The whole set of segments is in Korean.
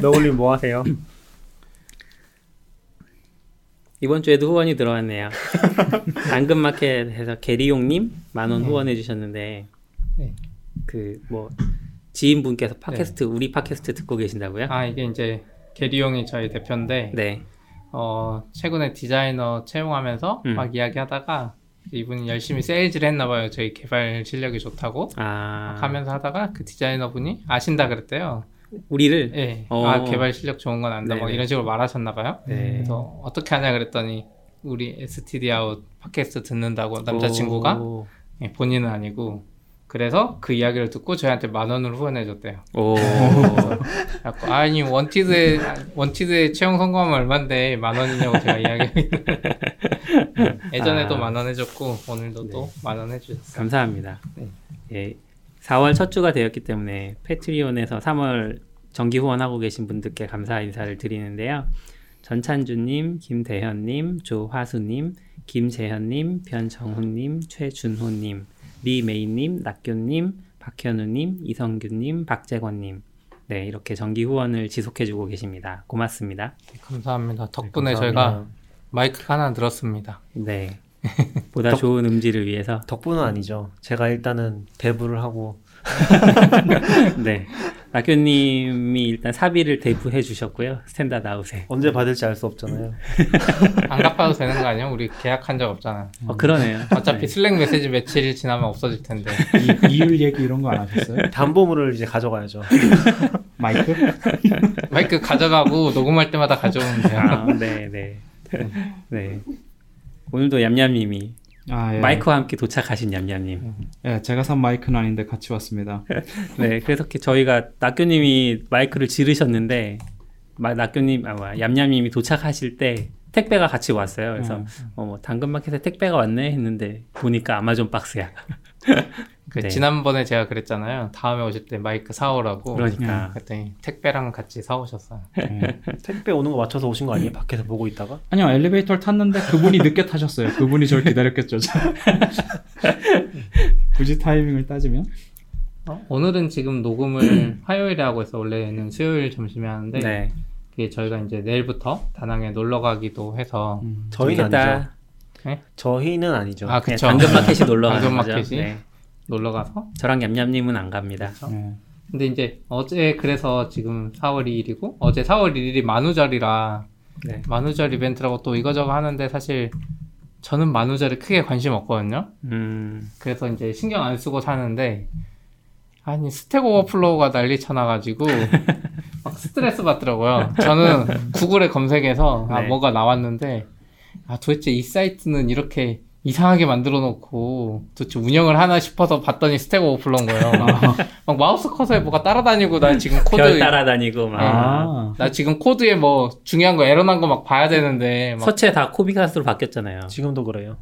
너울님 뭐 하세요? 이번 주에도 후원이 들어왔네요. 당근마켓에서 게리용님 만원 네. 후원해 주셨는데 네. 그뭐 지인분께서 팟캐스트 우리 팟캐스트 듣고 계신다고요? 아 이게 이제 게리용이 저희 대표인데 네. 어 최근에 디자이너 채용하면서 음. 막 이야기하다가 이분이 열심히 세일즈를 했나봐요. 저희 개발 실력이 좋다고 아 하면서 하다가 그 디자이너 분이 아신다 그랬대요. 우리를 예. 어. 아 개발 실력 좋은 건 안다. 막 네네. 이런 식으로 말하셨나 봐요. 네. 그래서 어떻게 하냐 그랬더니 우리 STD 아웃 팟캐스트 듣는다고 남자친구가 오. 예, 본인은 아니고 그래서 그 이야기를 듣고 저희한테 만 원을 후원해줬대요. 오. 그래갖고 아니 원티드에 원티드에 채용 성공하면 얼마인데 만 원이냐고 제가 이야기. 예전에도 아. 만원 해줬고 오늘도 네. 또만 원 해주셨어요. 감사합니다. 네. 예. 4월 첫 주가 되었기 때문에 패트리온에서 3월 정기 후원하고 계신 분들께 감사 인사를 드리는데요. 전찬주님, 김대현님, 조화수님, 김재현님, 변정훈님, 최준호님, 리메이님, 낙교님, 박현우님, 이성규님, 박재권님. 네, 이렇게 정기 후원을 지속해주고 계십니다. 고맙습니다. 감사합니다. 덕분에 감사합니다. 저희가 마이크 하나 늘었습니다. 네. 보다 덕- 좋은 음질을 위해서. 덕분은 아니죠. 제가 일단은 대부를 하고 네. 낙교님이 일단 사비를 대부해 주셨고요. Standard Out에. 언제 받을지 알 수 없잖아요. 안 갚아도 되는 거 아니야? 우리 계약한 적 없잖아. 어, 그러네요. 어차피 네. Slack 메시지 며칠 지나면 없어질 텐데. 이, 이율 얘기 이런 거 안 하셨어요? 담보물을 이제 가져가야죠. 마이크? 마이크 가져가고 녹음할 때마다 가져오면 돼요. 아, 네, 네. 네. 오늘도 얌얌님이 아, 예. 마이크와 함께 도착하신 얌얌님. 예, 제가 산 마이크는 아닌데 같이 왔습니다. 네, 그래서 저희가 낙교님이 마이크를 지르셨는데, 마, 낙교님, 아, 얌얌님이 도착하실 때 택배가 같이 왔어요. 그래서 음. 어, 뭐 당근마켓에 택배가 왔네 했는데 보니까 아마존 박스야. 그 네. 지난번에 제가 그랬잖아요. 다음에 오실 때 마이크 사오라고. 그러니까 그랬더니 택배랑 같이 사오셨어요. 예. 택배 오는 거 맞춰서 오신 거 아니에요? 밖에서 보고 있다가? 아니요, 엘리베이터를 탔는데 그분이 늦게 타셨어요. 그분이 저를 기다렸겠죠. 굳이 타이밍을 따지면? 어, 오늘은 지금 녹음을 화요일에 하고 있어. 원래는 수요일 점심에 하는데 네. 그게 저희가 이제 내일부터 다낭에 놀러 가기도 해서 음. 저희는. 아니죠. 네? 저희는 아니죠. 아 그냥 그쵸. 당근마켓이 놀러 가는 거죠. 네. 놀러 가서. 저랑 얌얌님은 안 갑니다. 예. 근데 이제 어제 그래서 지금 4월 2일이고 어제 4월 1일이 만우절이라 네. 만우절 이벤트라고 또 이거저거 하는데 사실 저는 만우절에 크게 관심 없거든요. 음, 그래서 이제 신경 안 쓰고 사는데 아니 Stack Overflow가 난리 쳐나가지고 막 스트레스 받더라고요. 저는 구글에 검색해서 아 네. 뭐가 나왔는데 아 도대체 이 사이트는 이렇게 이상하게 만들어 놓고 도대체 운영을 하나 싶어서 봤더니 Stack Overflow인 거예요. 막, 막 마우스 커서에 뭐가 따라다니고 나 지금 코드 별 따라다니고 막 아, 나 지금 코드에 뭐 중요한 거 에러 난 거 막 봐야 되는데 막 서체 다 코비카스로 바뀌었잖아요. 지금도 그래요.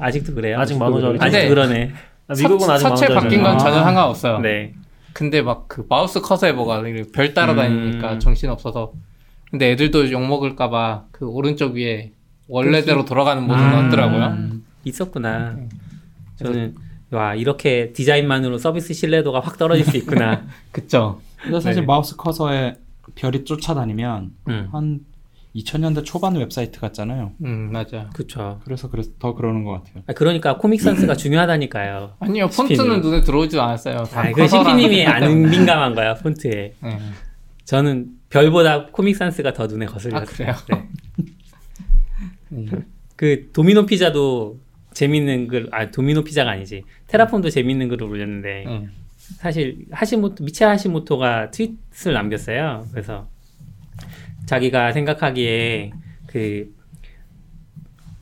아직도 그래요? 아직 만우절이죠. 아직도 근데- 그러네. 아, 미국은 아직 서체. 바뀐 건 아. 전혀 상관없어요. 네. 근데 막 그 마우스 커서에 뭐가 별 따라다니니까 음. 정신 없어서 근데 애들도 욕 먹을까봐 그 오른쪽 위에 원래대로 돌아가는 모드 음. 넣었더라고요. 음. 있었구나. 저는 와 이렇게 디자인만으로 서비스 신뢰도가 확 떨어질 수 있구나. 그쵸? 근데 사실 네. 마우스 커서에 별이 쫓아다니면 음, 한 2000년대 초반 웹사이트 같잖아요. 음 맞아. 그쵸. 그래서 그래서 더 그러는 것 같아요. 아, 그러니까 Comic Sans가 중요하다니까요. 아니요. 폰트는 눈에 들어오지도 않았어요. 다 아, 그 거기 안. 민감한 거야 폰트에. 네. 저는 별보다 Comic Sans가 더 눈에 거슬렸어요. 아, 그래요? 네. 음. 그 도미노 피자도 재밌는 글, 아 도미노 피자가 아니지. Terraform도 재밌는 글을 올렸는데 음. 사실 하시모토 미첼 하시모토가 트윗을 남겼어요. 그래서 자기가 생각하기에 그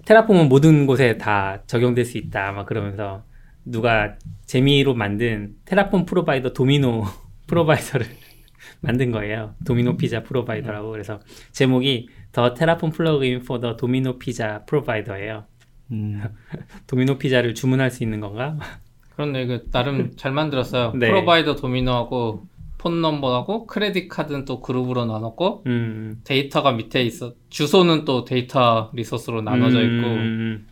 Terraform은 모든 곳에 다 적용될 수 있다. 막 그러면서 누가 재미로 만든 Terraform provider 도미노 provider를 만든 거예요. 도미노 피자 provider라고. 그래서 제목이 the Terraform plugin for the Domino's Pizza provider예요. 음. 도미노 피자를 주문할 수 있는 건가? 그런데 그 나름 잘 만들었어요. 네. provider 도미노하고 phone number하고 credit card는 또 그룹으로 나눴고 음. 데이터가 밑에 있어. 주소는 또 data resource로 나눠져 있고 음,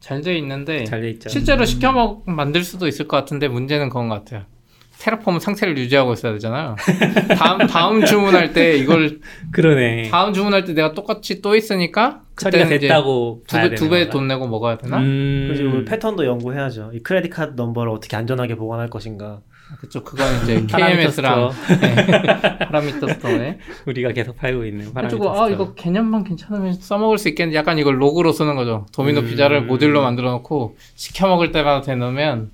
잘돼 있는데 잘. 실제로 시켜 먹 만들 수도 있을 것 같은데 문제는 그건 것 같아요. Terraform 상태를 유지하고 있어야 되잖아요. 다음 다음 주문할 때 이걸 그러네. 다음 주문할 때 내가 똑같이 또 있으니까 처리가 됐다고 봐야 되는 두배 건가? 돈 내고 먹어야 되나? 음. 그리고 우리 패턴도 연구해야죠. 이 credit card number를 어떻게 안전하게 보관할 것인가. 그쵸 그건 이제 파라미터 KMS랑 Parameter Store에 우리가 계속 팔고 있는 Parameter 아 Store. 이거 개념만 괜찮으면 써먹을 수 있겠는데 약간 이걸 로그로 쓰는 거죠. 도미노 음. 피자를 모듈로 만들어 놓고 시켜 먹을 때마다 대놓으면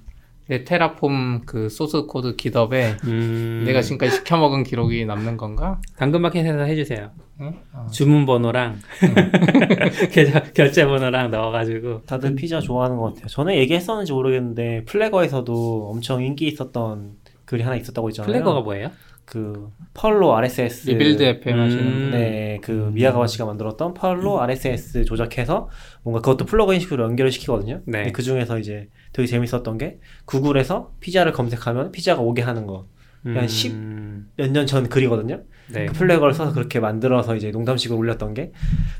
내 Terraform 그 소스 코드 GitHub에 음. 내가 지금까지 시켜 먹은 기록이 남는 건가? 당근마켓에서 해주세요. 응? 어. 주문 번호랑 계좌, 결제 번호랑 넣어가지고 다들 피자 좋아하는 것 같아요. 전에 얘기했었는지 모르겠는데 Plagger에서도 엄청 인기 있었던 글이 하나 있었다고 했잖아요. Plagger가 뭐예요? 그 펄로 RSS 리빌드 FM 음. 하시는 분. 네, 그 미야가와 씨가 만들었던 펄로 RSS 조작해서 뭔가 그것도 plugin식으로 연결을 시키거든요. 네. 그 중에서 이제 되게 재밌었던 게 구글에서 피자를 검색하면 피자가 오게 하는 거. 한10 음. 몇년 전 글이거든요. 네. 그 Plagger를 써서 그렇게 만들어서 이제 농담식으로 올렸던 게.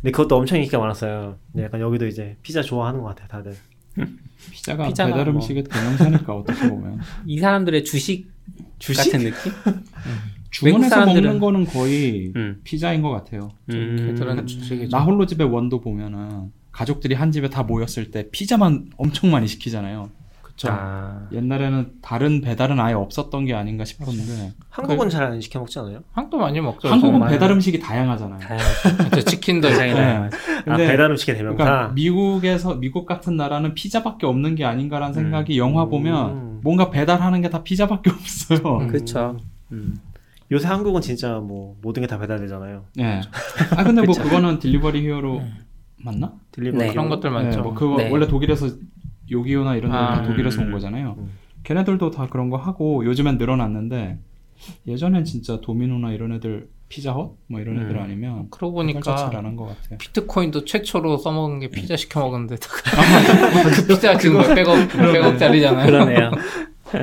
근데 그것도 엄청 인기가 많았어요. 네, 약간 여기도 이제 피자 좋아하는 것 같아요, 다들. 피자가 피자가 배달 뭐- 음식의 대명사니까 어떻게 보면 이 사람들의 주식, 주식? 같은 느낌? 주문해서 사람들은- 먹는 거는 거의 음. 피자인 것 같아요. 음. 주식이죠. 나 홀로 집에 원도 보면은 가족들이 한 집에 다 모였을 때 피자만 엄청 많이 시키잖아요. 그쵸. 아. 옛날에는 다른 배달은 아예 없었던 게 아닌가 싶었는데 한국은 잘 안 시켜 먹지 않아요? 한국도 많이 먹죠. 한국은 많아요. 배달 음식이 다양하잖아요. 다양하죠. 저 치킨도 있고. 다양하죠. 아, 근데 배달 음식의 대명사. 그러니까 미국에서 미국 같은 나라는 피자밖에 없는 게 아닌가라는 음. 생각이 영화 보면 음. 뭔가 배달하는 게 다 피자밖에 없어요. 음. 그렇죠. 음. 요새 한국은 진짜 뭐 모든 게 다 배달되잖아요. 예. 아 근데 뭐 그쵸. 그거는 Delivery Hero 맞나? delivery 네. 그런 것들 많죠. 네, 뭐 그거 네. 원래 독일에서 요기요나 이런 데는 아, 다 독일에서 음. 온 거잖아요. 음. 걔네들도 다 그런 거 하고 요즘엔 늘어났는데 예전엔 진짜 도미노나 이런 애들 피자헛 뭐 이런 애들 음. 아니면 그러고 보니까 잘안한 것 같아요. 비트코인도 최초로 써먹은 게 피자 시켜 먹었는데 그 피자 지금 몇 백억 백억짜리잖아요. 그러네요.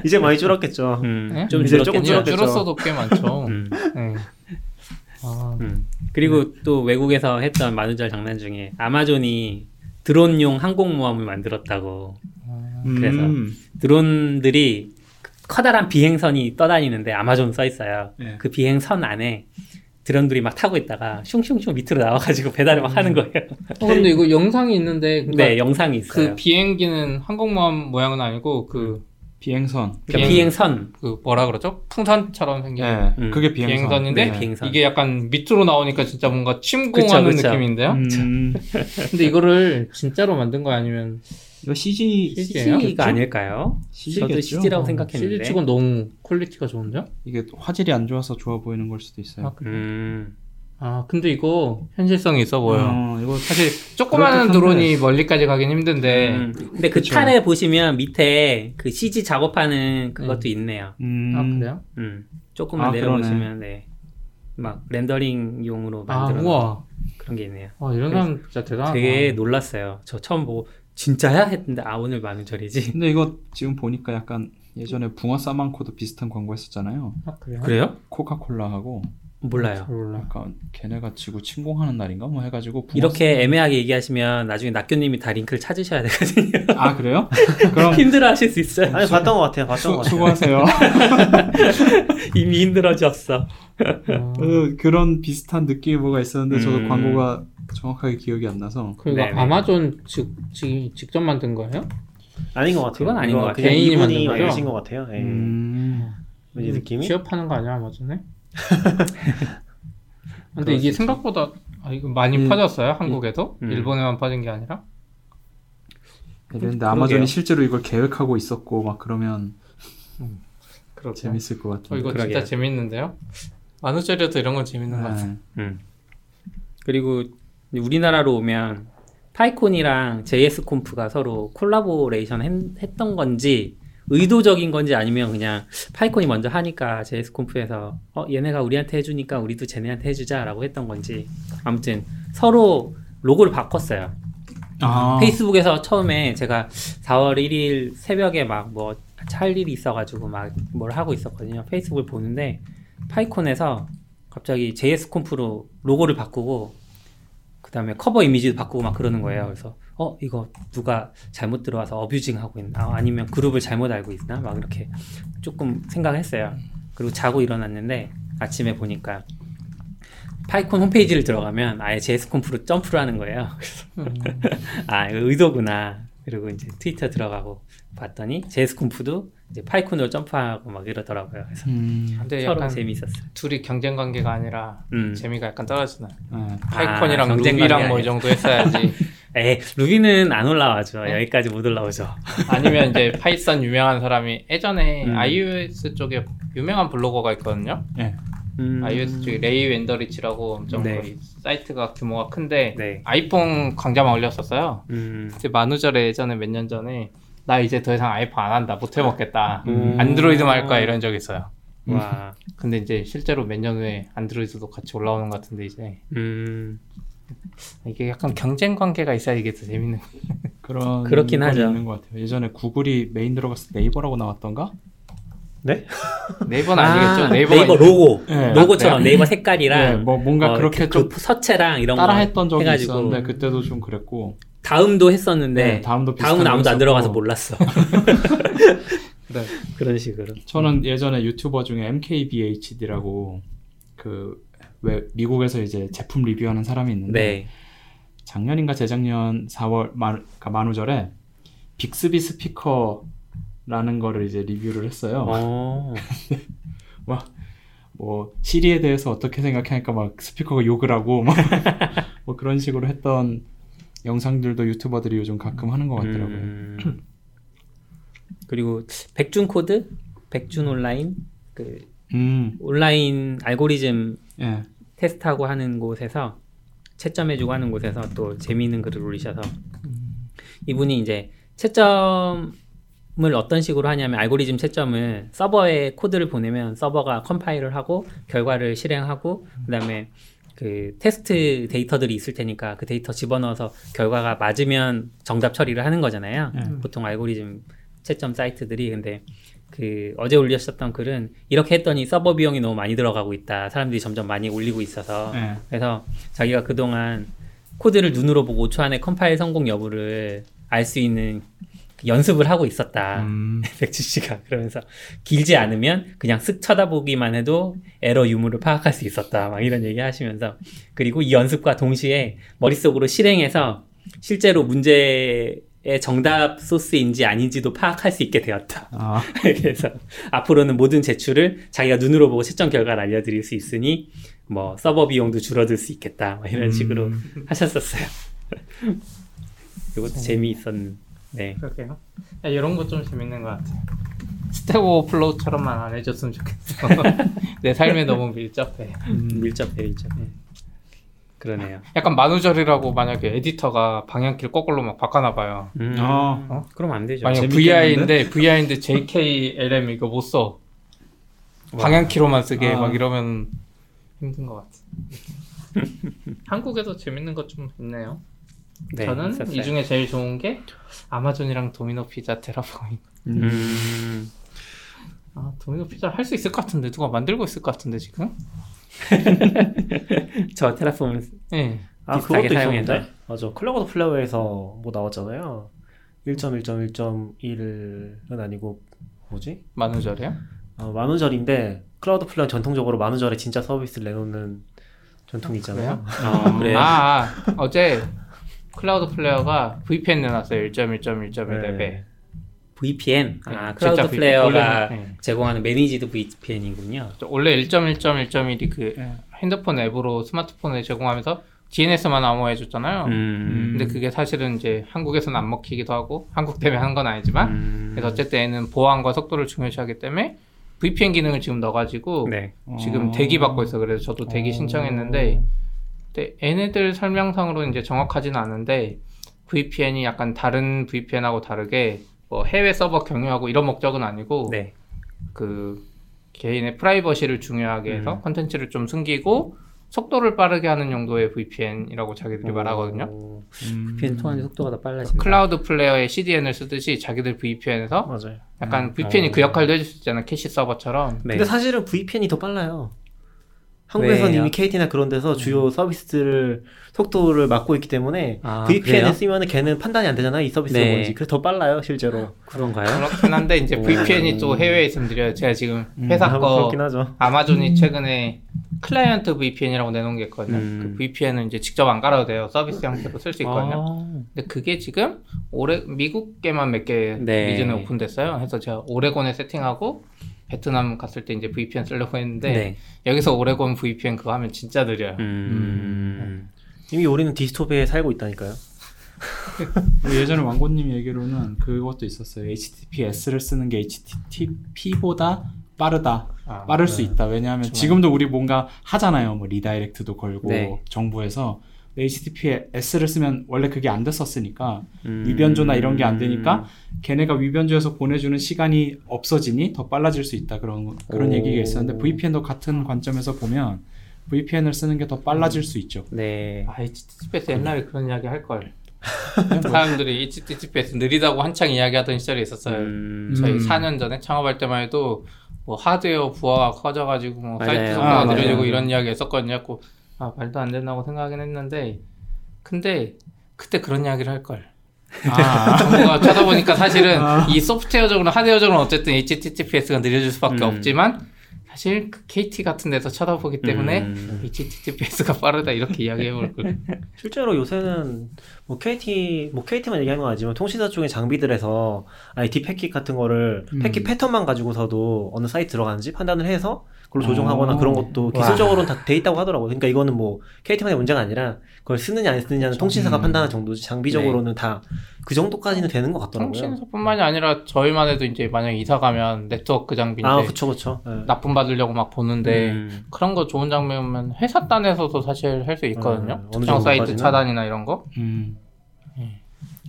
이제 많이 줄었겠죠. 음. 네? 좀 이제 조금 줄었겠네요. 줄었겠죠. 줄었어도 꽤 많죠. 음. 네. 아, 음. 그리고 또 외국에서 했던 만우절 장난 중에 아마존이 드론용 항공모함을 만들었다고. 그래서. 음. 드론들이 커다란 비행선이 떠다니는데 아마존 써 있어요. 네. 그 비행선 안에 드론들이 막 타고 있다가 슝슝슝 밑으로 나와가지고 배달을 막 하는 거예요. 어, 근데 이거 영상이 있는데 그러니까 네, 영상이 있어요. 그 비행기는 항공모함 모양은 아니고 그, 비행선. 그러니까 비행- 비행선. 그 뭐라 그러죠? 풍선처럼 생긴 네, 음. 그게 비행선. 비행선 인데 네, 비행선. 이게 약간 밑으로 나오니까 진짜 뭔가 침공하는 그쵸, 그쵸. 느낌인데요. 음, 근데 이거를 진짜로 만든 거 아니면 이거 CG? CG가 아닐까요? 저도 CG겠죠. CG라고 어, 생각했는데. CG 치곤 너무 quality가 좋은데요? 이게 화질이 안 좋아서 좋아 보이는 걸 수도 있어요. 아, 그래. 음. 아 근데 이거 현실성이 있어 보여요. 어, 이거 사실 조그마한. 드론이 멀리까지 가긴 힘든데 음. 근데 그 그쵸. 탄에 보시면 밑에 그 CG 작업하는 그것도 있네요. 음, 아 그래요? 음. 조금만 아, 내려보시면 네. 막 렌더링용으로 아 만들어 놓은 우와 그런 게 있네요. 아, 이런 사람 진짜 대단하다. 되게 놀랐어요. 저 처음 보고 진짜야 했는데 아 오늘 만우절이지. 근데 이거 지금 보니까 약간 예전에 붕어 싸만코도 비슷한 광고 했었잖아요. 아, 그래요? 그래요? 코카콜라하고 몰라요. 잘 몰라. 약간 걔네가 지구 침공하는 날인가 뭐 해가지고 이렇게 애매하게 얘기하시면 나중에 낙교님이 다 링크를 찾으셔야 되거든요. 싸- 아 그래요? 그럼 힘들어하실 수 있어요. 아니 봤던 것 같아요. 봤던 것 수, 같아요. 수고하세요. 이미 힘들어졌어. 어, 그, 그런 비슷한 느낌이 뭐가 있었는데 저도 음. 광고가 정확하게 기억이 안 나서 그리고 네네. 아마존 직, 직, 직접 만든 거예요? 아닌 것 같아요. 그건 아닌 것 같아요. 개인이 만든 거죠? 만드신 것 같아요. 예. 음, 왠지 느낌이 취업하는 거 아니야 아마존에? 근데 그럴 이게. 생각보다 아, 이거 많이 음. 퍼졌어요 한국에도 음. 일본에만 퍼진 게 아니라 그런데 그러게요. 아마존이 실제로 이걸 계획하고 있었고 막 그러면 그렇죠. 재밌을 것 어, 같은데. 이거 그러게요. 진짜 재밌는데요? 만우절이어도 이런 건 재밌는 것 같아. 네. 음. 그리고 우리나라로 오면 파이콘이랑 JS 콤프가 서로 콜라보레이션 했, 했던 건지 의도적인 건지 아니면 그냥 파이콘이 먼저 하니까 JS 콤프에서 어 얘네가 우리한테 해주니까 우리도 쟤네한테 해주자라고 했던 건지 아무튼 서로 로고를 바꿨어요. 아, 페이스북에서 처음에 제가 4월 1일 새벽에 막 뭐 할 일이 있어가지고 막 뭘 하고 있었거든요. 페이스북을 보는데 파이콘에서 갑자기 JS 콤프로 로고를 바꾸고 그 다음에 커버 이미지도 바꾸고 막 그러는 거예요. 그래서 어 이거 누가 잘못 들어와서 어뷰징 하고 있나 아, 아니면 그룹을 잘못 알고 있나 막 이렇게 조금 생각했어요. 그리고 자고 일어났는데 아침에 보니까 PyCon 홈페이지를 들어가면 아예 JSConf로 점프를 하는 거예요. 그래서 아 이거 의도구나. 그리고 이제 트위터 들어가고 봤더니 JSConf도 이제 PyCon으로 점프하고 막 이러더라고요. 그래서 음, 근데 서로 약간 재미있었어요. 둘이 경쟁 관계가 아니라 음. 재미가 약간 떨어지나요? 네. PyCon이랑 경쟁 Ruby랑 뭐 이. 정도 했어야지. 에 Ruby는 안 올라와죠. 네? 여기까지 못 올라오죠. 아니면 이제 Python 유명한 사람이 예전에 음. iOS 쪽에 유명한 블로거가 있거든요. 네. 음. iOS 쪽에 레이 웬더리치라고 엄청 네. 거의 사이트가 규모가 큰데 네. 아이폰 강좌만 올렸었어요. 음. 그때 만우절에 예전에 몇 년 전에 나 이제 더 이상 아이폰 안 한다 못 해먹겠다 음. 안드로이드만 할 거야 이런 적 있어요. 와. 근데 이제 실제로 몇 년 후에 안드로이드도 같이 올라오는 것 같은데 이제 음. 이게 약간 경쟁 관계가 있어야 이게 더 재밌는 그런 그렇긴 건 하죠. 있는 것 같아요. 예전에 구글이 메인 들어갔을 때 네이버라고 나왔던가? 네이버는 아, 아니겠죠 네이버가 네이버 로고 네. 로고처럼 네이버 색깔이랑 네, 뭐 뭔가 어, 그렇게 그, 좀 그 서체랑 이런 따라했던 거 적이 해가지고 있었는데 그때도 좀 그랬고 다음도 했었는데 네, 다음도 비슷한 다음은 거 아무도 안. 들어가서 몰랐어. 네. 그런 식으로. 저는 예전에 유튜버 중에 MKBHD라고 그 왜 미국에서 이제 제품 리뷰하는 사람이 있는데 네. 작년인가 재작년 4월 만, 그러니까 만우절에 Bixby 스피커라는 거를 이제 리뷰를 했어요. 어. 뭐 Siri에 대해서 어떻게 생각하니까 막 스피커가 욕을 하고 막 뭐 그런 식으로 했던 영상들도 유튜버들이 요즘 가끔 하는 것 같더라고요. 음. 그리고 백준 코드, 백준 온라인 그 음, 온라인 알고리즘 예, 테스트하고 하는 곳에서 채점해주고 하는 곳에서 또 재미있는 글을 올리셔서 이분이 이제 채점을 어떤 식으로 하냐면 알고리즘 채점을 서버에 코드를 보내면 서버가 컴파일을 하고 결과를 실행하고 그다음에 그 테스트 데이터들이 있을 테니까 그 데이터 집어넣어서 결과가 맞으면 정답 처리를 하는 거잖아요. 음. 보통 알고리즘 채점 사이트들이 근데 그 어제 올리셨던 글은 이렇게 했더니 서버 비용이 너무 많이 들어가고 있다. 사람들이 점점 많이 올리고 있어서 예. 그래서 자기가 그동안 코드를 눈으로 보고 5초 안에 컴파일 성공 여부를 알 수 있는 그 연습을 하고 있었다. 음, 백준 씨가 그러면서 길지 않으면 그냥 쓱 쳐다보기만 해도 에러 유무를 파악할 수 있었다. 막 이런 얘기 하시면서 그리고 이 연습과 동시에 머릿속으로 실행해서 실제로 문제의 정답 소스인지 아닌지도 파악할 수 있게 되었다. 아, 그래서 앞으로는 모든 제출을 자기가 눈으로 보고 채점 결과를 알려드릴 수 있으니 뭐 서버 비용도 줄어들 수 있겠다. 뭐 이런 음. 식으로 하셨었어요. 이것도 재미있었는. 네. 그러게요. 야, 이런 거 좀 재밌는 것 같아. Stack Overflow처럼만 안 해줬으면 좋겠어. 내 삶에 너무 밀접해. 음, 밀접해 밀접. 그러네요. 약간 만우절이라고 만약에 에디터가 방향키를 거꾸로 막 바꿔놔 봐요. 음, 아. 어? 그럼 안 되죠. 만약? VI인데 VI인데 JKLM 이거 못 써. 와. 방향키로만 쓰게 아. 막 이러면 힘든 것 같아. 한국에도 재밌는 것 좀 있네요. 네, 저는 있었어요. 이 중에 제일 좋은 게 아마존이랑 도미노 피자 terraforming. 음. 음, 아 도미노 피자 할 수 있을 것 같은데 누가 만들고 있을 것 같은데 지금? 저 Terraform 네. 아 비슷하게. 있었는데 맞아 Cloudflare에서 뭐 나왔잖아요 1.1.1.1은 아니고 뭐지 만우절이요? 어, 만우절인데 Cloudflare 전통적으로 만우절에 진짜 서비스를 내놓는 전통이 있잖아요 어, 그래요. 아, 아 어제 Cloudflare가 VPN 내놨어요 1.1.1.1배. 네. VPN. 아, 네, 클라우드 진짜 V- flare가 네. 제공하는 managed VPN이군요. 원래 1.1.1.1이 그 핸드폰 앱으로 스마트폰에 제공하면서 DNS만 암호화해줬잖아요. 음. 근데 그게 사실은 이제 한국에서는 안 먹히기도 하고 한국 때문에 한 건 아니지만 음. 그래서 어쨌든 얘는 보안과 속도를 중요시하기 때문에 VPN 기능을 지금 넣어가지고 네. 지금 어. 대기 받고 있어. 그래서 저도 대기 어. 신청했는데 근데 얘네들 설명상으로 이제 정확하지는 않은데 VPN이 약간 다른 VPN하고 다르게 뭐 해외 서버 경유하고 이런 목적은 아니고 네. 그 개인의 프라이버시를 중요하게 해서 음. 컨텐츠를 좀 숨기고 속도를 빠르게 하는 용도의 VPN이라고 자기들이 말하거든요. 오, 음. VPN 통하는 속도가 더 빨라진다. Cloudflare의 CDN을 쓰듯이 자기들 VPN에서 맞아요 약간 VPN이 어. 그 역할도 해줄 수 있잖아 캐시 서버처럼. 네. 근데 사실은 VPN이 더 빨라요 한국에서는 왜요? 이미 KT나 그런 데서 주요 서비스를 속도를 막고 있기 때문에 아, VPN을 그래요? 쓰면은 걔는 판단이 안 되잖아 이 서비스가 네. 뭔지 그래서 더 빨라요 실제로 그런가요? 그렇긴 한데 이제 오. VPN이 또 해외에 있으면 드려요. 제가 지금 음, 회사 아, 거 그렇긴 하죠 아마존이 최근에 클라이언트 VPN이라고 내놓은 게 있거든요. 음. 그 VPN은 이제 직접 안 깔아도 돼요. 서비스 형태로 쓸 수 있거든요. 아, 근데 그게 지금 올해 미국계만 몇개 네. 리전에 오픈됐어요. 그래서 제가 오레곤에 세팅하고 베트남 갔을 때 이제 VPN 쓰려고 했는데 네. 여기서 오레곤 VPN 그거 하면 진짜 느려요. 음. 이미 우리는 디스토피아에 살고 있다니까요 예전에 왕고님 얘기로는 그것도 있었어요. HTTPS를 쓰는 게 HTTP보다 빠르다. 아, 빠를 수 네. 있다. 왜냐하면 지금도 우리 뭔가 하잖아요. 뭐 리다이렉트도 걸고 네. 정부에서 HTTPS를 쓰면 원래 그게 안 됐었으니까 음. 위변조나 이런 게 안 되니까 걔네가 위변조에서 보내주는 시간이 없어지니 더 빨라질 수 있다 그런 그런 오. 얘기가 있었는데 VPN도 같은 관점에서 보면 VPN을 쓰는 게 더 빨라질 수 있죠. 네. 아, HTTPS 옛날에 그런 이야기 할 걸. 사람들이 HTTPS 느리다고 한창 이야기하던 시절이 있었어요. 음. 저희 음. 4년 전에 창업할 때만 해도 뭐 하드웨어 부하가 커져가지고 뭐. 사이트 속도가 아, 느려지고. 이런 이야기 했었거든요. 고아 말도 안 된다고 생각하긴 했는데 근데 그때 그런 이야기를 할 걸. 아, 쳐다보니까 사실은 아. 이 소프트웨어적으로 하드웨어적으로 어쨌든 HTTPS가 느려질 수밖에 음. 없지만 사실 그 KT 같은 데서 쳐다보기 때문에 음. HTTPS가 빠르다 이렇게 이야기해볼 걸. 실제로 요새는 뭐 KT 뭐 KT만 얘기하는 건 아니지만 통신사 쪽의 장비들에서 IP 패킷 같은 거를 음. 패킷 패턴만 가지고서도 어느 사이트 들어가는지 판단을 해서 그걸 조정하거나 어. 그런 것도 와. 기술적으로는 다 돼 있다고 하더라고요. 그러니까 이거는 뭐 KT만의 문제가 아니라 그걸 쓰느냐 안 쓰느냐는 통신사가 음. 판단하는 정도지 장비적으로는 다그 정도까지는 되는 것 같더라고요. 통신사뿐만이 아니라 저희만 해도 이제 만약에 이사 가면 네트워크 장비인데 아 그쵸 그쵸. 예. 납품 받으려고 막 보는데 음. 그런 거 좋은 장면은 회사 단에서도 사실 할 수 있거든요. 음, 어느 특정 사이트 정도까지는? 차단이나 이런 거. 음.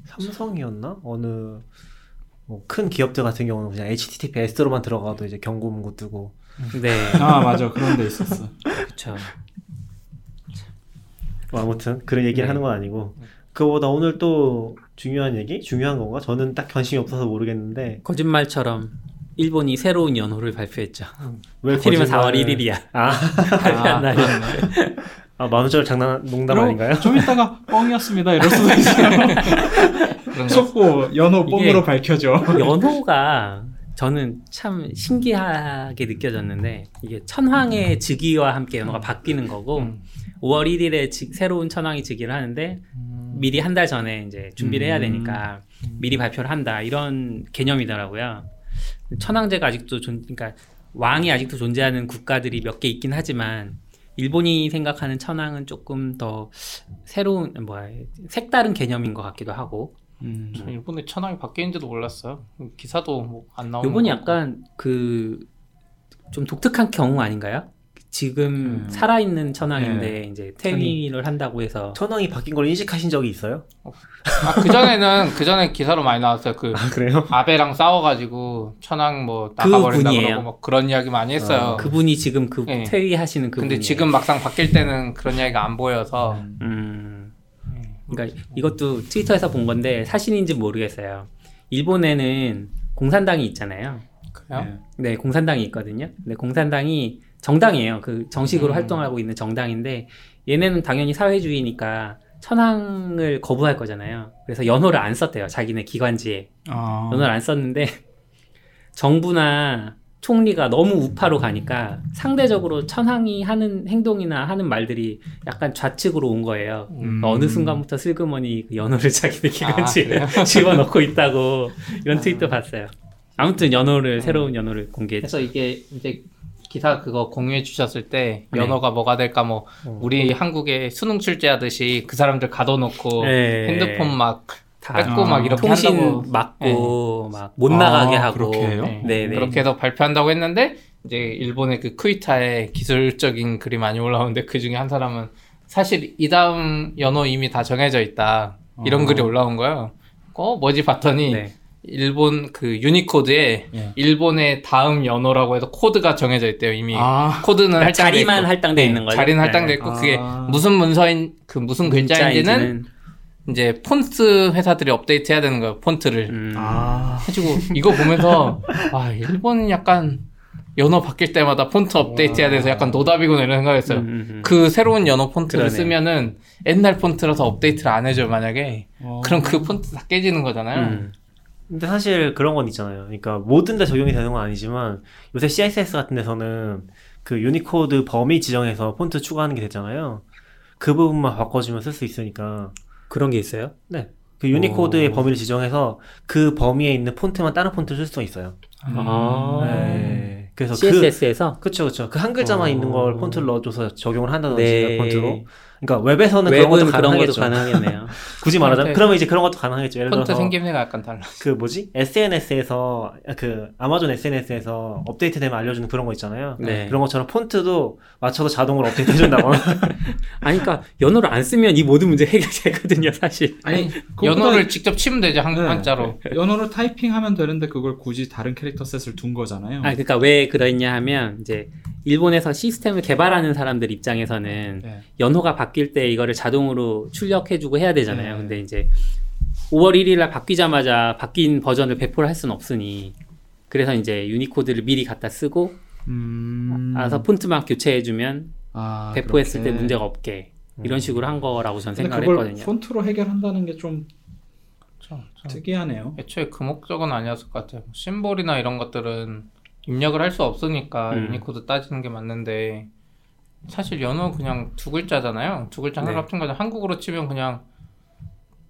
삼성이었나 어느 뭐 큰 기업들 같은 경우는 그냥 HTTPS로만 들어가도 이제 경고 문구 뜨고 네. 아 맞아 그런 데 있었어. 그렇죠. 뭐 아무튼 그런 얘기를 네. 하는 건 아니고 그거보다 오늘 또 중요한 얘기 중요한 건가 저는 딱 관심이 없어서 모르겠는데 거짓말처럼 일본이 새로운 연호를 발표했죠. 왜 하필이면 거짓말을- 4월 1일이야. 아, 발표한 날이. 아 만원짜리 장난 농담 아닌가요? 좀 이따가 뻥이었습니다 이럴 수도 있어요. 속보 연호 뻥으로 밝혀져. 연호가 저는 참 신기하게 느껴졌는데 이게 천황의 즉위와 함께 연호가 바뀌는 거고 음. 5월 1일에 즉- 새로운 천황이 즉위를 하는데 미리 한 달 전에 이제 준비를 해야 음. 되니까 미리 발표를 한다 이런 개념이더라고요. 천황제가 아직도 존, 그러니까 왕이 아직도 존재하는 국가들이 몇 개 있긴 하지만 일본이 생각하는 천황은 조금 더 새로운 뭐야 색다른 개념인 것 같기도 하고 음. 저 일본에 천황이 바뀌는지도 몰랐어요. 기사도 뭐 안 나오는 요번이. 약간 그 좀 독특한 경우 아닌가요? 지금 음. 살아있는 천황인데 이제 퇴위를 한다고 해서 천황이 바뀐 걸 인식하신 적이 있어요? 아, 그 전에는 그 전에 기사로 많이 나왔어요. 그 아 그래요? 아베랑 싸워가지고 천황 뭐그 나가버린다 분이에요. 그러고 막 그런 이야기 많이 했어요. 아, 그분이 지금 그 네. 퇴위하시는 그분이 근데 지금 막상 바뀔 때는 그런 이야기가 안 보여서 음. 그러니까 이것도 트위터에서 본 건데 사실인지 모르겠어요. 일본에는 공산당이 있잖아요. 그래요? 네. 네, 공산당이 있거든요. 근데 공산당이 정당이에요. 그 정식으로 음. 활동하고 있는 정당인데 얘네는 당연히 사회주의니까 천황을 거부할 거잖아요. 그래서 연호를 안 썼대요. 자기네 기관지에. 아. 연호를 안 썼는데 정부나 총리가 너무 우파로 가니까 상대적으로 천황이 하는 행동이나 하는 말들이 약간 좌측으로 온 거예요. 음. 어느 순간부터 슬그머니 그 연호를 자기네 기관지에 그래요? 집어넣고 있다고 이런 트윗도 봤어요. 아무튼 연호를 새로운 연호를 공개했죠. 그래서 이게 이제 기사 그거 공유해 주셨을 때 네. 연어가 뭐가 될까 뭐 어. 우리 한국에 수능 출제하듯이 그 사람들 가둬놓고 네. 핸드폰 막다 뺏고 막 이렇게 통신 한다고 막고 막못 아, 나가게 하고 그렇게 해요? 네. 네, 네. 그렇게 해서 발표한다고 했는데 이제 일본의 그 쿠이타에 기술적인 글이 많이 올라오는데 그 중에 한 사람은 사실 이 다음 연호 이미 다 정해져 있다 이런 어. 글이 올라온 거예요. 어 뭐지 봤더니 네. 일본 그 유니코드에 예. 일본의 다음 연호라고 해서 코드가 정해져 있대요 이미 아. 코드는 그러니까 할당돼 자리만 있고. 할당돼 있는 거죠. 자리는 네. 할당돼 있고 그게 아. 무슨 문서인 그 무슨 글자인지는 이제 폰트 회사들이 업데이트 해야 되는 거예요 폰트를 음, 아. 해가지고 이거 보면서 아 일본은 약간 연호 바뀔 때마다 폰트 업데이트 해야 돼서 약간 노답이구나 이런 생각했어요. 음, 음, 음. 그 새로운 연호 폰트를 그러네. 쓰면은 옛날 폰트라서 업데이트를 안 해줘요 만약에 어. 그럼 그 폰트 다 깨지는 거잖아요. 음. 근데 사실 그런 건 있잖아요. 그러니까 모든 데 적용이 되는 건 아니지만 요새 CSS 같은 데서는 그 유니코드 범위 지정해서 폰트 추가하는 게 됐잖아요. 그 부분만 바꿔주면 쓸 수 있으니까 그런 게 있어요? 네. 그 유니코드의 오. 범위를 지정해서 그 범위에 있는 폰트만 다른 폰트를 쓸 수가 있어요. 아. 네. 그래서 그 CSS에서 그쵸 그쵸 그 한 글자만 어. 있는 걸 폰트를 넣어줘서 적용을 한다든지 네. 폰트로 그러니까 웹에서는 그런 것도 가능하겠죠. 가능하겠네요. 굳이 말하자면 폰트- 그러면 이제 그런 것도 가능하겠죠. 예를 폰트 들어서 생김새가 약간 달라. 그 뭐지 SNS에서 그 아마존 SNS에서 업데이트되면 알려주는 그런 거 있잖아요. 네. 그런 것처럼 폰트도 맞춰서 자동으로 업데이트 해준다거나. 아니 그러니까 연어를 안 쓰면 이 모든 문제 해결되거든요, 사실. 아니 연어를 직접 치면 되죠 한, 네. 한자로. 연어로 타이핑하면 되는데 그걸 굳이 다른 캐릭터 셋을 둔 거잖아요. 아 그러니까 왜 그러냐 하면 이제 일본에서 시스템을 개발하는 사람들 입장에서는 네. 연호가 바뀔 때 이거를 자동으로 출력해주고 해야 되잖아요. 네. 근데 이제 5월 1일 날 바뀌자마자 바뀐 버전을 배포를 할 수는 없으니 그래서 이제 유니코드를 미리 갖다 쓰고 음. 알아서 폰트만 교체해주면 아, 배포했을 그렇게. 때 문제가 없게 이런 식으로 한 거라고 저는 근데 생각을 그걸 했거든요. 폰트로 해결한다는 게좀 그렇죠. 특이하네요. 애초에 그 목적은 아니었을 것 같아요. 심볼이나 이런 것들은 입력을 할 수 없으니까 음. 유니코드 따지는 게 맞는데 사실 연호 그냥 두 글자잖아요. 두 글자 하나 네. 합친 거죠. 한국어로 치면 그냥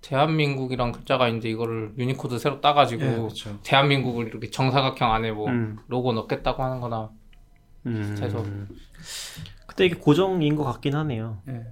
대한민국이란 글자가 이제 이거를 유니코드 새로 따가지고 예, 그렇죠. 대한민국을 이렇게 정사각형 안에 뭐 음. 로고 넣겠다고 하는 거나 음. 비슷해서. 그때 이게 고정인 것 같긴 하네요. 예.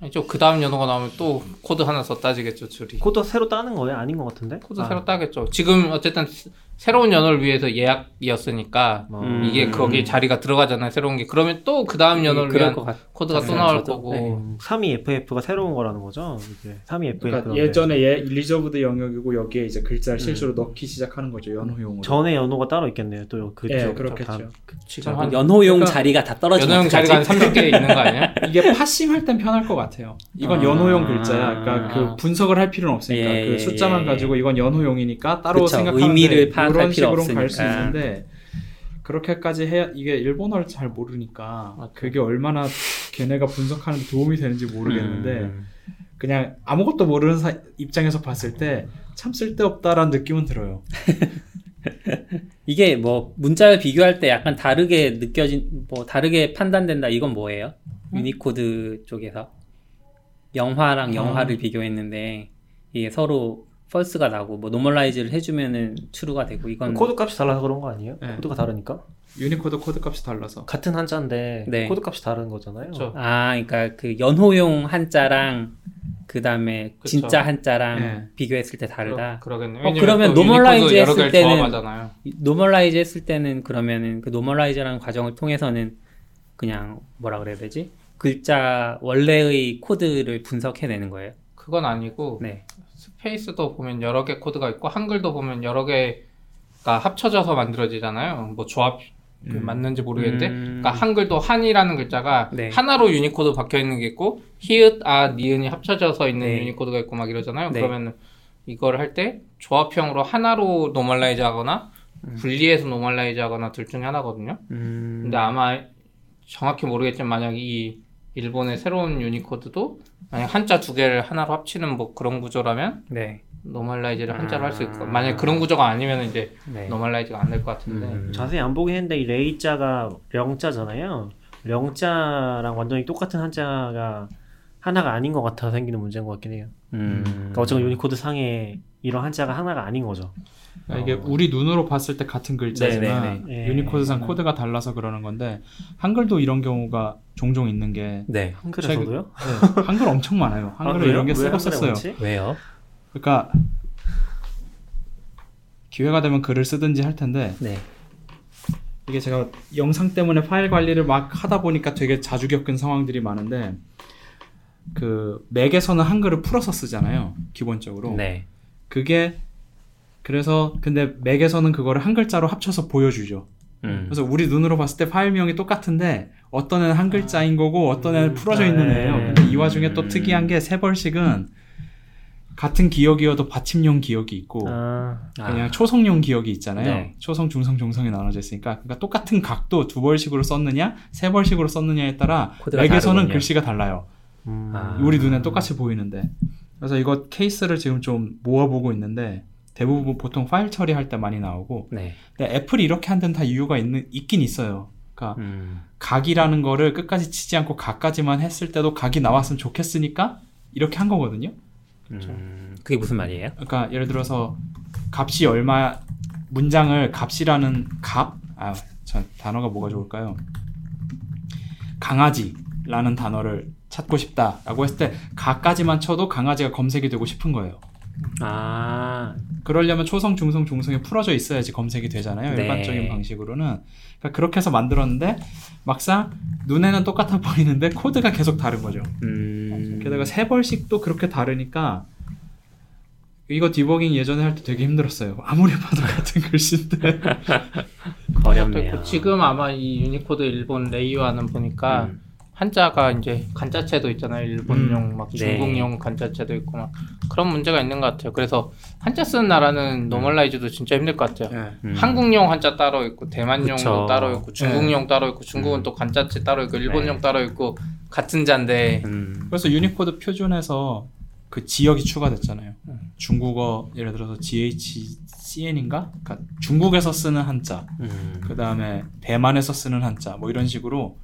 아니죠. 그 다음 연호가 나오면 또 코드 하나 더 따지겠죠, 줄이. 코드 새로 따는 거예요? 아닌 것 같은데? 코드 아, 새로 따겠죠. 지금 어쨌든 스- 새로운 연호를 위해서 예약이었으니까 뭐. 음. 이게 거기 자리가 들어가잖아요. 새로운 게. 그러면 또 그 다음 연호를 그럴 위한. 코드가 또. 나올 저도. 거고. 네. 음, 32FF가 새로운 거라는 거죠. 이제 32FF. 그러니까 예전에 예, reserved 영역이고 여기에 이제 글자를 실제로 넣기 시작하는 거죠 연호용으로. 전에 연호가 따로 있겠네요. 또 그쪽. 예, 쪽 그렇겠죠. 지금 한 연호용 그러니까 자리가 다 떨어지면 연호용 자리가 한 어떡하지? 300개 있는 거 아니야? 이게 parsing할 땐 편할 것 같아요. 이건 아. 연호용 글자야. 그러니까 그 분석을 할 필요는 없으니까 예, 그 예, 숫자만 예. 가지고 이건 연호용이니까 따로 그쵸, 생각하는데 의미를 파 필요 식으로 갈 수. 있는데 그렇게까지 해야 이게 일본어를 잘 모르니까 그게 얼마나 걔네가 분석하는 데 도움이 되는지 모르겠는데 음. 그냥 아무것도 모르는 사- 입장에서 봤을 때 참 쓸데없다라는 느낌은 들어요. 이게 뭐 문자를 비교할 때 약간 다르게 느껴진 뭐 다르게 판단된다 이건 뭐예요? 유니코드 쪽에서 영화랑 영화를 비교했는데 이게 서로 false가 나고 뭐 normalize를 해주면은 true가 되고 이건 코드 값이 달라서 그런 거 아니에요? 네. 코드가 다르니까? 유니코드 코드 값이 달라서. 같은 한자인데 네. 코드 값이 다른 거잖아요. 그쵸. 아 그러니까 그 연호용 한자랑 그 다음에. 진짜 한자랑 네. 비교했을 때 다르다. 그러, 겠네 어, 그러면 normalize 했을 때는- 조합하잖아요. normalize 했을 때는 그러면은 그 normalize라는 과정을 통해서는 그냥 뭐라 그래야 되지? 글자 원래의 코드를 분석해내는 거예요. 그건 아니고 네. 스페이스도 보면 여러 개 코드가 있고 한글도 보면 여러 개가 합쳐져서 만들어지잖아요. 뭐 조합 그 맞는지 모르겠는데, 음. 그러니까 한글도 한이라는 글자가 네. 하나로 유니코드 박혀 있는 게 있고 히읗, 아, 니은이 합쳐져서 있는 네. 유니코드가 있고 막 이러잖아요. 네. 그러면 이걸 할 때 조합형으로 하나로 normalize하거나 분리해서 normalize하거나 둘 중에 하나거든요. 음. 근데 아마 정확히 모르겠지만 만약 이 일본의 새로운 유니코드도 만약 한자 두 개를 하나로 합치는 뭐 그런 구조라면 네. normalize를 한자로 할 수 있고 아. 만약 그런 구조가 아니면 이제 네. normalize가 안 될 것 같은데 음. 자세히 안 보긴 했는데 이 레이자가 령자잖아요. 령자랑 완전히 똑같은 한자가 하나가 아닌 것 같아서 생기는 문제인 것 같긴 해요. 음. 그러니까 어쨌건 유니코드 상에 이런 한자가 하나가 아닌 거죠. 그러니까 이게 우리 눈으로 봤을 때 같은 글자지만 네, 네, 네. 유니코드상 네. 코드가 달라서 그러는 건데 한글도 이런 경우가 종종 있는 게 네. 한글에서도요? 네, 한글 엄청 많아요. 한글을 아, 이런 게 쓰고 한글에 썼어요. 왜요? 그러니까 기회가 되면 글을 쓰든지 할 텐데 네. 이게 제가 영상 때문에 파일 관리를 막 하다 보니까 되게 자주 겪은 상황들이 많은데 그 맥에서는 한글을 풀어서 쓰잖아요. 기본적으로. 네. 그게 그래서 근데 맥에서는 그거를 한 글자로 합쳐서 보여주죠. 음. 그래서 우리 눈으로 봤을 때 파일명이 똑같은데 어떤 애는 한 글자인 거고 어떤 애는 풀어져 있는 애예요. 근데 이 와중에 또 특이한 게 세벌식은 같은 기억이어도 받침용 기억이 있고 아, 그냥 초성용 기억이 있잖아요. 네. 초성, 중성, 종성이 나눠져 있으니까 그러니까 똑같은 각도 두 벌씩으로 썼느냐 세 벌씩으로 썼느냐에 따라 맥에서는 다르군요. 글씨가 달라요. 음. 아. 우리 눈엔 똑같이 보이는데 그래서 이거 케이스를 지금 좀 모아보고 있는데 대부분 보통 파일 처리할 때 많이 나오고 네. 근데 애플이 이렇게 한 데는 다 이유가 있는, 있긴 있어요. 그러니까 음. 각이라는 거를 끝까지 치지 않고 각까지만 했을 때도 각이 나왔으면 좋겠으니까 이렇게 한 거거든요. 음. 그게 무슨 말이에요? 그러니까 예를 들어서 값이 얼마 문장을 값이라는 값, 아, 저 단어가 뭐가 좋을까요? 강아지라는 단어를 찾고 싶다라고 했을 때 각까지만 쳐도 강아지가 검색이 되고 싶은 거예요. 아, 그러려면 초성, 중성, 종성이 풀어져 있어야지 검색이 되잖아요. 네. 일반적인 방식으로는. 그러니까 그렇게 해서 만들었는데 막상 눈에는 똑같아 보이는데 코드가 계속 다른 거죠. 음. 게다가 세벌식도 그렇게 다르니까 이거 디버깅 예전에 할 때 되게 힘들었어요. 아무리 봐도 같은 글씨인데. 어렵네요. 지금 아마 이 유니코드 일본 레이와 하는 보니까 음. 한자가 이제 간자체도 있잖아요. 일본용 막 네. 중국용 간자체도 있고 막 그런 문제가 있는 것 같아요. 그래서 한자 쓰는 나라는 normalize도 진짜 힘들 것 같아요. 네. 음. 한국용 한자 따로 있고 대만용도 그쵸. 따로 있고 중국용 따로 있고 중국은 음. 또 간자체 따로 있고 일본용 네. 따로 있고 같은 자인데 음. 그래서 유니코드 표준에서 그 지역이 추가됐잖아요. 음. 중국어 예를 들어서 ZHCN인가? 그러니까 중국에서 쓰는 한자, 음. 그 다음에 대만에서 쓰는 한자, 뭐 이런 식으로.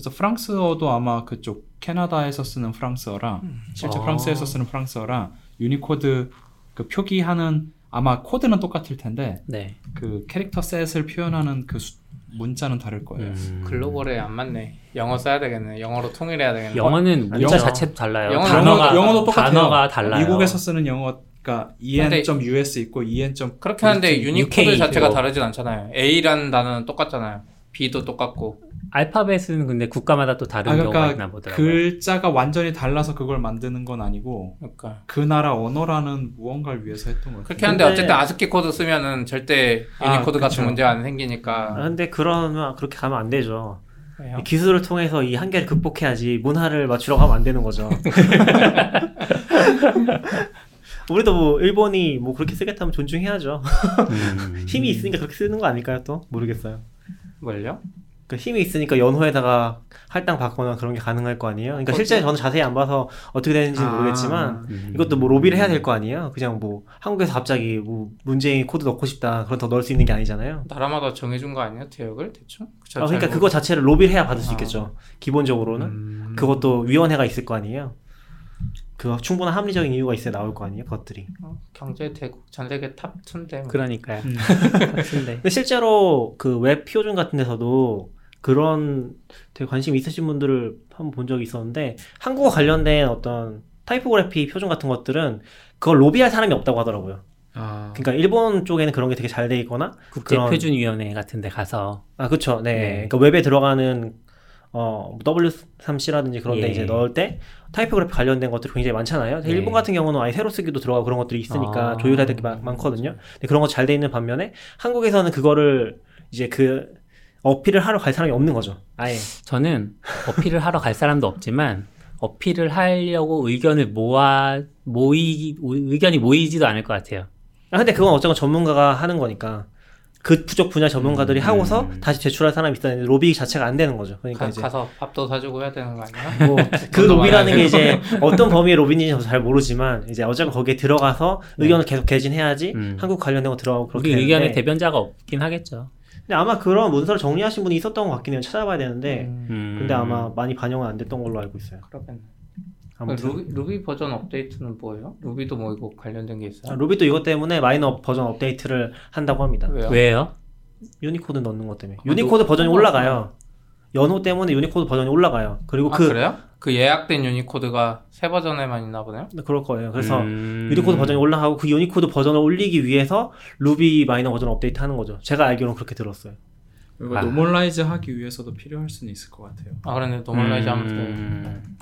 그래서 프랑스어도 아마 그쪽 캐나다에서 쓰는 프랑스어랑 실제 어. 프랑스에서 쓰는 프랑스어랑 유니코드 그 표기하는 아마 코드는 똑같을 텐데 네. 그 character set을 표현하는 그 수- 문자는 다를 거예요. 음. 글로벌에 안 맞네. 영어 써야 되겠네. 영어로 통일해야 되겠네. 영어는 문자 영어. 자체도 달라요. 영어는- 단어가 영어, 영어도 똑같아요. 단어가 달라요. 미국에서 쓰는 영어가 en.us 있고 en. 그렇게 하는데 유니코드 UK 자체가. 다르진 않잖아요. A라는 단어는 똑같잖아요. B도 똑같고. 알파벳은 근데 국가마다 또 다른 아, 경우가 그러니까 있나 보더라고요. 글자가 완전히 달라서 그걸 만드는 건 아니고 그러니까 그 나라 언어라는 무언가를 위해서 했던 거예요. 그렇게 하는데 근데- 어쨌든 아스키 코드 쓰면은 절대 아, 유니코드 같은 그쵸. 문제가 안 아, 생기니까. 근데 그러면 그렇게 가면 안 되죠. 그래요? 기술을 통해서 이 한계를 극복해야지 문화를 맞추려고 하면 안 되는 거죠. 우리도 뭐 일본이 뭐 그렇게 쓰겠다면 존중해야죠. 음. 힘이 있으니까 그렇게 쓰는 거 아닐까요? 또 모르겠어요. 뭘요? 그 힘이 있으니까 연호에다가 할당 받거나 그런 게 가능할 거 아니에요. 그러니까 실제 저는 자세히 안 봐서 어떻게 되는지는 아. 모르겠지만 음. 이것도 뭐 로비를 해야 될 거 아니에요. 그냥 뭐 한국에서 갑자기 뭐 문재인 코드 넣고 싶다 그런 더 넣을 수 있는 게 아니잖아요. 나라마다 정해준 거 아니에요? 대역을 대충? 아, 그러니까 그거 자체를 로비를 해야 받을 수 아. 있겠죠. 기본적으로는 음. 그것도 위원회가 있을 거 아니에요. 그 충분한 합리적인 이유가 있어야 나올 거 아니에요. 그것들이. 어, 경제 대국 전 세계 top 2인데 뭐. 그러니까요. 음. 근데 실제로 그 웹 표준 같은 데서도 그런 되게 관심 있으신 분들을 한번 본 적이 있었는데 한국어 관련된 어떤 타이포그래피 표준 같은 것들은 그걸 로비할 사람이 없다고 하더라고요. 아, 그러니까 일본 쪽에는 그런 게 되게 잘 돼 있거나 그런- 국제표준 위원회 같은 데 가서 아 그쵸 네. 네. 그러니까 웹에 들어가는 어 W3C라든지 그런 데 예. 이제 넣을 때 타이포그래피 관련된 것들이 굉장히 많잖아요. 네. 일본 같은 경우는 아예 세로 쓰기도 들어가고 그런 것들이 있으니까 아. 조율해야 될 게 많거든요. 근데 그런 거 잘 돼 있는 반면에 한국에서는 그거를 이제 그 어필을 하러 갈 사람이 없는 거죠. 아예. 저는 어필을 하러 갈 사람도 없지만 어필을 하려고 의견을 모아 모이 의견이 모이지도 않을 것 같아요. 아 근데 그건 어쨌건 전문가가 하는 거니까 그 부족 분야 전문가들이 음. 하고서 다시 제출할 사람이 있었는데 로비 자체가 안 되는 거죠. 그러니까 가, 이제 가서 밥도 사주고 해야 되는 거 아니야? 뭐그 돈도 로비라는 게 이제 어떤 범위의 로비인지 저도 잘 모르지만 이제 어쨌건 거기에 들어가서 네. 의견을 계속 개진해야지 음. 한국 관련된 거 들어가고 그렇게 우리 의견의 대변자가 없긴 하겠죠. 근데 아마 그런 문서를 정리하신 분이 있었던 것 같긴 해요. 찾아봐야 되는데 음, 음. 근데 아마 많이 반영은 안 됐던 걸로 알고 있어요. 그러겠네. 아무튼 Ruby, Ruby 버전 업데이트는 뭐예요? Ruby도 뭐 이거 관련된 게 있어요? 아, Ruby도 이것 때문에 마이너 버전 업데이트를 한다고 합니다. 왜요? 왜요? 유니코드 넣는 것 때문에. 아, 유니코드 너- 버전이 어, 올라가요. 연호 때문에 유니코드 버전이 올라가요. 그리고 아 그 그래요? 그 예약된 유니코드가 새 버전에만 있나 보네요? 그럴 거예요. 그래서 음. 유니코드 버전이 올라가고 그 유니코드 버전을 올리기 위해서 루비 마이너 버전 업데이트 하는 거죠. 제가 알기로는 그렇게 들었어요. 그리고 아. normalize 하기 위해서도 필요할 수는 있을 것 같아요. 아 그런데 normalize 하면 돼. 음.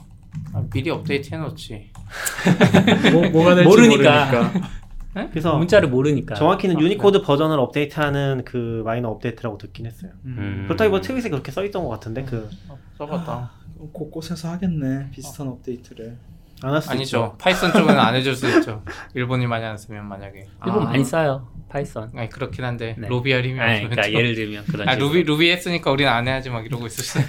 아, 미리 업데이트 해놓지. 뭐, 뭐가 될지 모르니까. 모르니까. 그래서 문자를 모르니까. 정확히는 아, 유니코드 버전을 업데이트하는 그 마이너 업데이트라고 듣긴 했어요. 음. 그렇다기보다 트윗에 그렇게 써 있던 것 같은데 그 어, 써봤다. 곳곳에서 하겠네 비슷한 업데이트를. 안 할 수도 아니죠. 있죠. Python 쪽은 안 해줄 수 있죠. 일본이 많이 안 쓰면 만약에. 일본 아. 많이 써요. Python. 아니 그렇긴 한데 네. 로비 할 힘이 아니, 없으면 그러니까 좀- 예를 들면 그런 아 식으로. Ruby Ruby 했으니까 우리는 안 해야지 막 이러고 있었어요.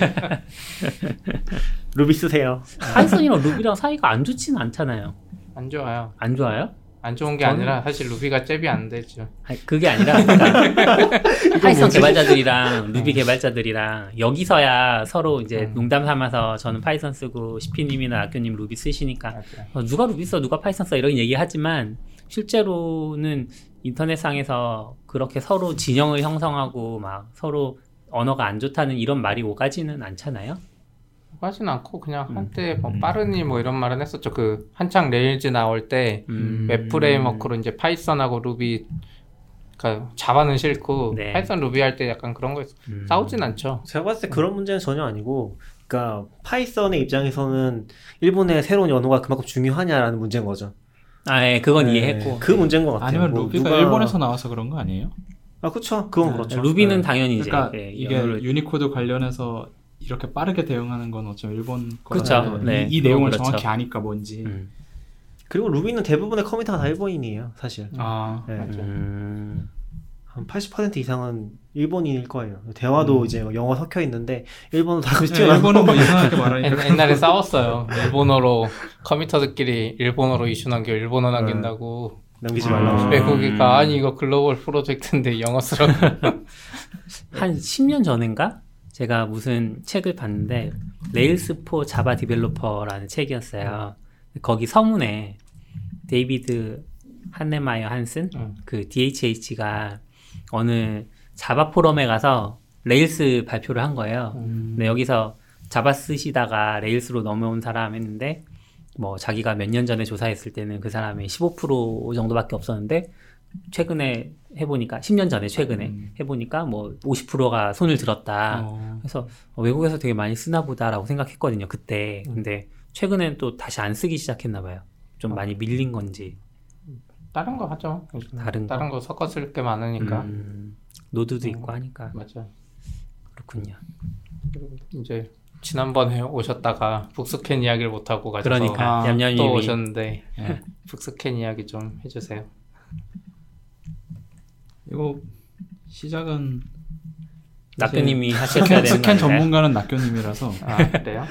루비 쓰세요. Python이랑 Ruby랑 사이가 안 좋지는 않잖아요. 안 좋아요. 안 좋아요? 안 좋은 게 저는- 아니라 사실 Ruby가 잽이 안 되죠. 아니, 그게 아니라 그러니까 Python 개발자들이랑 루비 개발자들이랑 여기서야 서로 이제 음. 농담 삼아서 저는 Python 쓰고 시피님이나 악교님 루비 쓰시니까 맞아요. 어, 누가 루비 써 누가 Python 써 이런 얘기 하지만 실제로는 인터넷상에서 그렇게 서로 진영을 형성하고 막 서로 언어가 안 좋다는 이런 말이 오가지는 않잖아요. 하진 않고 그냥 음. 한때 뭐 음. 빠르니 뭐 이런 말은 했었죠. 그 한창 Rails 나올 때 음. 웹 framework로 이제 Python하고 Ruby 그러니까 Java는 싫고 네. Python Ruby 할 때 약간 그런 거. 음. 싸우진 않죠. 제가 봤을 때 그런 문제는 전혀 아니고, 그러니까 Python의 입장에서는 일본의 새로운 연호가 그만큼 중요하냐라는 문제인 거죠. 아, 예, 그건 네, 이해했고. 그 문제인 것 같아요. 아니면 뭐 Ruby가 누가- 일본에서 나와서 그런 거 아니에요? 아 그렇죠. 그건 네. 그렇죠. Ruby는 네. 당연히 이제 그러니까 예, 이게 영어를- 유니코드 관련해서 이렇게 빠르게 대응하는 건 어쩌면 일본. 거라서 네, 이, 이 내용을 그렇죠. 정확히 아니까 뭔지. 음. 그리고 Ruby는 대부분의 커뮤니티가 다 일본인이에요, 사실. 아 네. 음. 한80% 이상은 일본인일 거예요. 대화도 이제 뭐 영어 섞여 있는데 일본어 다 그렇지 네, 일본은 뭐 이상하게 말하니까 옛, 옛날에 싸웠어요. 일본어로 committer들끼리 일본어로 이슈 남겨 일본어 남긴다고 남기지 아. 말라고. 네. 외국이가 아니 이거 글로벌 프로젝트인데 영어 쓰라고. 한 10년 전인가? 제가 무슨 책을 봤는데 Rails for Java Developer라는 책이었어요. 거기 서문에 David Heinemeier Hansson 음. 그 DHH가 어느 Java 포럼에 가서 Rails 발표를 한 거예요. 근데 여기서 Java 쓰시다가 Rails로 넘어온 사람 했는데 뭐 자기가 몇 년 전에 조사했을 때는 그 사람이 15% 정도밖에 없었는데 최근에 해보니까 10년 전에 최근에 음. 해보니까 뭐 50%가 손을 들었다. 어, 그래서 어, 외국에서 되게 많이 쓰나 보다라고 생각했거든요 그때. 음. 근데 최근엔 또 다시 안 쓰기 시작했나 봐요. 좀 어. 많이 밀린 건지. 다른 거 하죠. 다른 거? 다른 거 섞어 쓸 게 많으니까. 음, 노드도 음. 있고 하니까 맞아. 그렇군요. 이제 지난번에 오셨다가 북스캔 이야기를 못 하고 가셔서 그러니까 아, 또 오셨는데 네. 북스캔 이야기 좀 해주세요. 이거 시작은 낙교님이 하셨어야 스캔, 되는 거 스캔? 전문가는 낙교님이라서 아 그래요?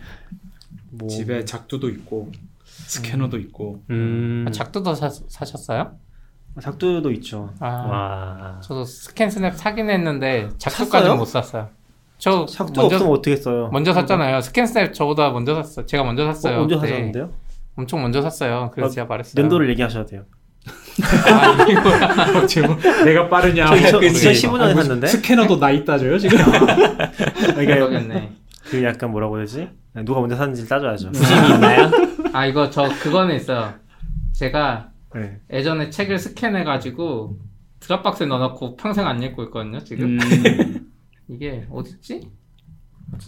뭐, 집에 작두도 있고 스캐너도 있고 음, 아, 작두도 사, 사셨어요? 작두도 있죠. 아 와. 저도 스캔 스냅 사긴 했는데 작두까지 샀어요? 못 샀어요. 저 작두 먼저 없으면 어떻게 써요? 먼저 샀잖아요. 스캔 스냅 저보다 먼저 샀어요. 제가 먼저 샀어요. 어, 언제 그때. 사셨는데요? 엄청 먼저 샀어요. 그래서 아, 제가 말했어요. 연도를 얘기하셔야 돼요. 아, 이거야. 지금 내가 빠르냐 저 2000, 그치. 2015년에 아, 무슨 샀는데 스캐너도 나이 따져요 지금 그러니까 그러겠네. 그 약간 뭐라고 해야 되지? 누가 먼저 샀는지 따져야죠. 부심이 있나요? 아 이거 저 그거는 있어요. 제가 네. 예전에 책을 스캔해가지고 Dropbox에 넣어놓고 평생 안 읽고 있거든요. 지금 음, 이게 어딨지?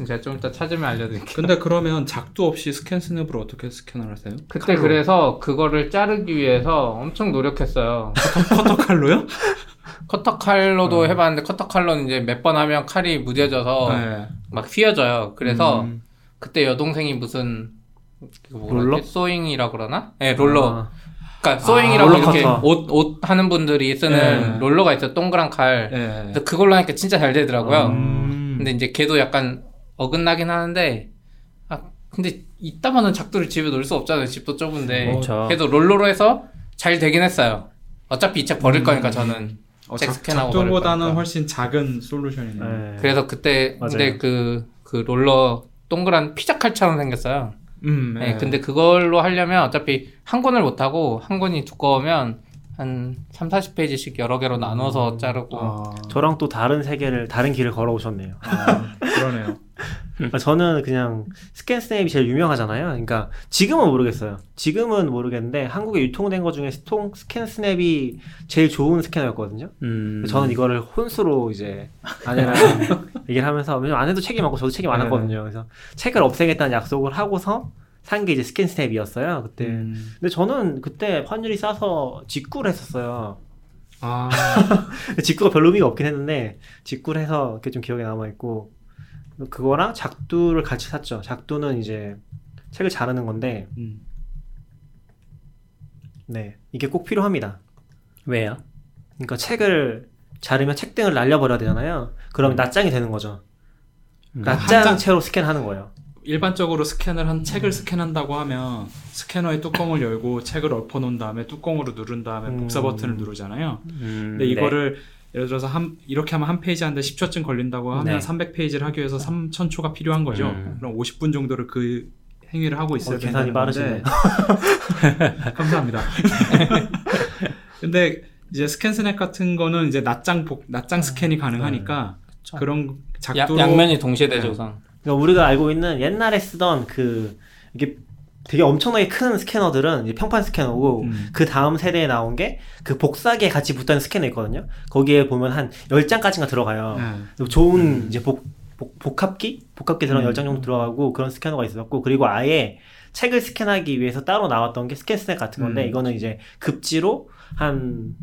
제가 좀 이따 찾으면 알려드릴게요. 근데 그러면 작두 없이 ScanSnap으로 어떻게 스캔을 하세요? 그때 그래서 그거를 자르기 위해서 엄청 노력했어요. 커터 칼로요? 커터 칼로도 해봤는데 커터 칼로는 이제 몇 번 하면 칼이 무뎌져서 네. 막 휘어져요. 그래서 음, 그때 여동생이 무슨 롤러? sewing이라 그러나? 네 롤러. 아, 그러니까 sewing이라고 롤러 이렇게. 옷 옷 하는 분들이 쓰는 네. 롤러가 있어 요. 동그란 칼. 네. 근데 그걸로 하니까 진짜 잘 되더라고요. 음. 근데 이제 걔도 약간 어긋나긴 하는데 아 근데 이따만한 작두를 집에 놓을 수 없잖아요. 집도 좁은데. 그렇죠. 그래도 롤러로 해서 잘 되긴 했어요. 어차피 이 책 버릴 음. 거니까 저는. 어, 책 작, 스캔하고 작두보다는. 훨씬 작은 솔루션이네요. 네. 그래서 그때 맞아요. 근데 그, 그 롤러 동그란 피자 칼처럼 생겼어요. 음, 네, 근데 그걸로 하려면 어차피 한 권을 못 하고 한 권이 두꺼우면 한 3, 40페이지씩 여러 개로 나눠서 자르고 아, 저랑 또 다른 세계를 다른 길을 걸어오셨네요. 아, 그러네요. 아, 저는 그냥 ScanSnap이 제일 유명하잖아요. 그러니까 지금은 모르겠어요. 지금은 모르겠는데 한국에 유통된 것 중에 스통 ScanSnap이 제일 좋은 스캐너였거든요. 음, 저는 이거를 혼수로 이제 아내랑 얘기를 하면서 왜냐면 아내도 책이 많고 저도 책이 네. 많았거든요. 그래서 책을 없애겠다는 약속을 하고서 산 게 이제 스캔 스냅이었어요. 그때. 음. 근데 저는 그때 환율이 싸서 직구를 했었어요. 아, 직구가 별로 의미가 없긴 했는데 직구를 해서 이렇게 좀 기억에 남아 있고 그거랑 작두를 같이 샀죠. 작두는 이제 책을 자르는 건데 음. 네 이게 꼭 필요합니다. 왜요? 그러니까 책을 자르면 책 등을 날려버려야 되잖아요. 그러면 낱장이 되는 거죠. 음. 한 장- 낱장체로 스캔하는 거예요. 일반적으로 스캔을 한 책을 스캔한다고 하면 스캐너의 뚜껑을 열고 책을 엎어 놓은 다음에 뚜껑으로 누른 다음에 음. 복사 버튼을 누르잖아요. 음, 근데 이거를 예를 들어서 한 이렇게 하면 한 페이지 하는데 10초쯤 걸린다고 하면 네. 300페이지를 하기 위해서 3000초가 필요한 거죠. 음. 그럼 50분 정도를 그 행위를 하고 있어야 어, 계산이 건데 감사합니다. 근데 이제 스캔 스냅 같은 거는 이제 낱장 복 낱장 스캔이 가능하니까 그쵸. 그런 야, 작도로 양면이 동시에 되죠 우선. 그러니까 우리가 알고 있는 옛날에 쓰던 그 이게 되게 엄청나게 큰 스캐너들은 평판 스캐너고 음. 그 다음 세대에 나온 게 그 복사기에 같이 붙어있는 스캐너 있거든요. 거기에 보면 한 10장까지가 들어가요. 네. 그리고 좋은 이제 복, 복, 복합기? 복합기 들어간 음. 10장 정도 들어가고 그런 스캐너가 있었고 그리고 아예 책을 스캔하기 위해서 따로 나왔던 게 스캔 스냅 같은 건데 음. 이거는 이제 급지로 한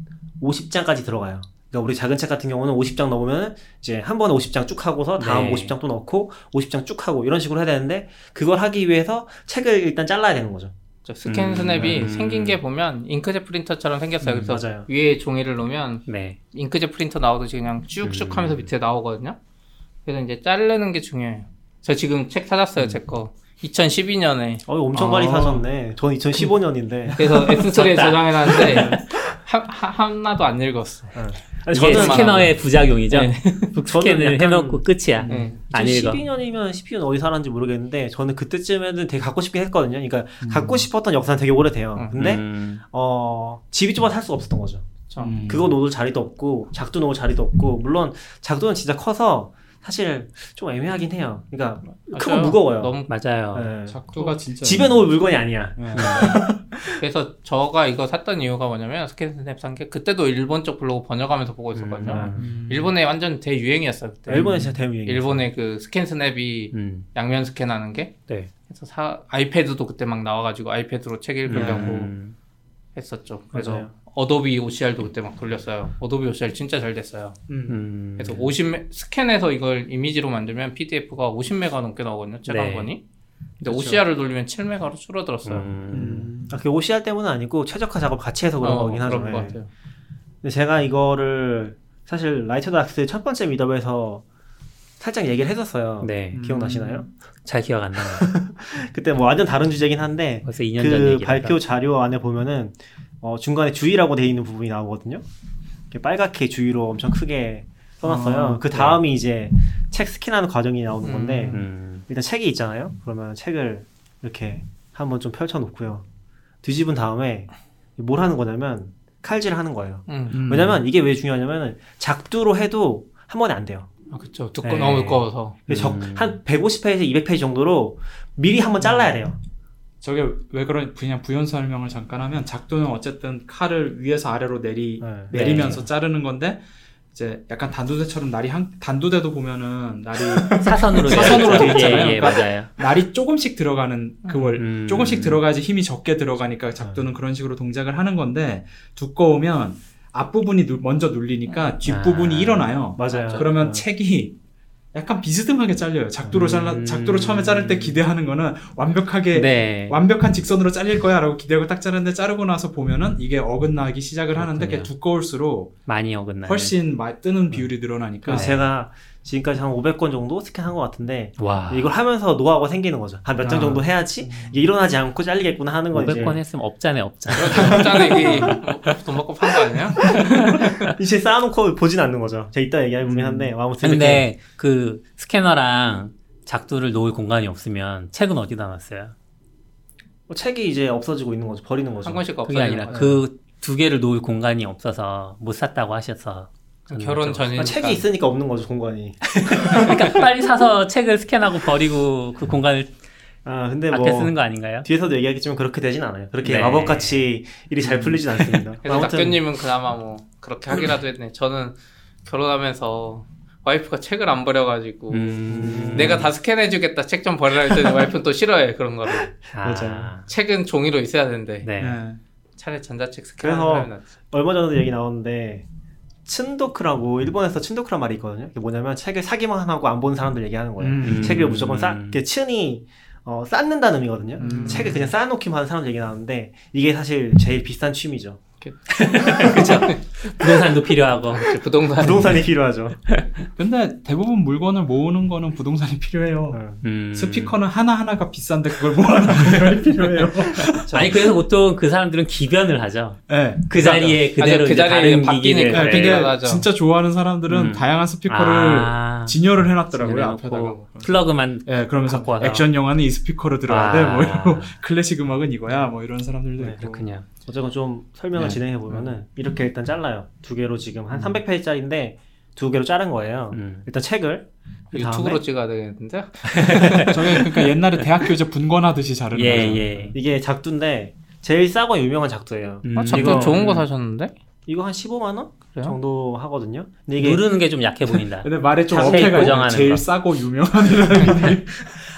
50장까지 들어가요. 그러니까 우리 작은 책 같은 경우는 50장 넣으면 이제 한 번에 50장 쭉 하고서 다음 네. 50장 또 넣고 50장 쭉 하고 이런 식으로 해야 되는데 그걸 하기 위해서 책을 일단 잘라야 되는 거죠. 저 스캔 음, 스냅이 음. 생긴 게 보면 잉크젯 프린터처럼 생겼어요. 음, 그래서 맞아요. 위에 종이를 놓으면 네. 잉크젯 프린터 나오듯이 그냥 쭉쭉 음. 하면서 밑에 나오거든요. 그래서 이제 자르는 게 중요해요. 저 지금 책 찾았어요, 제 거. 2012년에. 어, 엄청 많이 아. 사셨네. 전 2015년인데. 그래서 S3에 적다. 저장해놨는데, 하, 하, 하나도 안 읽었어. 아니, 이게 저는 스캐너의 부작용이죠. 네. 북스캔을 약간- 해놓고 끝이야. 네. 안 읽어. 12년이면 12년 어디 살았는지 모르겠는데 저는 그때쯤에는 되게 갖고 싶긴 했거든요. 그러니까 음. 갖고 싶었던 역사는 되게 오래돼요. 음. 근데 음. 어 집이 좁아서 살 수가 없었던 거죠. 저, 음. 그거 놓을 자리도 없고 작두 놓을 자리도 없고 물론 작두는 진짜 커서 사실 좀 애매하긴 해요. 그러니까 크고 맞아요. 무거워요. 너무, 맞아요. 네. 작두가 진짜 집에 놓을 물건이 아니야. 네. 그래서 저가 이거 샀던 이유가 뭐냐면, 스캔 스냅 산 게, 그때도 일본 쪽 블로그 번역하면서 보고 있었거든요. 음. 일본에 완전 대유행이었어요, 그때. 일본에 진짜 대유행이에요. 일본의 그 스캔 스냅이 음. 양면 스캔하는 게. 네. 그래서 사, 아이패드도 그때 막 나와가지고 아이패드로 책 읽으려고 음. 했었죠. 그래서 맞아요. 어도비 OCR도 그때 막 돌렸어요. 어도비 OCR 진짜 잘 됐어요. 음. 음. 그래서 50 스캔해서 이걸 이미지로 만들면 PDF가 50메가 넘게 나오거든요. 책한 네. 근데 그렇죠. OCR을 돌리면 7메가로 줄어들었어요. 음. 아, 그게 OCR 때문은 아니고 최적화 작업 같이 해서 그런 어, 거긴 하죠. 그런 것 네. 같아요. 근데 제가 이거를 사실 Write the Docs 첫 번째 meetup에서 살짝 얘기를 했었어요. 네. 음. 기억나시나요? 잘 기억 안 나요. 그때 뭐 완전 다른 주제긴 한데 벌써 2년 전 그. 발표 자료 안에 보면은 어, 중간에 주의라고 돼 있는 부분이 나오거든요. 이렇게 빨갛게 주의로 엄청 크게 써놨어요. 아, 그 다음이 이제 책 스캔하는 과정이 나오는 건데 음. 일단 책이 있잖아요. 그러면 책을 이렇게 한번 좀 펼쳐놓고요. 뒤집은 다음에 뭘 하는 거냐면 칼질을 하는 거예요. 음. 음. 왜냐면 이게 왜 중요하냐면 작두로 해도 한 번에 안 돼요. 아, 그쵸. 두꺼, 네. 너무 두꺼워서. 그래서 음. 적- 한 150페이지, 200페이지 정도로 미리 한번 잘라야 돼요. 저게 왜 그런 그냥 부연 설명을 잠깐 하면 작두는 어쨌든 칼을 위에서 아래로 내리 네. 내리면서 자르는 건데 이제 약간 단두대처럼 날이 한 단두대도 보면은 날이 사선으로 사선으로 되어 돼 있잖아요. 예, 예, 그러니까 맞아요. 날이 조금씩 들어가는 그걸 음. 조금씩 들어가야지 힘이 적게 들어가니까 작두는 그런 식으로 동작을 하는 건데 두꺼우면 앞부분이 누- 먼저 눌리니까 뒷부분이 아. 일어나요. 맞아요. 그러면 어. 책이 약간 비스듬하게 잘려요. 작두로 잘라 음. 작두로 처음에 자를 때 기대하는 거는 완벽하게 네. 완벽한 직선으로 잘릴 거야라고 기대하고 딱 자르는데 자르고 나서 보면은 이게 어긋나기 시작을 하는데 그게 그렇군요. 두꺼울수록 많이 어긋나요. 훨씬 마- 뜨는 비율이 늘어나니까 제가 지금까지 한 500건 정도 스캔한 것 같은데 와. 이걸 하면서 노하우가 생기는 거죠. 한 몇장 아. 정도 해야지 이게 일어나지 않고 잘리겠구나 하는 건 500권 이제 했으면 업자네 업자. 없잖아, 이게. 돈 받고 판 거 아니야? 이제 쌓아놓고 보진 않는 거죠. 제가 이따 얘기해보긴 한데 아무튼 이렇게 근데 그 스캐너랑 작두를 놓을 공간이 없으면 책은 어디다 놨어요? 뭐 책이 이제 없어지고 있는 거죠. 버리는 거죠. 한 권씩 그게 없어지는 아니라 거예요. 그두 개를 놓을 공간이 없어서 못 샀다고 하셔서 결혼 여쭤봤어요. 전이니까. 아, 책이 있으니까 없는 거죠 공간이. 그러니까 빨리 사서 책을 스캔하고 버리고 그 공간을 아 근데 뭐 쓰는 거 아닌가요? 뒤에서도 얘기하겠지만 그렇게 되진 않아요. 그렇게 네. 마법같이 일이 잘 풀리진 않습니다. 그래서 낙교님은 그나마 뭐 그렇게 하기라도 했네. 저는 결혼하면서 와이프가 책을 안 버려가지고 음. 내가 다 스캔해주겠다 책 좀 버리라 했더니 와이프는 또 싫어해 그런 거를. 아, 맞아요. 책은 종이로 있어야 되는데 네. 네. 차라리 전자책 스캔하는 그래서. 얼마 전에도 얘기 나왔는데 춘도크라고 일본에서 춘도크란 말이 있거든요. 그게 뭐냐면 책을 사기만 하고 안 보는 사람들 얘기하는 거예요. 음. 책을 무조건 싸, 이게 춘이 어, 쌓는다는 의미거든요. 음. 책을 그냥 쌓아놓기만 하는 사람들 얘기 나오는데 이게 사실 제일 비싼 취미죠. 그렇죠. 부동산도 필요하고. 부동산 부동산이 필요하죠. 근데 대부분 물건을 모으는 거는 부동산이 필요해요. 음. 스피커는 하나 하나가 비싼데 그걸 모아놓는 게 필요해요. 아니 그래서 보통 그 사람들은 기변을 하죠. 네. 그 자리에 그대로. 그 자리에 다른 바뀌니까. 기기를 네, 네, 근데 맞아. 진짜 좋아하는 사람들은 음. 다양한 스피커를 아, 진열을 해놨더라고요 앞에다가. 플러그만 예, 그러면서 갖고 와서. 액션 영화는 이 스피커로 들어야 아. 돼, 뭐 이러고 클래식 음악은 이거야, 뭐 이런 사람들도 네, 있고. 그렇군요. 어쨌건 좀 설명을 네. 진행해 보면은 이렇게 일단 잘라요. 두 개로 지금 한 300페이지짜리인데 두 개로 자른 거예요. 음. 일단 책을 그 유튜브로 찍어야 되겠는데 저게 그러니까 옛날에 대학 교재 분권하듯이 자르는 예 거죠. 예. 이게 작두인데 제일 싸고 유명한 작두예요. 음. 아, 자꾸 이거- 좋은 거 사셨는데 이거 한 15만 원 그래요? 정도 하거든요. 근데 이게 누르는 게 좀 약해 보인다. 근데 말에 좀 어폐가 고정하는 제일 거. 싸고 유명한 이라는 게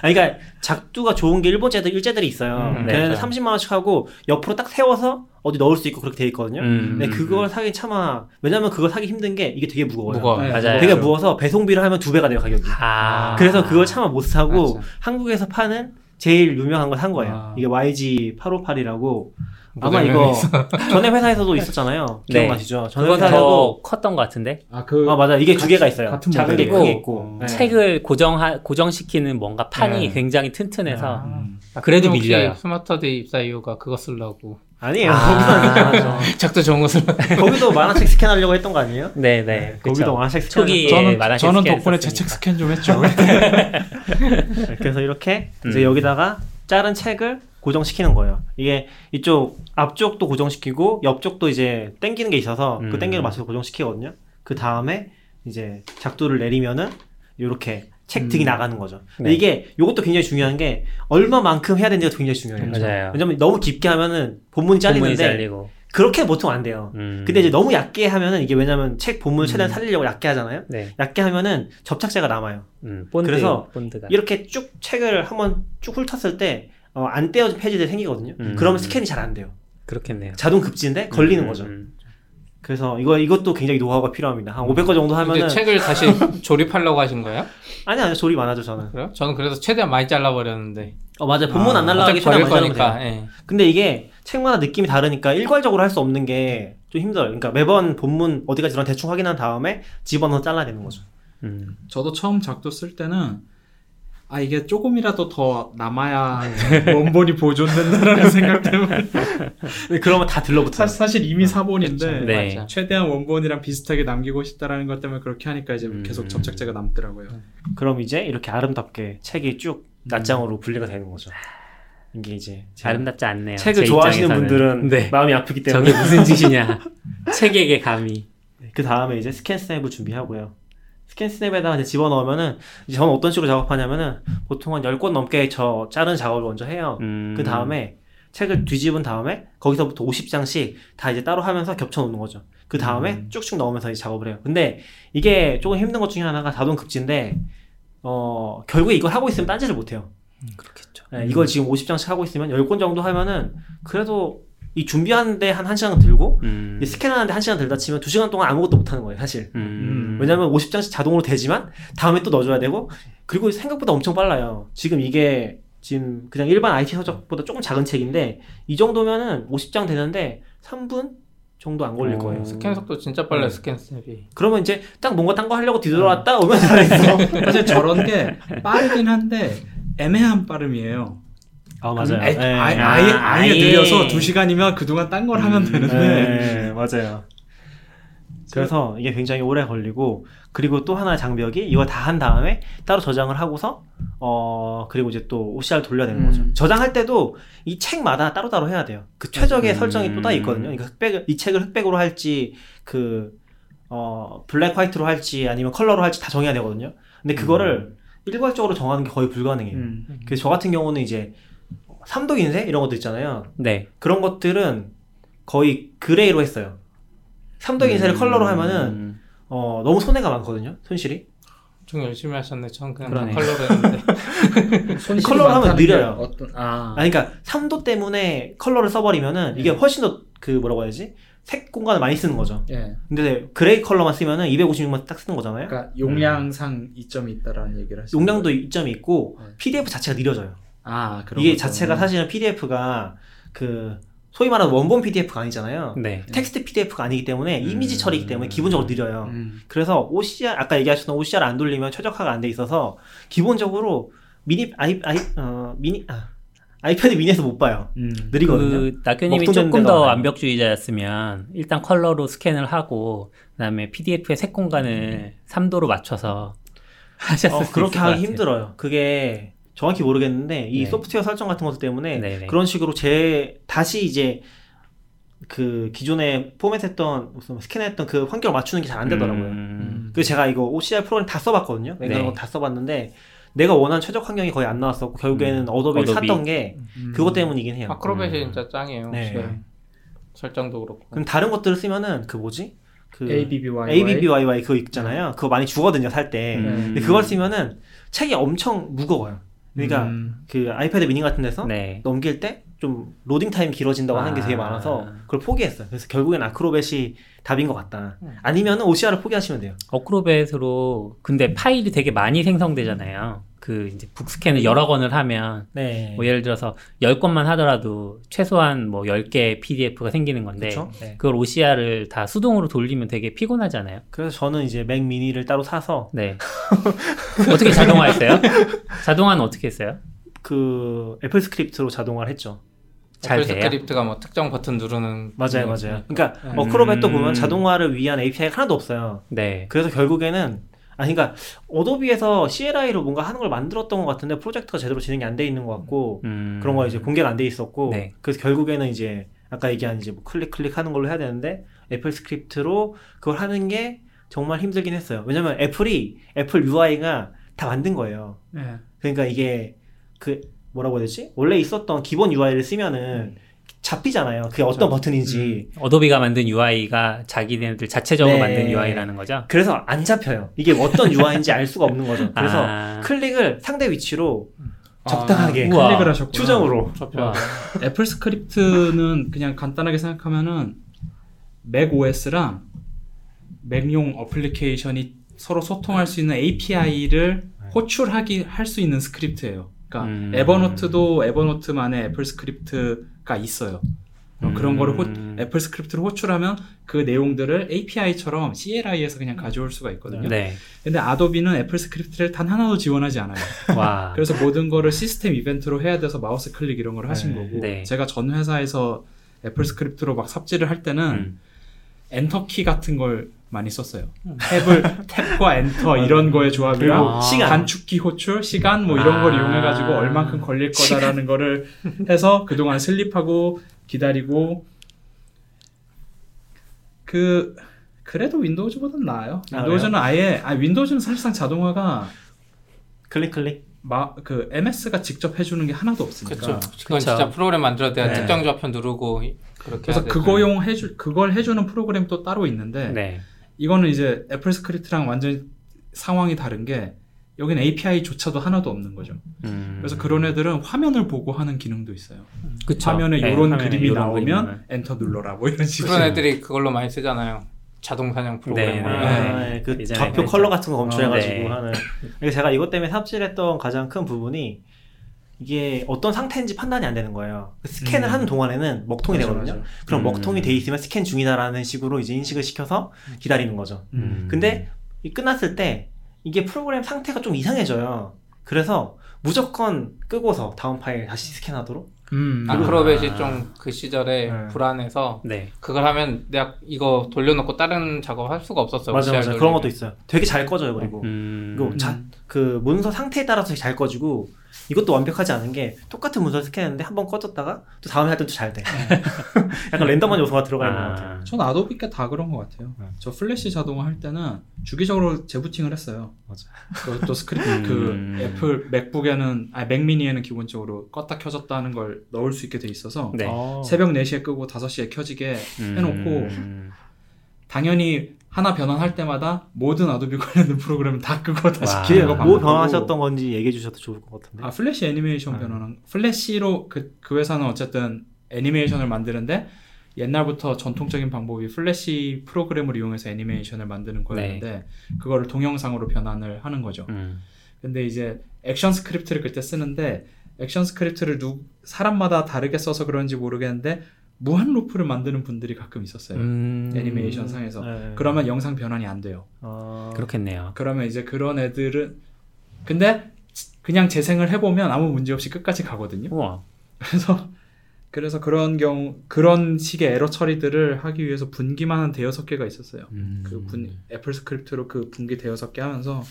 아니 그러니까 작두가 좋은 게 일본제들 일제들이 있어요. 음, 네, 걔네는 그렇죠. 30만 원씩 하고 옆으로 딱 세워서 어디 넣을 수 있고 그렇게 돼 있거든요. 음, 근데 음, 그걸 음. 사기 참아 왜냐면 그거 사기 힘든 게 이게 되게 무거워요. 무거워. 네, 맞아요. 되게 무거워서 배송비를 하면 두 배가 돼요 가격이. 아. 그래서 그걸 차마 못 사고 맞아. 한국에서 파는 제일 유명한 걸 산 거예요. 아. 이게 YG 858이라고 아마 모델명이 이거. 전에 회사에서도 있었잖아요. 네. 기억나시죠? 전에 회사에도 더 컸던 것 같은데 아 그 아 맞아 이게 두 개가 있어요. 같은 작은 게. 크게 있고. 네. 책을 고정하 고정시키는 뭔가 판이 네. 굉장히 튼튼해서 음. 그래도 밀려요. 스마트스터디 입사 이유가 그거 쓰려고 아니에요. 아. 거기도 안 작두 좋은 거 쓰려고 거기도 만화책 스캔하려고 했던 거 아니에요? 네 네. 거기도 만화책 스캔. 초기에 저는 만화책 저는 스캔 덕분에 제. 책 스캔 좀 했죠. 네, 그래서 이렇게 이제 음. 여기다가 자른 책을 고정시키는 거예요. 이게 이쪽 앞쪽도 고정시키고 옆쪽도 이제 당기는 게 있어서 그 음. 당기는 맞춰서 고정시키거든요. 그 다음에 이제 작두를 내리면은 이렇게 책 등이 나가는 거죠. 근데 네. 이게 이것도 굉장히 중요한 게 얼마만큼 해야 되는지가 굉장히 중요해요. 맞아요. 왜냐면 너무 깊게 하면은 본문이 잘리는데. 그렇게 보통 안 돼요. 음. 근데 이제 너무 얕게 하면은 이게 왜냐면 책 본문을 최대한 살리려고 얕게 하잖아요. 네. 얕게 하면은 접착제가 남아요. 음, 본드, 그래서 본드가 이렇게 쭉 책을 한번 쭉 훑었을 때, 어, 안 떼어진 페이지들이 생기거든요. 음. 그러면 스캔이 잘 안 돼요. 그렇겠네요. 자동 급지인데 걸리는 음, 거죠. 음. 그래서 이거, 이것도 굉장히 노하우가 필요합니다. 한 500거 정도 하면은. 책을 다시 조립하려고 하신 거예요? 아니, 아니, 조립 안 하죠, 저는. 그래요? 저는 그래서 최대한 많이 잘라버렸는데 어, 맞아요. 본문 안 날라가게 최대한 버릴 많이 거니까. 예. 근데 이게 책마다 느낌이 다르니까 일괄적으로 할 수 없는 게 좀 힘들어요. 그러니까 매번 본문 어디까지 들어 대충 확인한 다음에 집어넣어 잘라야 되는 거죠. 음. 저도 처음 작도 쓸 때는 아 이게 조금이라도 더 남아야 원본이 보존된다라는 생각 때문에 근데 그러면 다 들러붙어요. 사, 사실 이미 사본인데 네. 최대한 원본이랑 비슷하게 남기고 싶다라는 것 때문에 그렇게 하니까 이제 음. 계속 접착제가 남더라고요. 그럼 이제 이렇게 아름답게 책이 쭉 낱장으로 분리가 되는 거죠. 이게 이제 아름답지 않네요. 책을 제 좋아하시는 입장에서는. 분들은 네. 마음이 아프기 때문에 저게 무슨 짓이냐. 책에게 감히. 그 다음에 이제 스캔 스냅을 준비하고요. 스캔 스냅에다가 이제 집어넣으면은 이제 저는 어떤 식으로 작업하냐면은 보통 한 10권 넘게 저 자른 작업을 먼저 해요. 음. 그 다음에 책을 뒤집은 다음에 거기서부터 50장씩 다 이제 따로 하면서 겹쳐 놓는 거죠. 그 다음에 음. 쭉쭉 넣으면서 이제 작업을 해요. 근데 이게 조금 힘든 것 중에 하나가 자동급지인데 어 결국에 이걸 하고 있으면 딴지를 못 해요. 그렇겠죠. 네, 이걸 지금 50장씩 하고 있으면 10권 정도 하면은 그래도 이 준비하는데 한 1시간 들고 음. 이 스캔하는데 1시간 들다 치면 2시간 동안 아무것도 못 하는 거예요, 사실. 음. 왜냐면 50장씩 자동으로 되지만 다음에 또 넣어줘야 되고 그리고 생각보다 엄청 빨라요. 지금 이게 지금 그냥 일반 IT 서적보다 조금 작은 책인데 이 정도면은 50장 되는데 3분 정도 안 걸릴 어. 거예요. 스캔 속도 진짜 빨라요 네. 스캔 스냅이 그러면 이제 딱 뭔가 딴 거 하려고 뒤돌아왔다 오면 잘했어. 사실 저런 게 빠르긴 한데 애매한 빠름이에요. 아 아, 아예, 네. 아예, 아, 아예, 아예. 느려서 2시간이면 그동안 딴 걸 하면 음, 되는데 네, 맞아요. 그래서 이게 굉장히 오래 걸리고 그리고 또 하나의 장벽이 이거 다 한 다음에 따로 저장을 하고서 어 그리고 이제 또 OCR 돌려야 되는 음. 거죠. 저장할 때도 이 책마다 따로따로 해야 돼요. 그 최적의 음. 설정이 또다 있거든요. 그러니까 흑백 이 책을 흑백으로 할지 그 어, 블랙 화이트로 할지 아니면 컬러로 할지 다 정해야 되거든요. 근데 그거를 일괄적으로 정하는 게 거의 불가능해요. 음. 그래서 저 같은 경우는 이제 삼도 인쇄 이런 것도 있잖아요. 네. 그런 것들은 거의 gray로 했어요. 삼도 인쇄를 음. 컬러로 하면은 어, 너무 손해가 많거든요. 손실이. 좀 열심히 하셨네 전 그냥 그러네. 컬러로 했는데 컬러로 하면 느려요. 어떤 아, 아 그러니까 삼도 때문에 컬러를 써버리면은 이게 훨씬 더 그 뭐라고 해야지 색 공간을 많이 쓰는 거죠. 예. 근데 gray 컬러만 쓰면은 256만 딱 쓰는 거잖아요. 그러니까 용량상 이점이 있다라는 얘기를 하시죠. 용량도 이점이 있고 네. PDF 자체가 느려져요. 아 이게 거죠. 자체가 사실은 PDF가 그 소위 말하는 원본 PDF가 아니잖아요. 네. 텍스트 PDF가 아니기 때문에 이미지 처리이기 때문에 기본적으로 느려요. 음. 그래서 OCR 아까 얘기하셨던 OCR 안 돌리면 최적화가 안 돼 있어서 기본적으로 미니 아이 아이 어 미니 아 아이패드 미니에서 못 봐요. 음. 느리거든요. 그 낙교님이 조금 더 많아요. 완벽주의자였으면 일단 컬러로 스캔을 하고 그다음에 PDF의 색 공간을 3도로 맞춰서 하셨을 어, 수 그렇게 하기 같아요. 힘들어요. 그게 정확히 모르겠는데 이 네. 소프트웨어 설정 같은 것들 때문에 네네. 그런 식으로 제 다시 이제 그 기존에 포맷했던 무슨 스캔했던 그 환경을 맞추는 게 잘 안 되더라고요. 음. 그래서 제가 이거 OCR 프로그램 다 써봤거든요. 네. 네. 다 써봤는데 내가 원하는 최적 환경이 거의 안 나왔었고 결국에는 어도비를 어도비. 샀던 게 음. 그것 때문이긴 해요. 아크로벳이 음. 진짜 짱이에요. 네. 설정도 그렇고. 그럼 다른 것들을 쓰면은 그 뭐지? 그 ABBYY ABBYY 그거 있잖아요. 그거 많이 주거든요 살 때. 음. 근데 그걸 쓰면은 책이 엄청 무거워요. 그러니까 음. 그 아이패드 미니 같은 데서 네. 넘길 때 좀 로딩 타임 길어진다고 하는 게 되게 아. 많아서 그걸 포기했어요. 그래서 결국엔 아크로벳이 답인 것 같다. 음. 아니면 은 OCR을 포기하시면 돼요. 어크로벳으로 근데 파일이 되게 많이 생성되잖아요. 그 이제 북스캔을 여러 건을 하면 네. 뭐 예를 들어서 10건만 하더라도 최소한 뭐 10개 PDF가 생기는 건데 그쵸? 네. 그걸 OCR을 다 수동으로 돌리면 되게 피곤하잖아요. 그래서 저는 이제 맥 미니를 따로 사서 네. 어떻게 자동화했어요? 자동화는 어떻게 했어요? 그 애플 스크립트로 자동화를 했죠. 잘 애플 돼요? 스크립트가 뭐 특정 버튼 누르는 맞아요, 음, 맞아요. 그러니까 음. 어크로벳도 보면 자동화를 위한 API가 하나도 없어요. 네. 그래서 결국에는 아니 그러니까 어도비에서 CLI로 뭔가 하는 걸 만들었던 것 같은데 프로젝트가 제대로 진행이 안 돼 있는 것 같고 음. 그런 거 이제 공개가 안 돼 있었고 네. 그래서 결국에는 이제 아까 얘기한 이제 뭐 클릭 클릭 하는 걸로 해야 되는데 애플 스크립트로 그걸 하는 게 정말 힘들긴 했어요. 왜냐면 애플이 애플 UI가 다 만든 거예요. 네. 그러니까 이게 그 뭐라고 해야 되지? 원래 있었던 기본 UI를 쓰면은 잡히잖아요. 그게 어떤 버튼인지. 어도비가 만든 UI가 자기네들 자체적으로 네. 만든 UI라는 거죠. 그래서 안 잡혀요. 이게 어떤 UI인지 알 수가 없는 거죠. 그래서 아. 클릭을 상대 위치로 아, 적당하게 우와. 클릭을 하셨구나. 추정으로. 와. 애플 스크립트는 그냥 간단하게 생각하면은 맥 OS랑 맥용 어플리케이션이 서로 소통할 수 있는 API를 호출하기 할 수 있는 스크립트예요. 그러니까 음. 에버노트도 에버노트만의 애플 스크립트가 있어요. 어, 그런 거를 호, 음. 애플 스크립트를 호출하면 그 내용들을 API처럼 CLI에서 그냥 가져올 수가 있거든요. 네. 근데 아도비는 애플 스크립트를 단 하나도 지원하지 않아요. 와. 그래서 모든 거를 시스템 이벤트로 해야 돼서 마우스 클릭 이런 걸 하신 네. 거고 네. 제가 전 회사에서 애플 스크립트로 막 삽질을 할 때는 음. 엔터키 같은 걸 많이 썼어요. 탭을 탭과 엔터 이런 거의 조합이랑 그리고 시간. 단축키 호출, 시간 뭐 이런 걸 아. 이용해 가지고 얼만큼 걸릴 거다라는 거를 해서 그동안 sleep하고 기다리고 그 그래도 윈도우즈보단 나아요. 아, 윈도우즈는 아 예 아 윈도우즈는 사실상 자동화가 클릭 클릭. 마, 그 MS가 직접 해주는 게 하나도 없으니까. 그렇죠. 그건 그쵸. 진짜 프로그램 만들어야 네. 특정 좌표 누르고 그렇게 그래서. 그거용 해주 그걸 해주는 프로그램 또 따로 있는데 네. 이거는 이제 애플 스크립트랑 완전 상황이 다른 게 여기는 API조차도 하나도 없는 거죠. 음. 그래서 그런 애들은 화면을 보고 하는 기능도 있어요. 그쵸. 화면에 네, 이런 화면에 그림이 요런 나오면 그림을. 엔터 눌러라 뭐 이런 식으로. 그런 애들이 그걸로 많이 쓰잖아요. 자동 사냥 프로그램. 네, 네. 아, 네. 그 예전에 좌표. 컬러 같은 거 검출해가지고 어, 네. 하는. 제가 이것 때문에 삽질했던 가장 큰 부분이 이게 어떤 상태인지 판단이 안 되는 거예요. 그 스캔을 음. 하는 동안에는 먹통이 맞아, 되거든요. 맞아. 그럼 음. 먹통이 돼 있으면 스캔 중이다라는 식으로 이제 인식을 시켜서 기다리는 거죠. 음. 근데 이 끝났을 때 이게 프로그램 상태가 좀 이상해져요. 그래서 무조건 끄고서 다음 파일 다시 스캔하도록. 음. 아크로벳이 좀그 시절에 네. 불안해서 네. 그걸 하면 내가 이거 돌려놓고 다른 작업 할 수가 없었어요. 맞아 맞아 그런. 것도 있어요. 되게 잘 꺼져요 그리고. 음. 이거 자, 그 문서 상태에 따라서 잘 꺼지고 이것도 완벽하지 않은 게 똑같은 문서를 스캔했는데 한 번 꺼졌다가 또 다음에 할 때 또 잘 돼. 약간 랜덤한 요소가 들어가 있는 것 같아요. 전 Adobe가 다 그런 것 같아요. 네. 저 플래시 자동화 할 때는 주기적으로 재부팅을 했어요. 맞아. 그것도 스크립트 음. 그 애플 맥북에는 아 맥미니에는 기본적으로 껐다 켜졌다 하는 걸 넣을 수 있게 돼 있어서 네. 어. 새벽 4시에 끄고 5시에 켜지게 음. 해놓고 당연히 하나 변환할 때마다 모든 Adobe 관련된 프로그램을 다 끄고 다시 와. 기회 켜고 뭐. 변화하셨던 건지 얘기해 주셔도 좋을 것 같은데. 아 플래시 애니메이션 네. 변환한 플래시로 그, 그 회사는 어쨌든 애니메이션을 만드는데 옛날부터 전통적인 방법이 플래시 프로그램을 이용해서 애니메이션을 만드는 거였는데 그거를 동영상으로 변환을 하는 거죠. 음. 근데 이제 액션 스크립트를 그때 쓰는데 액션 스크립트를 누 사람마다 다르게 써서 그런지 모르겠는데 무한 루프를 만드는 분들이 가끔 있었어요. 음, 애니메이션 상에서. 네. 그러면 영상 변환이 안 돼요. 어, 그렇겠네요. 그러면 이제 그런 애들은 근데 그냥 재생을 해보면 아무 문제 없이 끝까지 가거든요. 우와. 그래서 그래서 그런 경우 그런 식의 에러 처리들을 하기 위해서 분기만 한 대여섯 개가 있었어요. 음. 그 분 애플 스크립트로 그 분기 대여섯 개 하면서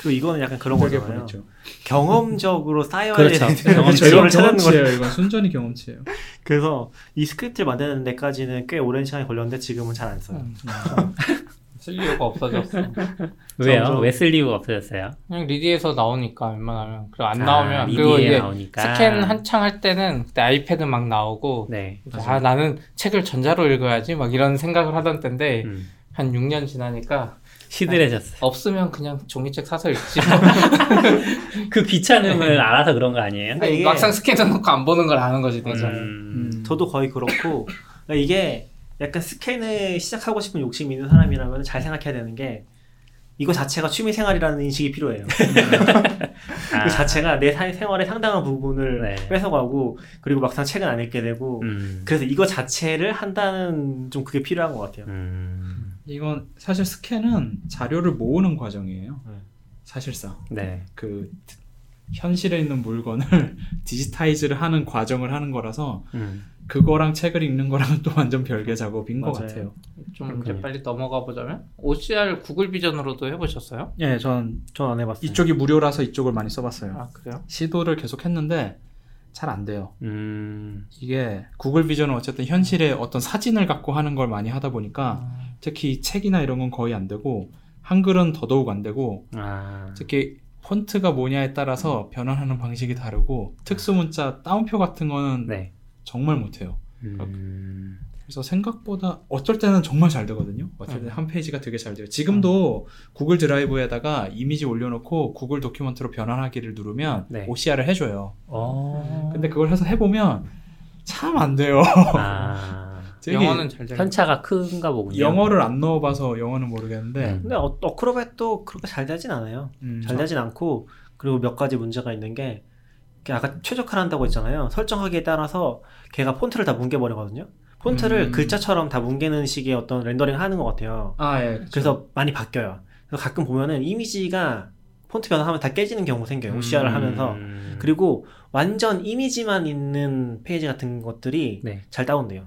그리고 이거는 약간 그런 거잖아요. 보냈죠. 경험적으로 쌓여야 그렇죠. 되는 경험치. 재료를 찾는 거 경험치예요. 이건 순전히 경험치예요. 그래서 이 스크립트를 만드는 데까지는 꽤 오랜 시간이 걸렸는데 지금은 잘 안 써요. 음. 쓸 이유가 없어졌어. 왜요? 점점- 왜 쓸 이유가 없어졌어요? 그냥 리디에서 나오니까 웬만하면 그리고 안 아, 나오면 그리고 이게 나오니까. 스캔 한창 할 때는 그때 아이패드 막 나오고 네. 아 나는 책을 전자로 읽어야지 막 이런 생각을 하던 때인데 음. 한 6년 지나니까 시들해졌어요. 없으면 그냥 종이책 사서 읽지 그 귀찮음을 알아서 그런 거 아니에요? 근데 이게- 막상 스캔해 놓고 안 보는 걸 아는 거지 내가 음. 음. 저도 거의 그렇고 그러니까 이게 약간 스캔을 시작하고 싶은 욕심이 있는 사람이라면 잘 생각해야 되는 게 이거 자체가 취미 생활이라는 인식이 필요해요. 아. 그 자체가 내 사- 생활의 상당한 부분을 네. 뺏어가고 그리고 막상 책은 안 읽게 되고 음. 그래서 이거 자체를 한다는 좀 그게 필요한 것 같아요. 음. 이건 사실 스캔은 자료를 모으는 과정이에요. 네. 사실상 네. 그 현실에 있는 물건을 디지타이즈를 하는 과정을 하는 거라서 음. 그거랑 책을 읽는 거랑은 또 완전 별개 작업인 것 맞아요. 같아요. 좀 이제 그렇군요. 빨리 넘어가 보자면 OCR 구글 비전으로도 해보셨어요? 예, 전전안 해봤어요. 이쪽이 무료라서 이쪽을 많이 써봤어요. 아 그래요? 시도를 계속 했는데 잘 안 돼요. 음. 이게 구글 비전은 어쨌든 현실에 어떤 사진을 갖고 하는 걸 많이 하다 보니까 특히 책이나 이런 건 거의 안 되고 한글은 더더욱 안 되고 아. 특히 폰트가 뭐냐에 따라서 변환하는 방식이 다르고 특수 문자 따옴표 같은 거는 네. 정말 못해요. 음. 그래서 생각보다 어떨 때는 정말 잘 되거든요. 어떨 때한 페이지가 되게 잘 돼요. 지금도 구글 드라이브에다가 이미지 올려놓고 구글 도큐먼트로 변환하기를 누르면 네. OCR을 해줘요. 어. 근데 그걸 해서 해보면 참 안 돼요. 아. 영어는 잘 돼. 편차가 큰가 보군요. 영어를 안 넣어봐서 영어는 모르겠는데 음. 근데 어, 어크로벳도 그렇게 잘 되진 않아요. 음, 잘 되진 않고 그리고 몇 가지 문제가 있는 게 아까 최적화를 한다고 했잖아요. 설정하기에 따라서 걔가 폰트를 다 뭉개버리거든요. 폰트를 음. 글자처럼 다 뭉개는 식의 어떤 렌더링 하는 것 같아요. 아 예. 그쵸. 그래서 많이 바뀌어요. 그래서 가끔 보면은 이미지가 폰트 변화하면 다 깨지는 경우 생겨요. 음. OCR을 하면서. 음. 그리고 완전 이미지만 있는 페이지 같은 것들이 네. 잘 다운돼요.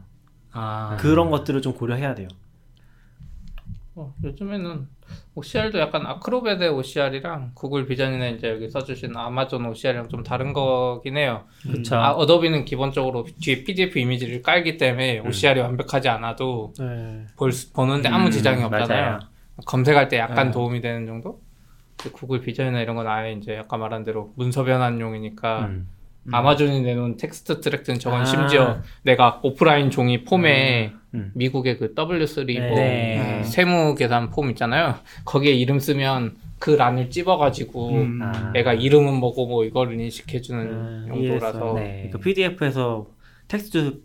아 그런 것들을 좀 고려해야 돼요. 어, 요즘에는 OCR도 약간 Acrobat의 OCR이랑 구글 비전이나 이제 여기 써주신 아마존 OCR이랑 좀 다른 거긴 해요. 그쵸. 아, 어도비는 기본적으로 뒤에 PDF 이미지를 깔기 때문에 음. OCR이 완벽하지 않아도 네. 볼 수- 보는데 아무 음, 지장이 없잖아요. 맞아요. 검색할 때 약간 네. 도움이 되는 정도? 구글 비전이나 이런 건 아예 이제 아까 말한 대로 문서 변환용이니까 음. 음. 아마존이 내놓은 Textract는 저건 아. 심지어 내가 오프라인 종이 폼에 음. 미국의 그 W3 뭐 네. 세무 계산 폼 있잖아요. 거기에 이름 쓰면 그 란을 찝어가지고 음. 아. 내가 이름은 뭐고 뭐 이거를 인식해주는 음, 용도라서. 네. 그 PDF에서 텍스트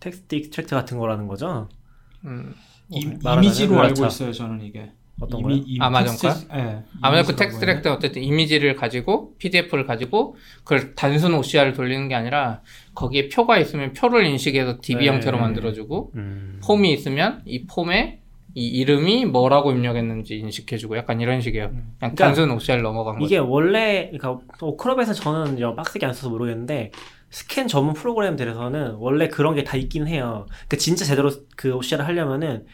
text extract 같은 거라는 거죠. 음, 이, 말하자면 이미지로 그렇죠. 알고 있어요. 저는 이게 어떤 이미, 거요? 이미 아마존 텍스트- 예. 아무래도 그 이미지라고 텍스트 해야 돼? 트랙트 어쨌든 이미지를 가지고 PDF를 가지고 그걸 단순 OCR을 돌리는 게 아니라 거기에 표가 있으면 표를 인식해서 DB 네. 형태로 만들어주고 음. 폼이 있으면 이 폼에 이 이름이 뭐라고 입력했는지 인식해주고 약간 이런 식이에요. 그냥 그러니까 단순 OCR 넘어간 거죠. 이게 원래 그러니까 오크롭에서 저는 이제 빡세게 안 써서 모르겠는데 스캔 전문 프로그램들에서는 원래 그런 게 다 있긴 해요. 그러니까 진짜 제대로 그 OCR을 하려면은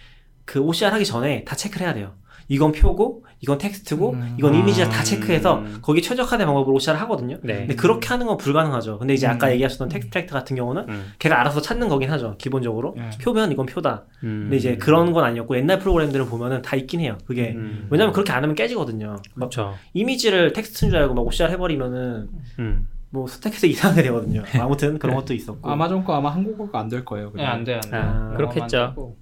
그 OCR 하기 전에 다 체크를 해야 돼요. 이건 표고, 이건 텍스트고, 음. 이건 이미지를 음. 다 체크해서 거기 최적화된 방법으로 OCR을 하거든요. 네. 근데 그렇게 하는 건 불가능하죠. 근데 이제 아까 음. 얘기하셨던 Textract 같은 경우는 음. 걔가 알아서 찾는 거긴 하죠. 기본적으로. 예. 표면 이건 표다. 음. 근데 이제 그런 건 아니었고 옛날 프로그램들은 보면은 다 있긴 해요. 그게 음. 왜냐면 그렇게 안 하면 깨지거든요. 막 그렇죠. 이미지를 텍스트인 줄 알고 막 OCR 해버리면은 음. 뭐 스택해서 이상하게 되거든요. 아무튼 그런 것도 있었고. 아마존 거 아마 한국어가 안될 거예요. 네, 안 돼, 안 돼. 아, 그렇겠죠.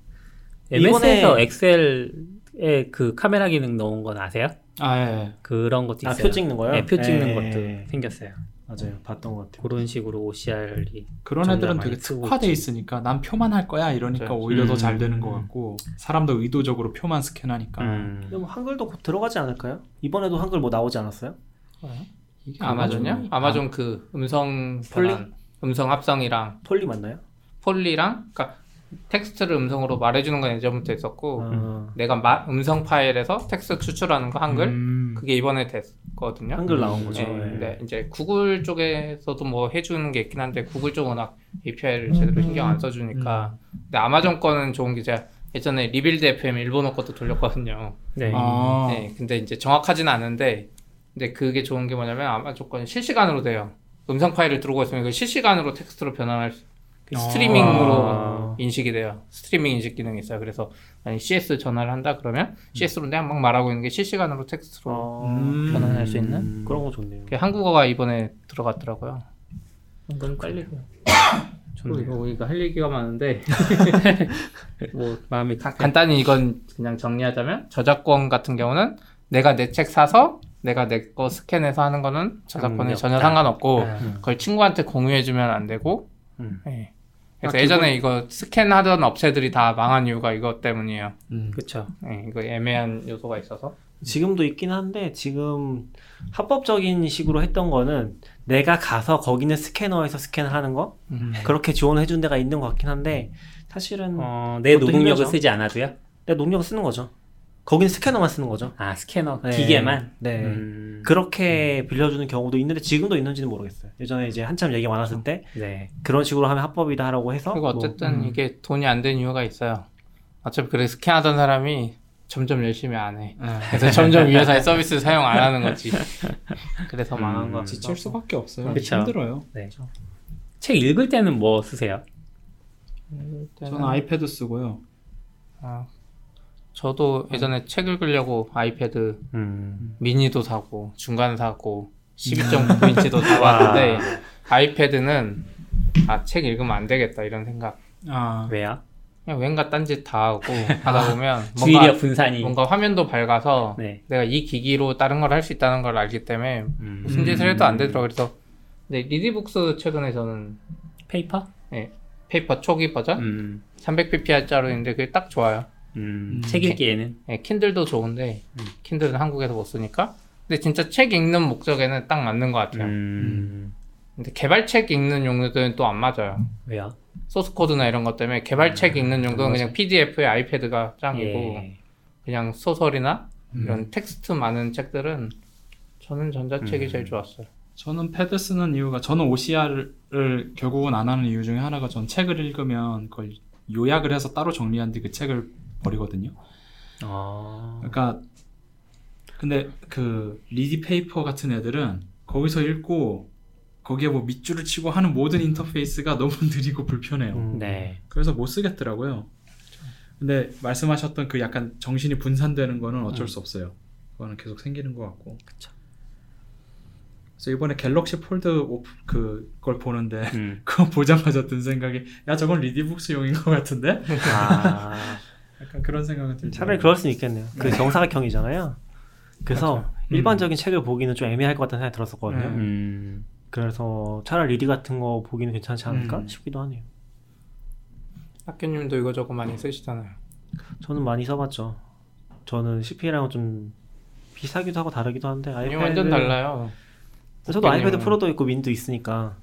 MS에서 이번에- 엑셀 에 그 카메라 기능 넣은 건 아세요? 아 예. 그런 것도 아, 있어요. 표 찍는 거요? 네, 표 찍는 예. 것도 생겼어요. 맞아요. 봤던 것 같아요. 그런 식으로 OCR이 그런 애들은 되게 특화돼. 있으니까 난 표만 할 거야 이러니까 그렇죠. 오히려 더 음. 잘 되는 것 같고 사람도 의도적으로 표만 스캔하니까 음. 뭐 한글도 곧 들어가지 않을까요? 이번에도 한글 뭐 나오지 않았어요? 이게 아마존이요? 아마존이- 아마존 그 음성 Polly? 변환, 음성 합성이랑 Polly 맞나요? Polly랑 그러니까 텍스트를 음성으로 말해주는 건 예전부터 있었고 아, 내가 마- 음성 파일에서 텍스트 추출하는 거 한글 음. 그게 이번에 됐거든요. 한글 나온 거죠. 네, 네. 근데 이제 구글 쪽에서도 뭐 해주는 게 있긴 한데 구글 쪽은 워낙 API를 제대로 신경 안 써주니까 근데 아마존 거는 좋은 게 제가 예전에 Rebuild FM 일본어 것도 돌렸거든요. 네. 아. 네, 근데 이제 정확하진 않은데 근데 그게 좋은 게 뭐냐면 아마존 거는 실시간으로 돼요. 음성 파일을 들어오고 있으면 그 실시간으로 텍스트로 변환할 수 그 스트리밍으로 아. 인식이 돼요. 스트리밍 인식 기능이 있어요. 그래서 만약 CS 전화를 한다 그러면 CS로 내가 막 말하고 있는 게 실시간으로 텍스트로 어, 음. 변환할 수 있는 그런 거 좋네요. 그게 한국어가 이번에 들어갔더라고요. 너무 빨리. 또 이거 우리가 할 얘기가 많은데 뭐 마음이 가- 간단히 이건 그냥 정리하자면 저작권 같은 경우는 내가 내 책 사서 내가 내 거 스캔해서 하는 거는 저작권에 음, 전혀. 상관없고 아. 그걸 친구한테 공유해주면 안 되고 음. 예. 그래서 아, 예전에 이거 스캔하던 업체들이 다 망한 이유가 이것 때문이에요. 음. 그렇죠. 예, 이거 애매한 요소가 있어서 지금도 있긴 한데 지금 합법적인 식으로 했던 거는 내가 가서 거기는 스캐너에서 스캔을 하는 거 그렇게 지원을 해준 데가 있는 것 같긴 한데 사실은 어, 내 노동력을 힘들죠. 쓰지 않아도요? 내 농력을 쓰는 거죠. 거기는 스캐너만 쓰는 거죠. 아 스캐너 네. 기계만. 네. 음, 그렇게 빌려주는 경우도 있는데 지금도 있는지는 모르겠어요. 예전에 이제 한참 얘기 많았을 때 네. 그런 식으로 하면 합법이다라고 해서 그리고 뭐, 어쨌든 음. 이게 돈이 안된 이유가 있어요. 어차피 그래 스캔하던 사람이 점점 열심히 안 해. 네. 그래서 점점 이 회사의 서비스를 사용 안 하는 거지. 그래서 망한 음, 거. 지칠 수밖에 없어요. 그쵸. 힘들어요. 네. 책 읽을 때는 뭐 쓰세요? 저는 아이패드 쓰고요. 아, 저도 예전에 책 읽으려고 아이패드 음. 미니도 사고 중간 사고 12.9인치도 사봤는데 아이패드는 아 책 읽으면 안 되겠다 이런 생각. 아, 왜요? 그냥 왠가 딴짓 다 하고 하다 보면 주의력 뭔가 분산이. 뭔가 화면도 밝아서 네. 내가 이 기기로 다른 걸 할 수 있다는 걸 알기 때문에 음. 무슨 짓을 해도 안 되더라고 그래서 근데 리디북스 최근에 저는 페이퍼? 페이퍼 초기 버전 음. 300ppi짜리인데 그게 딱 좋아요. 음. 음. 책 읽기에는. 예, 킨들도 좋은데 음. 킨들은 한국에서 못 쓰니까 근데 진짜 책 읽는 목적에는 딱 맞는 것 같아요. 음. 근데 개발책 읽는 용도는 또 안 맞아요. 왜요? 소스 코드나 이런 것 때문에 개발책 읽는 용도는 그냥 PDF에 아이패드가 짱이고 예. 그냥 소설이나 음. 이런 텍스트 많은 책들은 저는 전자책이 음. 제일 좋았어요. 저는 패드 쓰는 이유가 저는 OCR을 결국은 안 하는 이유 중에 하나가 전 책을 읽으면 그걸 요약을 해서 따로 정리한 뒤 그 책을 버리거든요. 어. 그러니까 근데 그 리디 페이퍼 같은 애들은 거기서 읽고 거기에 뭐 밑줄을 치고 하는 모든 인터페이스가 너무 느리고 불편해요. 음. 네. 그래서 못 쓰겠더라고요. 근데 말씀하셨던 그 약간 정신이 분산되는 거는 어쩔 음. 수 없어요. 그거는 계속 생기는 것 같고. 그쵸. 그래서 이번에 갤럭시 폴드 오프 그걸 보는데 음. 그거 보자마자 든 생각이 야 저건 리디북스용인 것 같은데 아, 약간 그런 생각은 들죠. 차라리 그럴 수는 있겠네요. 그 정사각형이잖아요. 그래서 맞아요. 음. 일반적인 책을 보기는 좀 애매할 것 같다는 생각이 들었었거든요. 음. 음. 그래서 차라리 리디 같은 거 보기는 괜찮지 않을까 음. 싶기도 하네요. 학교님도 이거저거 많이 쓰시잖아요. 저는 많이 써봤죠. 저는 CP랑은 좀 비슷하기도 하고 다르기도 한데 아이패드 완전 달라요. 저도 아이패드 프로도 있고 민도 있으니까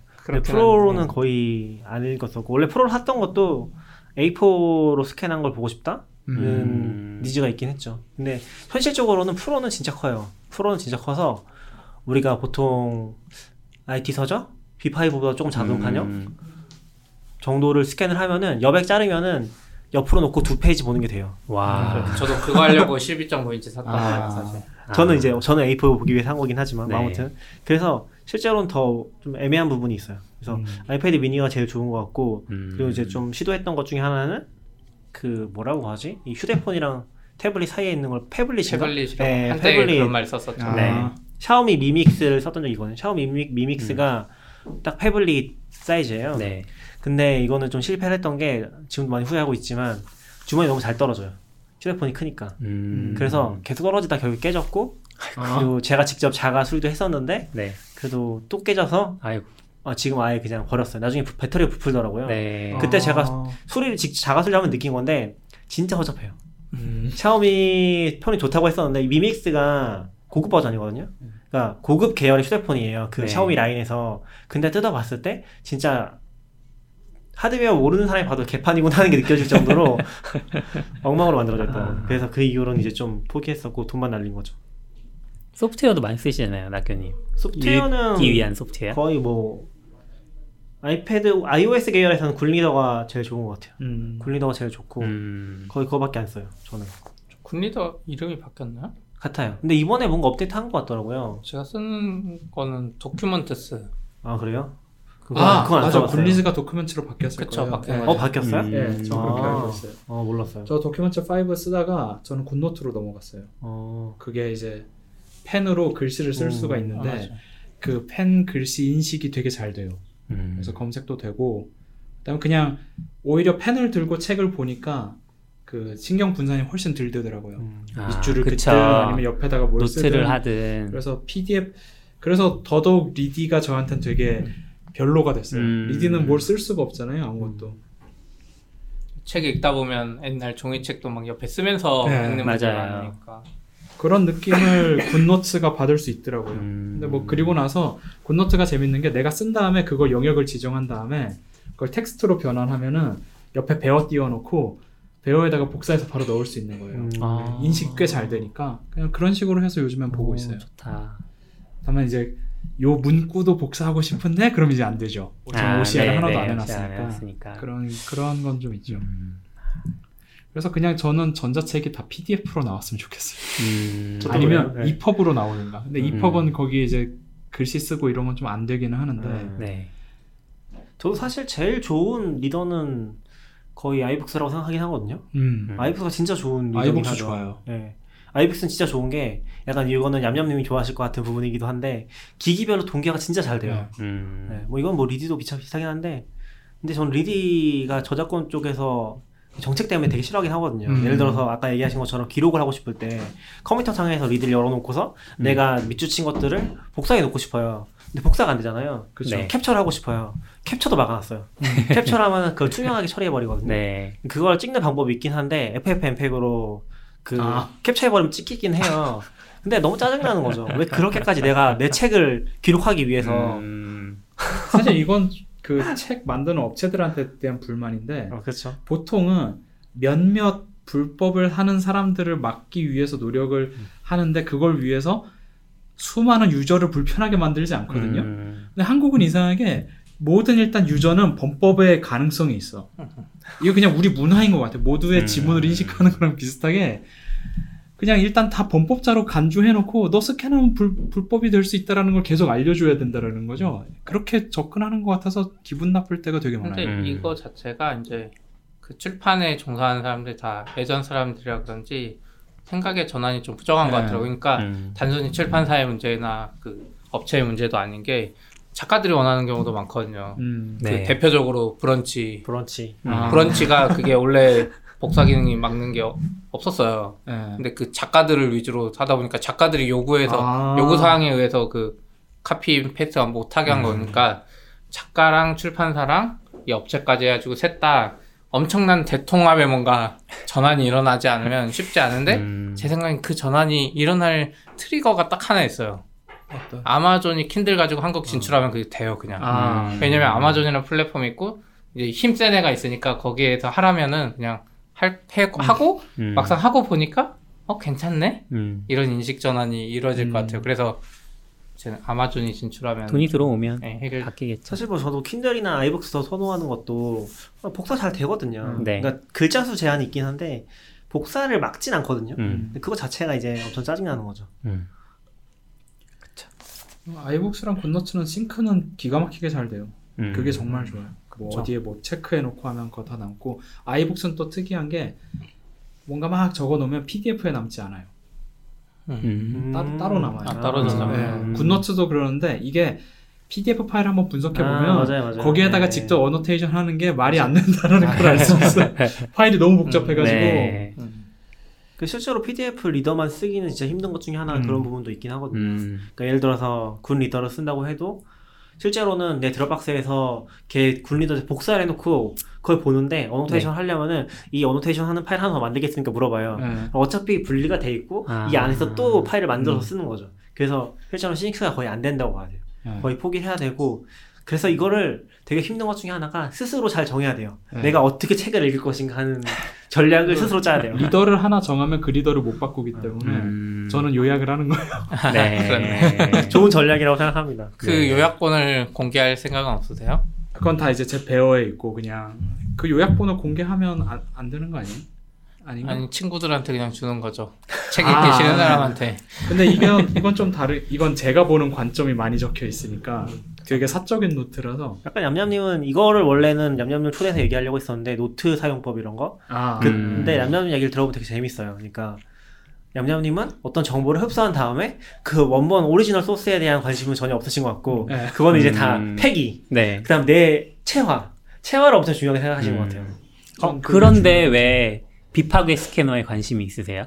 프로로는. 거의 안 읽었었고 원래 프로를 샀던 것도 A4로 스캔한 걸 보고 싶다? 는 음. 니즈가 있긴 했죠. 근데 현실적으로는 프로는 진짜 커요. 프로는 진짜 커서 우리가 보통 IT 서적 B5보다 조금 작은 판형 음. 정도를 스캔을 하면은 여백 자르면은 옆으로 놓고 두 페이지 보는 게 돼요. 와. 저도 그거 하려고 12.5인치 샀단 아. 사실. 저는 아. 이제 저는 A4 보기 위해 산 거긴 하지만 네. 아무튼 그래서 실제로는 더 좀 애매한 부분이 있어요. 그래서 음. 아이패드 미니가 제일 좋은 것 같고 음. 그리고 이제 좀 시도했던 것 중에 하나는 그 뭐라고 하지? 이 휴대폰이랑 태블릿 사이에 있는 걸 패블릿인가? 패블릿이라고 네, 한때 패블릿. 그런 말 썼었죠. 아, 네. 샤오미 미믹스를 썼던 적이 있거든요. 샤오미 미믹, 미믹스가 딱 패블릿 사이즈예요. 네. 근데 이거는 좀 실패를 했던 게 지금도 많이 후회하고 있지만 주머니 너무 잘 떨어져요. 휴대폰이 크니까. 음. 그래서 계속 떨어지다 결국 깨졌고 아. 그리고 제가 직접 자가 수리도 했었는데 네. 그래도 또 깨져서 아이고. 아, 지금 아예 그냥 버렸어요. 나중에 부- 배터리가 부풀더라고요. 네. 그때 아. 제가 수리를 직접 자가 수리하면 느낀 건데 진짜 허접해요. 음. 샤오미 편이 좋다고 했었는데 이 미믹스가 고급 버전이거든요. 그러니까 고급 계열의 휴대폰이에요. 그 네. 샤오미 라인에서. 근데 뜯어봤을 때 진짜 하드웨어 모르는 사람이 봐도 개판이구나 하는 게 느껴질 정도로 엉망으로 만들어져 있다. 그래서 그 이후로는 이제 좀 포기했었고 돈만 날린 거죠. 소프트웨어도 많이 쓰시잖아요, 낙교님. 소프트웨어는 위한 소프트웨어. 거의 뭐 아이패드 iOS 계열에서는 굴리더가 제일 좋은 것 같아요. 음. 굴리더가 제일 좋고 음. 거의 그거밖에 안 써요. 저는 굿리더 이름이 바뀌었나요? 같아요. 근데 이번에 뭔가 업데이트 한 것 같더라고요. 제가 쓰는 거는 Documents. 아 그래요? 그거, 아, 그건 안 맞아. 굿리더가 Document로 바뀌었을 그쵸, 거예요. 예. 거죠. 어 바뀌었어요? 음. 예, 저 그렇게 아. 알고 있어요. 어 몰랐어요. 저 Document 5 쓰다가 저는 굿노트로 넘어갔어요. 어 그게 이제 펜으로 글씨를 쓸 음. 수가 아, 있는데 맞아. 그 펜 글씨 인식이 되게 잘 돼요. 음. 그래서 검색도 되고 그다음에 그냥 오히려 펜을 들고 책을 보니까 그 신경 분산이 훨씬 덜 되더라고요. 음. 아, 밑줄을. 긋든 아니면 옆에다가 뭘 쓰든 노트를 하든. 그래서 PDF 그래서 더더욱 리디가 저한테는 되게 별로가 됐어요. 음. 리디는 뭘 쓸 수가 없잖아요 아무것도. 책 읽다 보면 옛날 종이책도 막 옆에 쓰면서 네, 읽는 분들 맞아요. 많으니까. 그런 느낌을 굿노트가 받을 수 있더라고요. 음. 근데 뭐 그리고 나서 굿노트가 재밌는 게 내가 쓴 다음에 그걸 영역을 지정한 다음에 그걸 텍스트로 변환하면은 옆에 배어 띄워놓고 배어에다가 복사해서 바로 넣을 수 있는 거예요. 음. 아. 인식 꽤 잘 되니까 그냥 그런 식으로 해서 요즘엔 보고 오, 있어요. 좋다. 다만 이제 요 문구도 복사하고 싶은데 그럼 이제 안 되죠. 지금 OCR을 네, 하나도 네, 안 OCR 해놨으니까 해놨으니까. 그런 그런 건 좀 있죠. 음. 그래서 그냥 저는 전자책이 다 PDF로 나왔으면 좋겠어요. 음. 아니면. 네. EPUB으로 나오는가. 근데 음. EPUB은 거기 이제 글씨 쓰고 이런 건 좀 안 되기는 하는데 네. 네. 저도 사실 제일 좋은 리더는 거의 아이북스라고 생각하긴 하거든요. 음. 음. 아이북스가 진짜 좋은 리더긴 아이북스 하죠. 좋아요. 네. 아이북스는 진짜 좋은 게 약간 이거는 얌얌님이 좋아하실 것 같은 부분이기도 한데 기기별로 동기화가 진짜 잘 돼요. 음. 네, 뭐 이건 뭐 리디도 비슷 비슷하긴 한데 근데 저는 리디가 저작권 쪽에서 정책 때문에 되게 싫어하긴 하거든요. 음. 예를 들어서 아까 얘기하신 것처럼 기록을 하고 싶을 때 컴퓨터 창에서 리드를 열어놓고서 음. 내가 밑줄친 것들을 복사해 놓고 싶어요. 근데 복사가 안 되잖아요. 그렇죠. 네. 캡처를 하고 싶어요. 캡처도 막아놨어요. 캡처를 하면 그걸 투명하게 처리해버리거든요. 네. 그걸 찍는 방법이 있긴 한데 FFmpeg으로 그 아. 캡처해버리면 찍히긴 해요. 근데 너무 짜증나는 거죠. 왜 그렇게까지 내가 내 책을 기록하기 위해서 음. 사실 이건 그 책 만드는 업체들한테 대한 불만인데 어, 그렇죠. 보통은 몇몇 불법을 하는 사람들을 막기 위해서 노력을 하는데 그걸 위해서 수많은 유저를 불편하게 만들지 않거든요. 음. 근데 한국은 이상하게 모든 일단 유저는 범법의 가능성이 있어. 이거 그냥 우리 문화인 것 같아. 모두의 음. 지문을 인식하는 거랑 비슷하게 그냥 일단 다 범법자로 간주해놓고 너 스캔하면 불, 불법이 될 수 있다라는 걸 계속 알려줘야 된다라는 거죠. 그렇게 접근하는 것 같아서 기분 나쁠 때가 되게 근데 많아요. 음. 이거 자체가 이제 그 출판에 종사하는 사람들 다 예전 사람들이라 그런지 생각의 전환이 좀 부정한 것 네. 같더라고요. 그러니까 음. 단순히 출판사의 문제나 그 업체의 문제도 아닌 게 작가들이 원하는 경우도 많거든요. 음. 네. 그 대표적으로 브런치. 브런치. 아. 브런치가 그게 원래 복사 기능이 막는 게 어- 없었어요. 네. 근데 그 작가들을 위주로 하다 보니까 작가들이 요구해서 아. 요구 사항에 의해서 그 copy paste가 못하게 한 거니까 작가랑 출판사랑 이 업체까지 해가지고 셋 다 엄청난 대통합에 뭔가 전환이 일어나지 않으면 쉽지 않은데 음. 제 생각엔 그 전환이 일어날 트리거가 딱 하나 있어요. 어떤? 아마존이 킨들 가지고 한국 진출하면 그게 돼요 그냥. 아. 음. 왜냐면 아마존이라는 플랫폼이 있고 이제 힘센 애가 있으니까 거기에서 하라면은 그냥 할 해, 하고 음. 막상 하고 보니까 어 괜찮네 음. 이런 인식 전환이 이루어질 것 음. 같아요. 그래서 제 아마존이 진출하면 돈이 들어오면 네, 해결 바뀌겠죠. 사실 뭐 저도 킨들이나 아이북스 더 선호하는 것도 복사 잘 되거든요. 네. 그러니까 글자 수 제한이 있긴 한데 복사를 막진 않거든요. 음. 근데 그거 자체가 이제 엄청 짜증 나는 거죠. 음. 아이북스랑 굿노트는 싱크는 기가 막히게 잘 돼요. 음. 그게 정말 좋아요. 뭐 그쵸. 어디에 뭐 체크해놓고 하면 그거 다 남고 아이북스는 또 특이한 게 뭔가 막 적어놓으면 PDF에 남지 않아요. 음. 따, 따로 남아요. 아, 따로 네. 남아요. 굿노트도 그러는데 이게 PDF 파일 한번 분석해 아, 보면 맞아요, 맞아요. 거기에다가 네. 직접 annotation 하는 게 말이 안 된다는 걸 알 수 있어요. 파일이 너무 복잡해가지고 네. 음. 그 실제로 PDF 리더만 쓰기는 진짜 힘든 것 중에 하나 음. 그런 부분도 있긴 하거든요. 음. 그러니까 예를 들어서 굿리더를 쓴다고 해도 실제로는 내 드롭박스에서 걔 굿리더 복사를 해놓고 그걸 보는데 annotation 하려면은 이 annotation 하는 파일 하나 더 만들겠습니까 물어봐요. 네. 어차피 분리가 돼 있고 아. 이 안에서 또 파일을 만들어서 음. 쓰는 거죠. 그래서 실제로 sync가 거의 안 된다고 봐야 돼요. 네. 거의 포기해야 되고 그래서 이거를 되게 힘든 것 중에 하나가 스스로 잘 정해야 돼요. 네. 내가 어떻게 책을 읽을 것인가 하는 전략을 스스로 짜야 돼요. 리더를 하나 정하면 그 리더를 못 바꾸기 때문에 음. 저는 요약을 하는 거예요. 네. 좋은 전략이라고 생각합니다. 그 네. 요약본을 공개할 생각은 없으세요? 그건 다 이제 제 배어에 있고 그냥 그 요약본을 공개하면 안, 안 되는 거 아니에요? 아닌가? 아니 친구들한테 그냥 주는 거죠. 책 아. 읽기 싫은 사람한테. 근데 이건 이건 좀 다른 이건 제가 보는 관점이 많이 적혀 있으니까 되게 사적인 노트라서 약간 얌얌님은 이거를 원래는 얌얌님 초대해서 얘기하려고 했었는데 노트 사용법 이런 거. 아 그- 음. 근데 얌얌님 얘기를 들어보면 되게 재밌어요. 그러니까 얌얌님은 어떤 정보를 흡수한 다음에 그 원본 오리지널 소스에 대한 관심은 전혀 없으신 것 같고 네. 그거는 이제 다 음. 폐기. 네. 그다음 내 체화. 체화를 엄청 중요하게 생각하시는 음. 것 같아요. 어, 그런데 중요해요. 왜 비파괴 스캐너에 관심이 있으세요?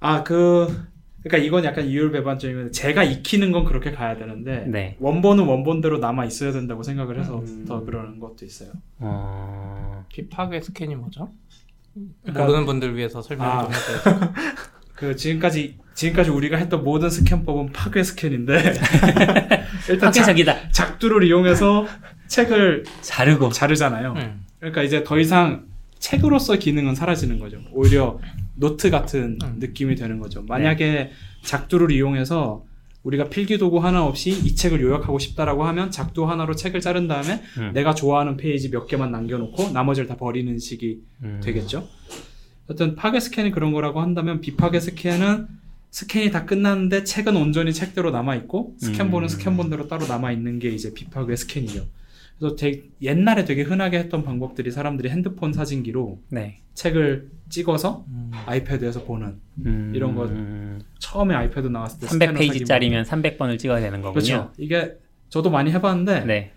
아 그 그러니까 이건 약간 이율배반적이면 제가 익히는 건 그렇게 가야 되는데 네. 원본은 원본대로 남아 있어야 된다고 생각을 해서 음. 더 그러는 것도 있어요. 어... 비파괴 스캔이 뭐죠? 그러니까- 모르는 분들 위해서 설명 아. 좀 해줘요. 그 지금까지 지금까지 우리가 했던 모든 스캔법은 파괴 스캔인데 일단 작, 파괴적이다. 작두를 이용해서 책을 자르고. 자르잖아요. 음. 그러니까 이제 더 이상 책으로서 기능은 사라지는 거죠. 오히려 노트 같은 음. 느낌이 되는 거죠. 만약에 작두를 이용해서 우리가 필기도구 하나 없이 이 책을 요약하고 싶다라고 하면 작두 하나로 책을 자른 다음에 음. 내가 좋아하는 페이지 몇 개만 남겨놓고 나머지를 다 버리는 식이 음. 되겠죠. 어떤 파괴 스캔이 그런 거라고 한다면 비파괴 스캔은 스캔이 다 끝났는데 책은 온전히 책대로 남아 있고 스캔본은 음. 스캔본대로 따로 남아 있는 게 이제 비파괴 스캔이죠. 그래서 되게 옛날에 되게 흔하게 했던 방법들이 사람들이 핸드폰 사진기로 네. 책을 찍어서 음. 아이패드에서 보는 음. 이런 거 처음에 아이패드 나왔을 때 스캐너 300페이지짜리면 300번을 찍어야 되는 거군요. 그렇죠. 이게 저도 많이 해봤는데 네.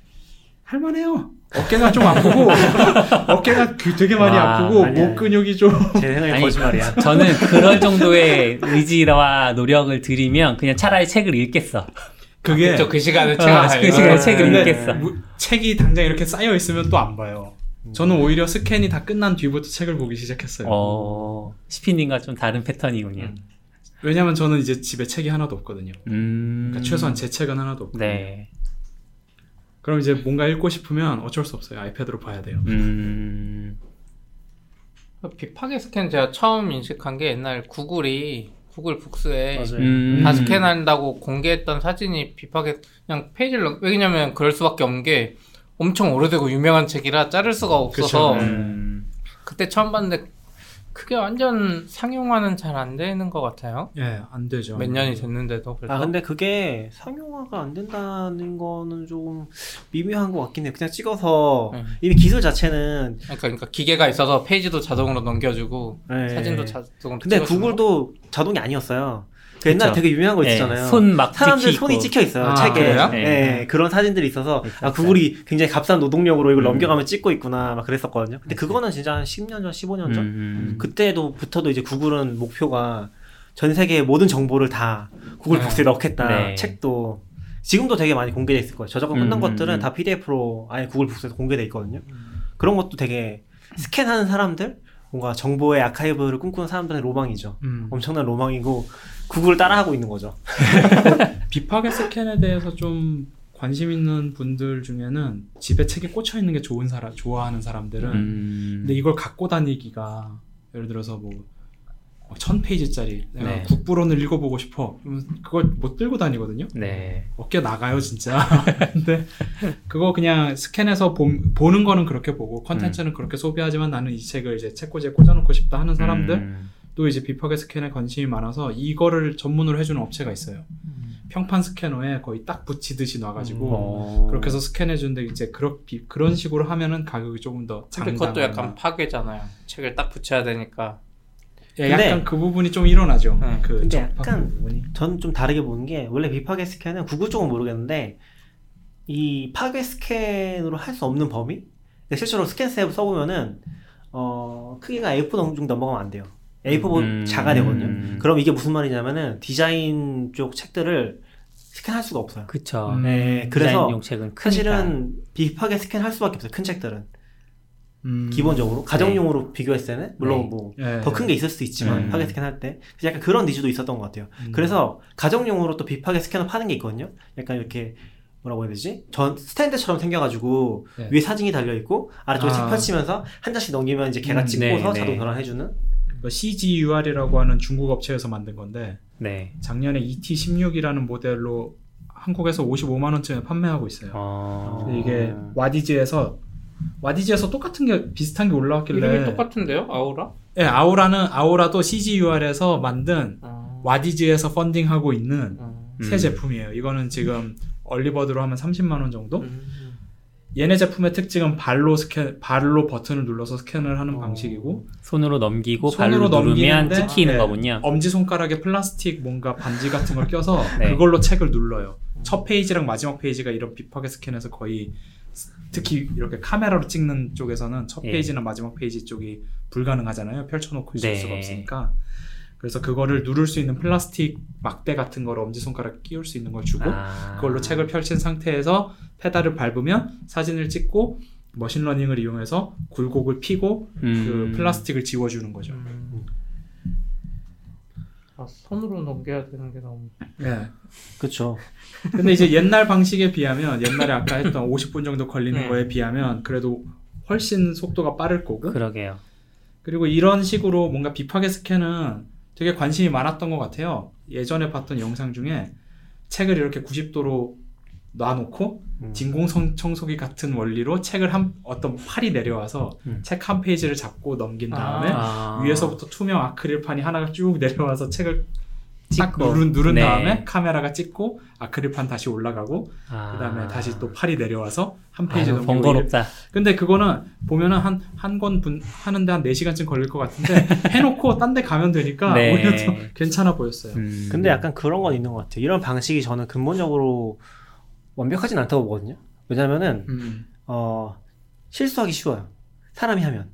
할만해요. 어깨가 좀 아프고 어깨가 그- 되게 많이 아, 아프고 아니야. 목 근육이 좀 제 생각에 아니, 거짓말이야. 저는 그럴 정도의 의지와 노력을 들이면 그냥 차라리 책을 읽겠어. 그게 저그 시간에 책 아, 안그 봐요. 시간에 아, 책을 근데 읽겠어. 무- 책이 당장 이렇게 쌓여 있으면 또 안 봐요. 저는 오히려 스캔이 다 끝난 뒤부터 책을 보기 시작했어요. 어, 시피님과 좀 다른 패턴이군요. 음. 왜냐면 저는 이제 집에 책이 하나도 없거든요. 음. 그러니까 최소한 제 책은 하나도 없고. 네. 그럼 이제 뭔가 읽고 싶으면 어쩔 수 없어요. 아이패드로 봐야 돼요. 음. 비파괴 스캔 제가 처음 인식한 게 옛날 구글이 구글 북스에. 음. 다 스캔한다고 공개했던 사진이 비파괴 그냥 페이지를 넘- 왜냐면 그럴 수밖에 없는 게 엄청 오래되고 유명한 책이라 자를 수가 없어서 그쵸. 음. 그때 처음 봤는데 그게 완전 상용화는 잘 안 되는 것 같아요. 예, 안 되죠. 몇 년이 됐는데도 그래서 아 근데 그게 상용화가 안 된다는 거는 좀 미묘한 것 같긴 해요. 그냥 찍어서 네. 이미 기술 자체는 그러니까, 그러니까 기계가 있어서 페이지도 자동으로 넘겨주고 네. 사진도 자동으로 근데? 구글도 자동이 아니었어요. 그 옛날에 그쵸. 되게 유명한 거 네, 있잖아요. 손막 사람들 찍히고. 손이 찍혀 있어요 아, 책에. 그래요? 네, 네. 그런 사진들이 있어서 아 있었어요. 구글이 굉장히 값싼 노동력으로 이걸 음. 넘겨가며 찍고 있구나 막 그랬었거든요. 근데 그거는 진짜 한 10년 전, 15년 전. 음. 그때도부터도 이제 구글은 목표가 전 세계의 모든 정보를 다 구글 네. 북스에 넣겠다. 네. 책도 지금도 되게 많이 공개돼 있을 거예요. 저작권 끝난 음, 것들은 음. 다 PDF로 아예 구글 북스에서 공개돼 있거든요. 그런 것도 되게 스캔하는 사람들, 뭔가 정보의 아카이브를 꿈꾸는 사람들의 로망이죠. 음. 엄청난 로망이고 구글을 따라하고 있는 거죠. 비파괴 스캔에 대해서 좀 관심 있는 분들 중에는 집에 책이 꽂혀 있는 게 좋은 사람, 좋아하는 사람들은 음. 근데 이걸 갖고 다니기가 예를 들어서 뭐. 천 페이지짜리 내가 네. 국부론을 읽어보고 싶어 그걸 못 들고 다니거든요 네. 어깨 나가요 진짜 근데 그거 그냥 스캔해서 보, 보는 거는 그렇게 보고 컨텐츠는 그렇게 소비하지만 나는 이 책을 이제 책꽂이에 꽂아놓고 싶다 하는 사람들 음. 또 이제 비파괴 스캔에 관심이 많아서 이거를 전문으로 해주는 업체가 있어요 평판 스캐너에 거의 딱 붙이듯이 놔가지고 어. 그렇게 해서 스캔해주는데 이제 그렇, 비, 그런 식으로 하면은 가격이 조금 더 근데 그것도 약간 파괴잖아요. 책을 딱 붙여야 되니까. 예, 근데- 약간 그 부분이 좀 일어나죠 네. 그 근데 약간 부분이 저는 좀 다르게 보는 게 원래 비파괴 스캔은 구글 쪽은 모르겠는데 이 파괴 스캔으로 할 수 없는 범위? 그러니까 실제로 스캔 앱 써보면은 어 크기가 A4 정도 넘어가면 안 돼요. A4보다 음. 작아야 되거든요. 음. 그럼 이게 무슨 말이냐면은 디자인 쪽 책들을 스캔할 수가 없어요. 그쵸. 음. 네, 그래서. 사실은 비파괴 스캔할 수밖에 없어요. 큰 책들은. 음. 기본적으로 가정용으로 비교했을 때는 물론 네. 뭐 예. 더큰 게 있을 수도 있지만 음. 비파괴 스캔 할 때 약간 그런 needs도 있었던 것 같아요. 음. 그래서 가정용으로 또 비파괴 스캐너 파는 게 있거든요. 약간 이렇게 뭐라고 해야 되지? 전 스탠드처럼 생겨가지고 네. 위에 사진기 달려 있고 아래쪽에 아. 책 펼치면서 한 장씩 넘기면 이제 걔가 음, 찍고서 네, 자동 네. 변환해주는. 그 CZUR이라고 하는 중국 업체에서 만든 건데 네. 작년에 ET16이라는 모델로 한국에서 55만 원쯤에 판매하고 있어요. 어. 근데 이게 와디즈에서 와디즈에서 똑같은 게 비슷한 게 올라왔길래 이름이 똑같은데요? 아우라? 예, 아우라는 아우라도 CZUR에서 만든 아. 와디즈에서 펀딩하고 있는 음. 새 음. 제품이에요. 이거는 지금 early bird로 하면 30만 원 정도? 음. 얘네 제품의 특징은 발로 스캔 발로 버튼을 눌러서 스캔을 하는 어. 방식이고 손으로 넘기고 손으로 발로 누르면 찍히는 네. 거군요. 엄지 손가락에 플라스틱 뭔가 반지 같은 걸 껴서 네. 그걸로 책을 눌러요. 첫 페이지랑 마지막 페이지가 이런 비파괴 스캔에서 거의 특히 이렇게 카메라로 찍는 쪽에서는 첫 예. 페이지나 마지막 페이지 쪽이 불가능하잖아요. 펼쳐놓고 있을 네. 수가 없으니까. 그래서 그거를 누를 수 있는 플라스틱 막대 같은 거를 엄지 손가락 끼울 수 있는 걸 주고 아. 그걸로 책을 펼친 상태에서 페달을 밟으면 사진을 찍고 machine learning을 이용해서 굴곡을 피고 음. 그 플라스틱을 지워주는 거죠. 음. 아, 손으로 넘겨야 되는 게 너무. 예. 그렇죠. 근데 이제 옛날 방식에 비하면 옛날에 아까 했던 50분 정도 걸리는 네. 거에 비하면 그래도 훨씬 속도가 빠를 거고 그러게요. 그리고 이런 식으로 뭔가 비파게 스캔은 되게 관심이 많았던 것 같아요. 예전에 봤던 영상 중에 책을 이렇게 90도로 놔놓고 음. 진공 청소기 같은 원리로 책을 한 어떤 팔이 내려와서 음. 책한 페이지를 잡고 넘긴 다음에 아. 위에서부터 투명 아크릴판이 하나가 쭉 내려와서 책을 딱 찍고. 누른, 누른 네. 다음에 카메라가 찍고 아크릴판 다시 올라가고 아. 그다음에 다시 또 팔이 내려와서 한 페이지 아유, 넘기고 번거롭다. 근데 그거는 보면은 한 한 권 분 하는데 한 4시간쯤 걸릴 것 같은데 해놓고 딴 데 가면 되니까 네. 오히려 더 괜찮아 보였어요. 음. 근데 약간 그런 건 있는 것 같아요. 이런 방식이 저는 근본적으로 완벽하진 않다고 보거든요. 왜냐면은 음. 어 실수하기 쉬워요. 사람이 하면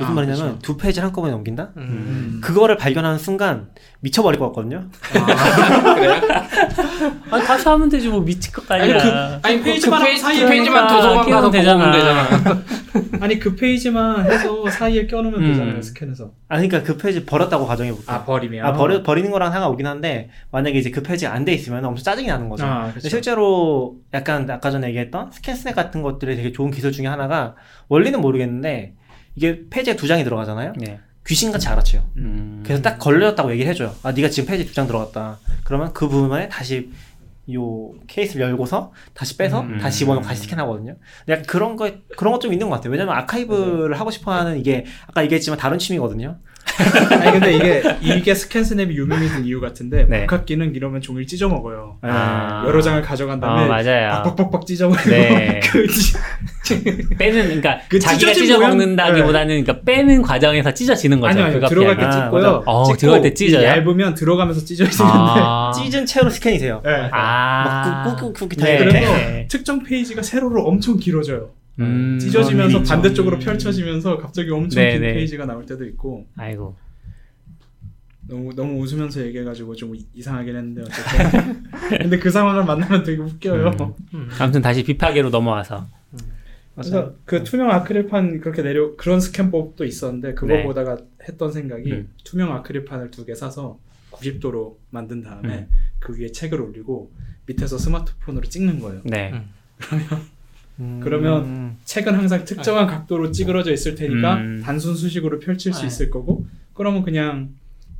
무슨 아, 말이냐면 그쵸. 두 페이지를 한꺼번에 넘긴다. 음. 음. 그거를 발견하는 순간 미쳐버릴 것 같거든요. 아, 그래요? 아니 다시 하면 되지 뭐 미칠 것까지 아니, 아니라. 아니, 그, 페이지만 그 페이지, 사이에 그 페이지만 도서관 가서 되잖아. 되잖아. 아니 그 페이지만 해서 사이에 껴놓으면 음. 되잖아요 스캔해서. 아 그러니까 그 페이지 버렸다고 가정해 볼게요. 아 버리면. 아 버려 버리는 거랑 상관없긴 한데 만약에 이제 그 페이지가 안돼 있으면 엄청 짜증이 나는 거죠. 아, 근데 그쵸. 실제로 약간 아까 전에 얘기했던 ScanSnap 같은 것들이 되게 좋은 기술 중에 하나가 원리는 모르겠는데 이게 페이지에 두 장이 들어가잖아요. 네. 귀신같이 알아채요. 음. 그래서 딱 걸렸다고 얘기를 해줘요. 아, 네가 지금 페이지 두 장 들어갔다. 그러면 그 부분에 다시 요 케이스를 열고서 다시 빼서 음. 다시 집어넣고 다시 스캔하거든요. 근데 약간 그런 거 그런 것 좀 있는 것 같아요. 왜냐면 아카이브를 하고 싶어하는 이게 아까 얘기했지만 다른 취미거든요. 아니 근데 이게 이게 ScanSnap이 유명해진 이유 같은데 네. 복합기는 이러면 종이를 찢어 먹어요. 아. 여러 장을 가져간 아, 다음에 맞아요. 빡빡빡 찢어버리고 네. 그 찢- 빼는 그러니까 그 자기가 찢어 먹는다기보다는 그러니까 빼는 과정에서 찢어지는 거죠. 아니요 들어갈 때. 아, 찢고요. 맞아. 어, 찍고 들어갈 때 찢어요? 이 얇으면 들어가면서 찢어지는데 아. 찢은 채로 스캔이 돼요. 네. 아. 막 꾹꾹 꾹꾹 네. 그래서 네. 특정 페이지가 세로로 엄청 길어져요. 음. 찢어지면서 있죠. 반대쪽으로 펼쳐지면서 갑자기 엄청 네, 긴 네. 페이지가 나올 때도 있고 아이고. 너무 너무 웃으면서 얘기해가지고 좀 이- 이상하긴 했는데 어쨌든 근데 그 상황을 만나면 되게 웃겨요. 음. 아무튼 다시 비파계로 넘어와서. 그래서 그 투명 아크릴판 그렇게 내려 그런 스캔법도 있었는데 그거 네. 보다가 했던 생각이 음. 투명 아크릴판을 두 개 사서 90도로 만든 다음에 음. 그 위에 책을 올리고 밑에서 스마트폰으로 찍는 거예요. 네. 음. 음. 그러면 책은 항상 특정한 각도로 찌그러져 있을 테니까 음. 단순 수식으로 펼칠 수 네. 있을 거고 그러면 그냥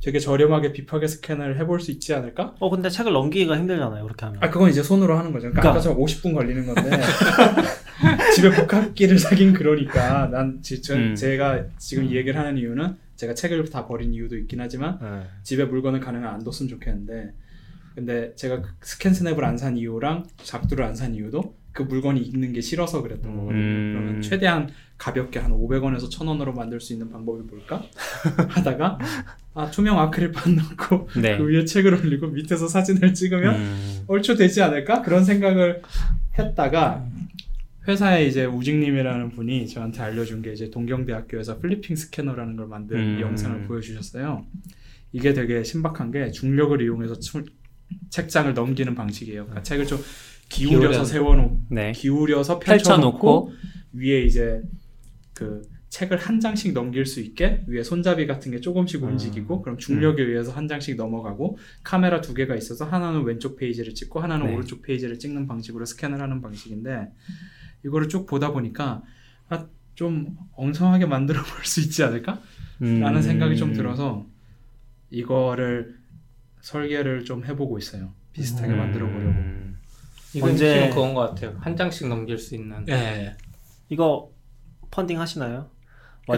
되게 저렴하게 비파게 스캔을 해볼 수 있지 않을까? 어 근데 책을 넘기기가 힘들잖아요. 그렇게 하면. 아 그건 이제 손으로 하는 거죠. 그러니까, 그러니까- 아까 저 50분 걸리는 건데 집에 복합기를 사긴 그러니까 난 지, 저, 음. 제가 지금 이 얘기를 하는 이유는 제가 책을 다 버린 이유도 있긴 하지만 네. 집에 물건을 가능한 안 뒀으면 좋겠는데 근데 제가 그 ScanSnap을 안 산 이유랑 작두를 안 산 이유도 그 물건이 있는 게 싫어서 그랬던 거거든요. 음. 그러면 최대한 가볍게 한 500원에서 1000원으로 만들 수 있는 방법이 뭘까? 하다가 아 투명 아크릴판 넣고 네. 그 위에 책을 올리고 밑에서 사진을 찍으면 음. 얼추 되지 않을까? 그런 생각을 했다가 회사에 이제 우직님이라는 분이 저한테 알려준 게 이제 동경대학교에서 flipping scanner라는 걸 만든 음. 영상을 보여주셨어요. 이게 되게 신박한 게 중력을 이용해서 출- 책장을 넘기는 방식이에요. 그러니까 책을 좀 기울여서 기울여. 세워놓고 네. 기울여서 펼쳐놓고 펼쳐놓고 위에 이제 그 책을 한 장씩 넘길 수 있게 위에 손잡이 같은 게 조금씩 음. 움직이고 그럼 중력에 의해서 한 장씩 넘어가고 카메라 두 개가 있어서 하나는 왼쪽 페이지를 찍고 하나는 네. 오른쪽 페이지를 찍는 방식으로 스캔을 하는 방식인데 이거를 쭉 보다 보니까 아, 좀 엉성하게 만들어 볼 수 있지 않을까? 라는 음. 생각이 좀 들어서 이거를 설계를 좀 해보고 있어요. 비슷하게 음. 만들어 보려고. 이건 언제- 지금 그건 것 같아요. 한 장씩 넘길 수 있는. 예. 이거 펀딩 하시나요?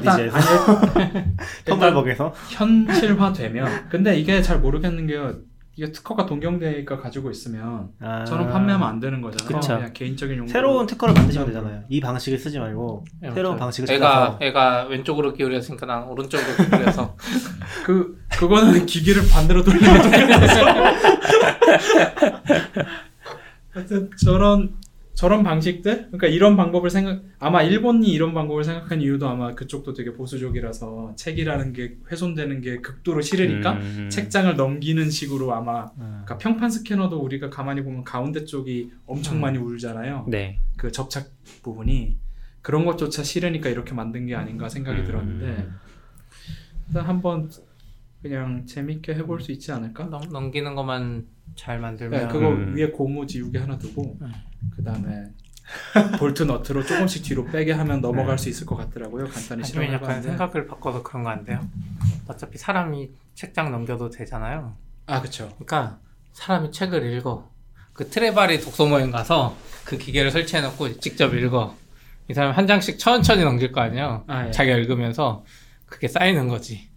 텀블벅에서 현실화되면 근데 이게 잘 모르겠는 게요. 이게 특허가 동경대가 가지고 있으면 아, 저는 판매하면 안 되는 거잖아요. 그쵸. 그냥 개인적인 용도. 새로운 특허를 만드시면 되잖아요. 이 방식을 쓰지 말고 네, 새로운 맞아요. 방식을 애가 찾아서 애가 왼쪽으로 기울였으니까 난 오른쪽으로 기울여서 그 그거는 기계를 반대로 돌리는 거라서. 하여튼 저런 저런 방식들 그러니까 이런 방법을 생각 아마 일본이 이런 방법을 생각한 이유도 아마 그쪽도 되게 보수적이라서 책이라는 게 훼손되는 게 극도로 싫으니까 음. 책장을 넘기는 식으로 아마 음. 그러니까 평판 스캐너도 우리가 가만히 보면 가운데 쪽이 엄청 음. 많이 울잖아요. 네. 그 접착 부분이 그런 것조차 싫으니까 이렇게 만든 게 아닌가 생각이 음. 들었는데 일단 한번 그냥 재밌게 해볼 수 있지 않을까? 넘, 넘기는 것만 잘 만들면 네, 그거 음. 위에 고무 지우개 하나 두고 음. 그 다음에 볼트 너트로 조금씩 뒤로 빼게 하면 넘어갈 수 있을 것 같더라고요. 간단히 아니면 실험을 약간 해봤는데 생각을 바꿔서 그런 거 안 돼요? 어차피 사람이 책장 넘겨도 되잖아요. 아 그쵸 그러니까 사람이 책을 읽어. 그 트레바리 독서 모임 가서 그 기계를 설치해 놓고 직접 읽어. 이 사람이 한 장씩 천천히 넘길 거 아니에요. 아, 예. 자기가 읽으면서 그게 쌓이는 거지.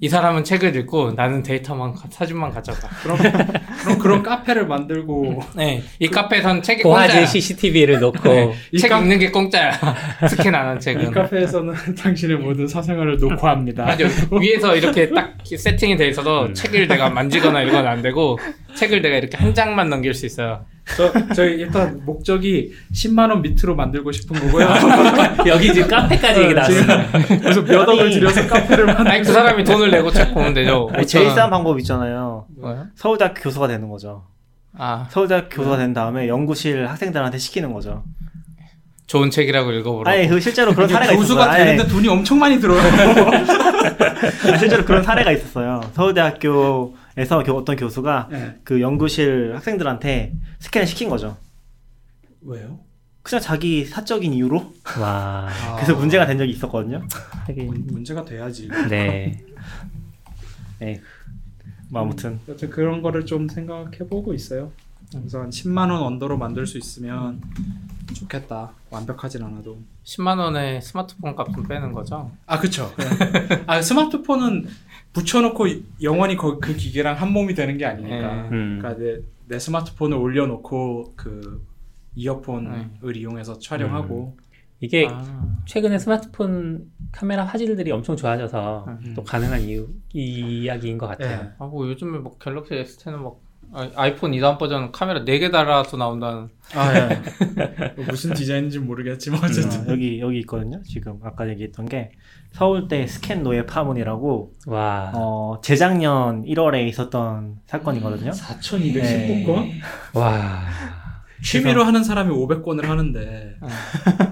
이 사람은 책을 읽고 나는 데이터만 가- 사진만 가져가. 그럼 그럼 그런 카페를 만들고 네, 이 카페에선 책이 고화질 공짜야. CCTV를 놓고 이책 카- 읽는 게 공짜야. 스캔 안한이 책은. 카페에서는 당신의 모든 사생활을 녹화합니다. 맞아. 위에서 이렇게 딱 세팅이 돼 있어도 책을 내가 만지거나 이건 안 되고 책을 내가 이렇게 한 장만 넘길 수 있어요. 저 저희 일단 목적이 10만 원 밑으로 만들고 싶은 거고요. 여기 지금 카페까지 얘기 나왔어요. 그래서 몇 억을 들여서 카페를 만. 아니 그 사람이 돈을 내고 책 보면 되죠. 아니, 제일 싼 방법 있잖아요. 뭐요? 서울대학교 교수가 되는 거죠. 아 서울대학교 교수가 된 다음에 연구실 학생들한테 시키는 거죠. 좋은 책이라고 읽어보라고. 아니 그 실제로 그런 사례가 있었어요. 교수가 되는데 돈이 엄청 많이 들어요. 실제로 그런 사례가 있었어요. 서울대학교 에서 교- 어떤 교수가 네. 그 연구실 학생들한테 스캔을 시킨 거죠. 왜요? 그냥 자기 사적인 이유로 와. 그래서 문제가 된 적이 있었거든요. 문- 문제가 돼야지. 네. 네. 뭐 아무튼 여튼 그런 거를 좀 생각해 보고 있어요. 그래서 한 10만 원 언더로 만들 수 있으면 좋겠다. 완벽하진 않아도. 10만 원에 스마트폰 값은 빼는 거죠. 아 그쵸. 아 스마트폰은 붙여놓고 영원히 거- 그 기계랑 한 몸이 되는 게 아니니까. 음. 그러니까 내, 내 스마트폰을 올려놓고 그 이어폰을 네. 이용해서 촬영하고. 이게 아, 최근에 스마트폰 카메라 화질들이 엄청 좋아져서 음. 또 가능한 이유 이 이야기인 것 같아요. 네. 아, 뭐 요즘에 뭐 갤럭시 S10은 막 아, 아이폰 2단 버전 카메라 4개 달아서 나온다는 아 예. 뭐 무슨 디자인인지 모르겠지만 어쨌든. 어, 여기 여기 있거든요. 지금 아까 얘기했던 게 서울대 스캔 노예 파문이라고 와. 어, 재작년 1월에 있었던 사건이거든요. 4,210건? 와. 취미로 하는 사람이 500건을 하는데 어.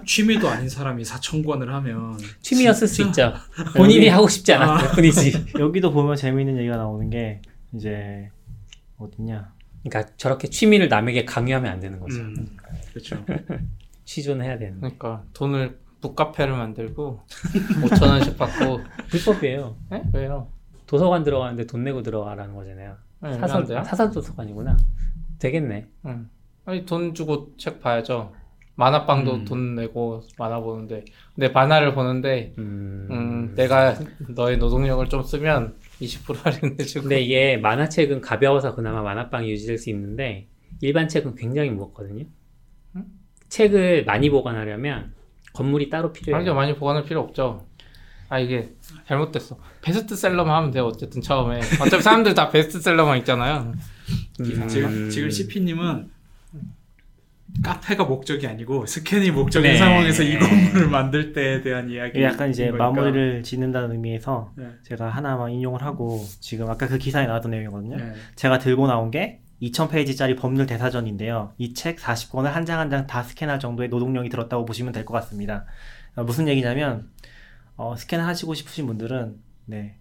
취미도 아닌 사람이 4,000건을 하면 취미였을 수 진짜- 있죠. 본인이 하고 싶지 않았을 뿐이지. 여기도 보면 재미있는 얘기가 나오는 게 이제 어딨냐? 그러니까 저렇게 취미를 남에게 강요하면 안 되는 거죠. 음, 그렇죠. 취존해야 되는. 그러니까 돈을 북카페를 만들고 5천 원씩 받고 불법이에요. 에? 왜요? 도서관 들어가는데 돈 내고 들어가라는 거잖아요. 네, 사설? 아, 사설 도서관이구나. 되겠네. 응. 아니 돈 주고 책 봐야죠. 만화방도 음. 돈 내고 만화 보는데 근데 만화를 보는데 음. 음, 내가 너의 노동력을 좀 쓰면 20% 할인해주고 근데 이게 만화책은 가벼워서 그나마 만화방이 유지될 수 있는데 일반 책은 굉장히 무겁거든요. 음? 책을 많이 보관하려면 건물이 따로 필요해요. 아니죠 많이 보관할 필요 없죠. 아 이게 잘못됐어. 베스트셀러만 하면 돼요. 어쨌든 처음에 어차피 사람들 다 베스트셀러만 있잖아요. 음. 지금 지금 CP님은 카페가 목적이 아니고 스캔이 목적인 네. 상황에서 이 건물을 만들 때에 대한 이야기. 약간 이제 마무리를 짓는다는 의미에서 네. 제가 하나만 인용을 하고 지금 아까 그 기사에 나왔던 내용이거든요. 네. 제가 들고 나온 게 2000페이지짜리 법률 대사전인데요. 이 책 40권을 한 장 한 장 다 스캔할 정도의 노동력이 들었다고 보시면 될 것 같습니다. 아, 무슨 얘기냐면 어, 스캔을 하시고 싶으신 분들은 네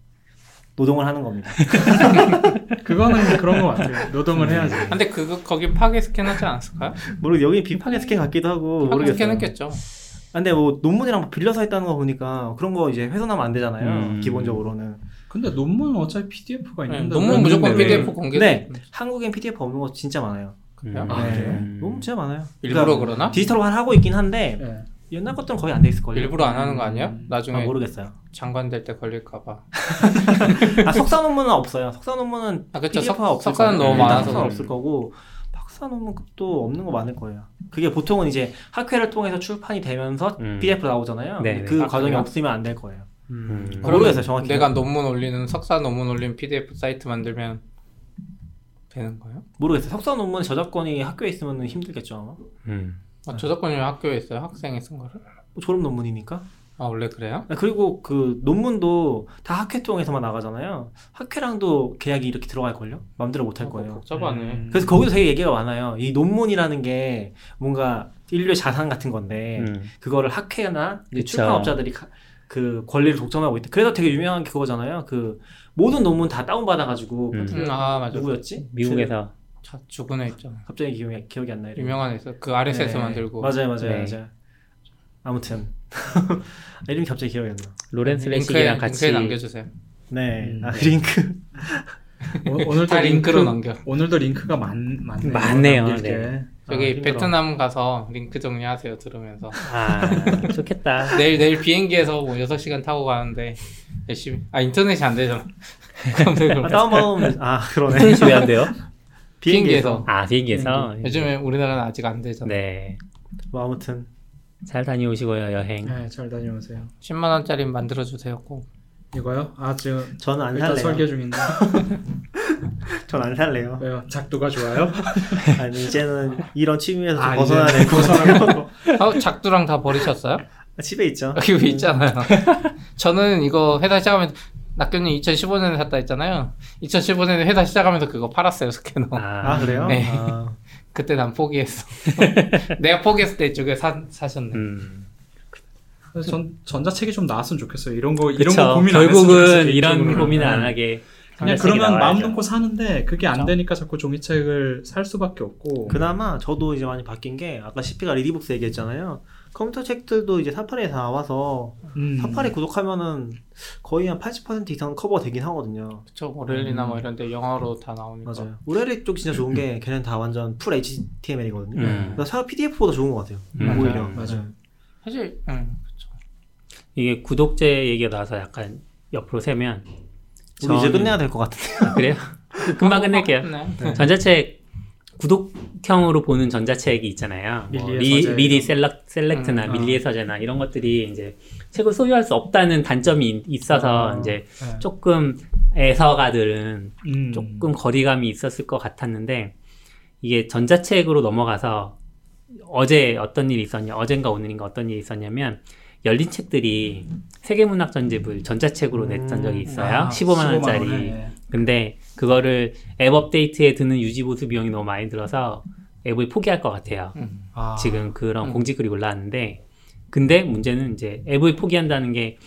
노동을 하는 겁니다. 그거는 그런 것 같아요. 노동을 해야지. 근데 그거 거기 파괴 스캔하지 않았을까요? 모르 여기 비파괴 스캔 같기도 하고 파괴 모르겠어요. 스캔했겠죠. 아, 근데 뭐 논문이랑 뭐 빌려서 했다는 거 보니까 그런 거 이제 훼손하면 안 되잖아요. 음. 기본적으로는. 근데 논문은 어차피 PDF가 네, 있는데 논문 왜 무조건 PDF 공개. 네. 한국엔 PDF 없는 거 진짜 많아요. 그래요? 음. 아, 네. 그래요? 논문 진짜 많아요. 일부러 그러니까 그러나? 디지털화 하고 있긴 한데 네. 옛날 것들은 거의 안 돼 있을 걸요. 일부러 안 하는 거 아니야? 음. 나중에 아, 모르겠어요. 장관 될 때 걸릴까 봐. 아, 석사 논문은 없어요. 석사 논문은 아. PDF가 석- 없을 석사는 거예요. 너무 일단 많아서. 없을 거고 박사 논문도 없는 거 많을 거예요. 그게 보통은 이제 학회를 통해서 출판이 되면서 음. PDF로 나오잖아요. 네, 근데 네. 그 아, 과정이? 없으면 안 될 거예요. 음. 그럼- 모르겠어요, 정확히. 내가 논문 올리는 석사 논문 올린 PDF 사이트 만들면 되는 거예요? 모르겠어요. 석사 논문 저작권이 학교에 있으면 힘들겠죠 아마. 음. 아, 저작권이 학교에 있어요? 학생이 쓴 거를? 뭐 졸업 논문이니까. 아 원래 그래요? 아, 그리고 그 논문도 다 학회 통해서만 나가잖아요. 학회랑도 계약이 이렇게 들어갈 걸요? 마음대로 못할 어, 거예요. 복잡하네. 음. 그래서 거기도 되게 얘기가 많아요. 이 논문이라는 게 뭔가 인류의 자산 같은 건데 음. 그거를 학회나. 출판업자들이 가- 그 권리를 독점하고 있다. 그래서 되게 유명한 게 그거잖아요. 그 모든 논문 다 다운 받아가지고 음. 음, 아 맞아. 누구였지? 미국에서 자, 죽은 애 있잖아. 갑자기 기억이, 기억이 안 나요. 유명한 애 있어. 그 RSS 네. 만들고. 맞아요, 맞아요, 네. 맞아요. 아무튼 이름이 갑자기 기억이 안 나. 로렌스 레식이랑 같이 링크에 남겨주세요. 네, 음. 아, 링크. 오, 오늘도 다 링크로 링크- 남겨. 오늘도 링크가 많, 많네요. 많네요. 네. 저기 아. 베트남 가서 링크 정리하세요 들으면서. 아 좋겠다. 내일 내일 비행기에서 뭐 6시간 타고 가는데 열심히 아 인터넷이 안 되잖아. 아, 다운받으면 아 그러네. 인터넷이 왜 안 돼요? 비행기에서. 아 비행기에서. 요즘에 우리나라는 아직 안 되잖아. 네. 뭐 아무튼 잘 다녀오시고요 여행. 네, 잘 다녀오세요. 10만 원짜리 만들어 주세요 꼭. 이거요? 아 지금 저는 안 살래요. 설계 중인데 전 안 살래요. 왜요? 작두가 좋아요? 아니 이제는 이런 취미에서 좀 아, 벗어나야 될것 같아요. 어 작두랑 다 버리셨어요? 집에 있죠. 여기 왜 있잖아요. 저는 이거 회사 시작하면서 낙교님 2015년에 샀다 했잖아요. 2015년에 회사 시작하면서 그거 팔았어요 스캐너. 아, 그래요? 네. 아, 그때 난 포기했어. 내가 포기했을 때 이쪽에 사, 사셨네. 음. 그래서 전 전자책이 좀 나왔으면 좋겠어요. 이런 거 이런 그쵸. 거 고민 안 했으면 결국은 이런. 고민을 안 네. 하게. 그냥 그러면 마음 나와야죠. 놓고 사는데 그게 안 그쵸. 되니까 자꾸 종이책을 살 수밖에 없고 그나마 저도 이제 많이 바뀐 게 아까 CP가 리디북스 얘기했잖아요. 컴퓨터 책들도 이제 사파리에 다 나와서 음. 사파리 구독하면은 거의 한 80% 이상 커버가 되긴 하거든요. 그쵸. O'Reilly나 뭐 이런 데 영어로 다 나오니까. 맞아요. O'Reilly 쪽 진짜 좋은 게 걔는 다 완전 full HTML이거든요. 음. 그래서 차라리 PDF보다 좋은 것 같아요. 음. 오히려. 맞아요. 사실 응, 그쵸. 이게 구독제 얘기가 나와서 약간 옆으로 새면 우리 이제 저는- 끝내야 될 것 같은데. 아, 그래요? 금방 끝낼게요. 네. 전자책 구독형으로 보는 전자책이 있잖아요. 뭐. 미리 셀렉, 셀렉트나 음, 아. 밀리의 서재나 이런 것들이 이제 책을 소유할 수 없다는 단점이 있- 있어서 아, 이제 네. 조금 애서가들은 음. 조금 거리감이 있었을 것 같았는데 이게 전자책으로 넘어가서 어제 어떤 일이 있었냐 어젠가 오늘인가 어떤 일이 있었냐면 열린 책들이 세계문학 전집을 전자책으로 음. 냈던 적이 있어요. 아, 15만 원짜리. 15만 원에, 네. 근데 그거를 앱 업데이트에 드는 유지 보수 비용이 너무 많이 들어서 앱을 포기할 것 같아요. 음. 아, 지금 그런 음. 공지글이 올라왔는데 근데 문제는 이제 앱을 포기한다는 게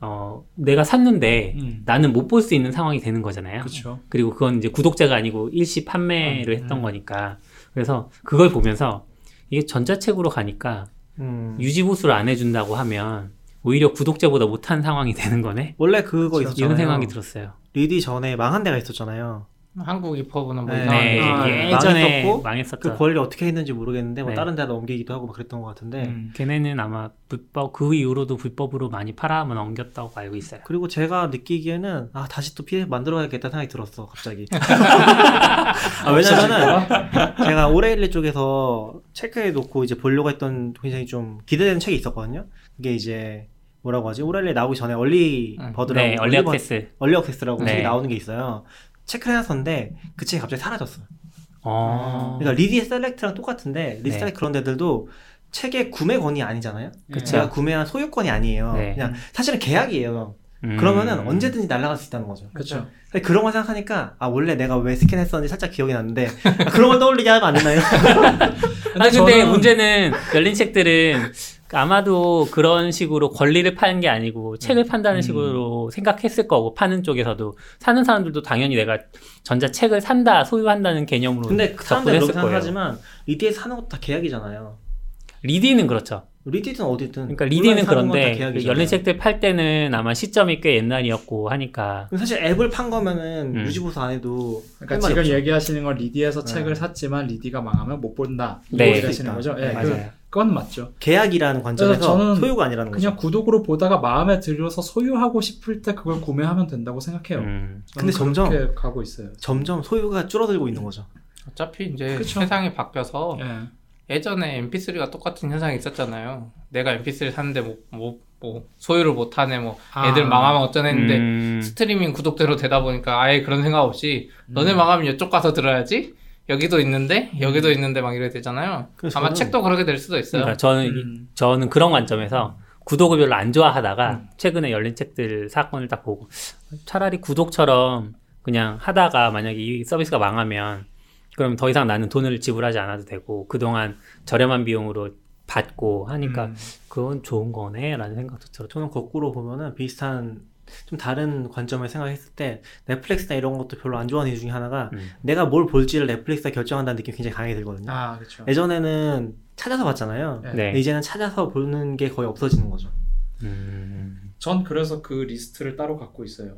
어, 내가 샀는데 음. 나는 못 볼 수 있는 상황이 되는 거잖아요. 그렇죠. 그리고 그건 이제 구독자가 아니고 일시 판매를 했던 음. 거니까 그래서 그걸 보면서 이게 전자책으로 가니까 음. 유지 보수를 안 해준다고 하면 오히려 구독자보다 못한 상황이 되는 거네. 원래 그거. 있었잖아요. 이런 생각이 들었어요. 리디 전에 망한 데가 있었잖아요. 한국 입법은 뭐 네. 네, 데 아, 예전에 망했었고, 망했었죠. 그 권리 어떻게 했는지 모르겠는데 뭐 네. 다른 데다 옮기기도 하고 막 그랬던 것 같은데 음. 걔네는 아마 불법 그 이후로도 불법으로 많이 팔아만 옮겼다고 알고 있어요. 그리고 제가 느끼기에는 아 다시 또 PDF 만들어야겠다 생각이 들었어 갑자기. 아, 왜냐면은 제가 오레일리 쪽에서 체크해 놓고 이제 보려고 했던 굉장히 좀 기대되는 책이 있었거든요. 그게 이제 뭐라고 하지? O'Reilly 나오기 전에 early 응. bird라고 네, early access. early access라고 네. 책이 나오는 게 있어요. 체크를 해놨었는데 그 책이 갑자기 사라졌어요. 어. 그러니까 리디 셀렉트랑 똑같은데 리디 네. 셀렉트 그런 데들도 책의 구매권이 아니잖아요. 그쵸. 제가 구매한 소유권이 아니에요. 네. 그냥 사실은 계약이에요. 음. 그러면은 언제든지 날아갈 수 있다는 거죠. 그렇죠. 근데 그런 걸 생각하니까 아 원래 내가 왜 스캔했었는지 살짝 기억이 났는데 아, 그런 걸 떠올리게 하면 안 되나요? 아니 근데 저는- 문제는 열린 책들은 아마도 그런 식으로 권리를 파는 게 아니고 책을 판다는 식으로 생각했을 거고 파는 쪽에서도 사는 사람들도 당연히 내가 전자 책을 산다 소유한다는 개념으로 근데 그 사람들이 그렇게. 생각하지만 리디에서 사는 것도 다 계약이잖아요. 리디는 그렇죠. 리디든 어디든. 그러니까 리디는 그런데. 열린 책들 팔 때는 아마 시점이 꽤 옛날이었고 하니까 사실 앱을 판 거면은 음. 유지보수 안 해도 그러니까 지금 없죠. 얘기하시는 건 리디에서 네. 책을 샀지만 리디가 망하면 못 본다. 네. 얘기하시는 거죠? 예, 그, 맞아요. 그 건 맞죠. 계약이라는 관점에서 저는 소유가 아니라는 거죠. 그냥 구독으로 보다가 마음에 들어서 소유하고 싶을 때 그걸 구매하면 된다고 생각해요. 음. 근데 점점- 가고 있어요. 점점 소유가 줄어들고 있는 거죠. 어차피 이제 그쵸. 세상이 바뀌어서 예. 예전에 MP3가 똑같은 현상이 있었잖아요. 내가 MP3를 샀는데 뭐, 뭐, 뭐 소유를 못하네, 뭐 아. 애들 망하면 어쩌냈는데 음. 스트리밍 구독대로 되다 보니까 아예 그런 생각 없이 너네 망하면 이쪽 가서 들어야지. 여기도 있는데 여기도 있는데 막 이래 되잖아요. 그래서 아마 저는- 책도 그렇게 될 수도 있어요. 그러니까 저는 음. 저는 그런 관점에서 구독을 별로 안 좋아하다가 최근에 열린 책들 사건을 딱 보고 차라리 구독처럼 그냥 하다가 만약에 이 서비스가 망하면 그럼 더 이상 나는 돈을 지불하지 않아도 되고 그동안 저렴한 비용으로 받고 하니까 음. 그건 좋은 거네라는 생각도 들었죠. 저는 거꾸로 보면은 비슷한 좀 다른 관점을 생각했을 때 넷플릭스나 이런 것도 별로 안 좋아하는 이유 중에 하나가 음. 내가 뭘 볼지를 넷플릭스가 결정한다는 느낌이 굉장히 강하게 들거든요. 아, 그렇죠. 예전에는 찾아서 봤잖아요. 네. 네. 이제는 찾아서 보는 게 거의 없어지는 거죠. 음. 전 그래서 그 리스트를 따로 갖고 있어요.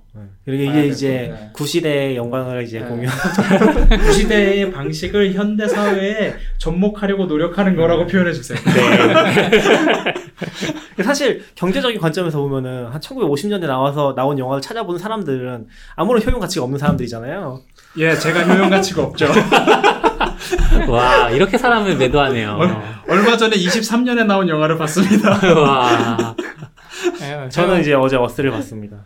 그리고 봐야 이게 될 이제 건데. 구시대의 영광을 이제 네. 공유. 그 시대의 방식을 현대 사회에 접목하려고 노력하는 거라고 표현해 주세요. 사실 경제적인 관점에서 보면은 한 1950년대 나와서 나온 영화를 찾아보는 사람들은 아무런 효용 가치가 없는 사람들이잖아요. 예, 제가 효용 가치가 없죠. 와 이렇게 사람을 매도하네요. 얼마 전에 23년에 나온 영화를 봤습니다. 와 예, 저는 이제 어제 Us를 봤습니다.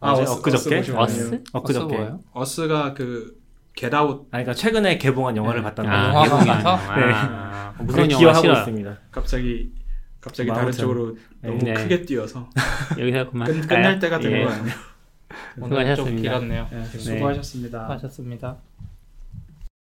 아, 어제 Us- 엊그저께? Us Us? 엊그저께. Us? Us가 그 Get Out 아, 그러니까 최근에 개봉한 영화를 네. 봤다는 아, 거예요. 가서? 아니구나. 네. 무서운 영화 기여하고 싫어. 있습니다. 갑자기 갑자기 뭐 다른. 쪽으로 너무 네. 크게 뛰어서 여기서 그만 끝, 끝날 때가 된 예. 거 아니에요? 오늘 좀 수고하셨습니다. 길었네요. 네, 수고하셨습니다. 수고하셨습니다.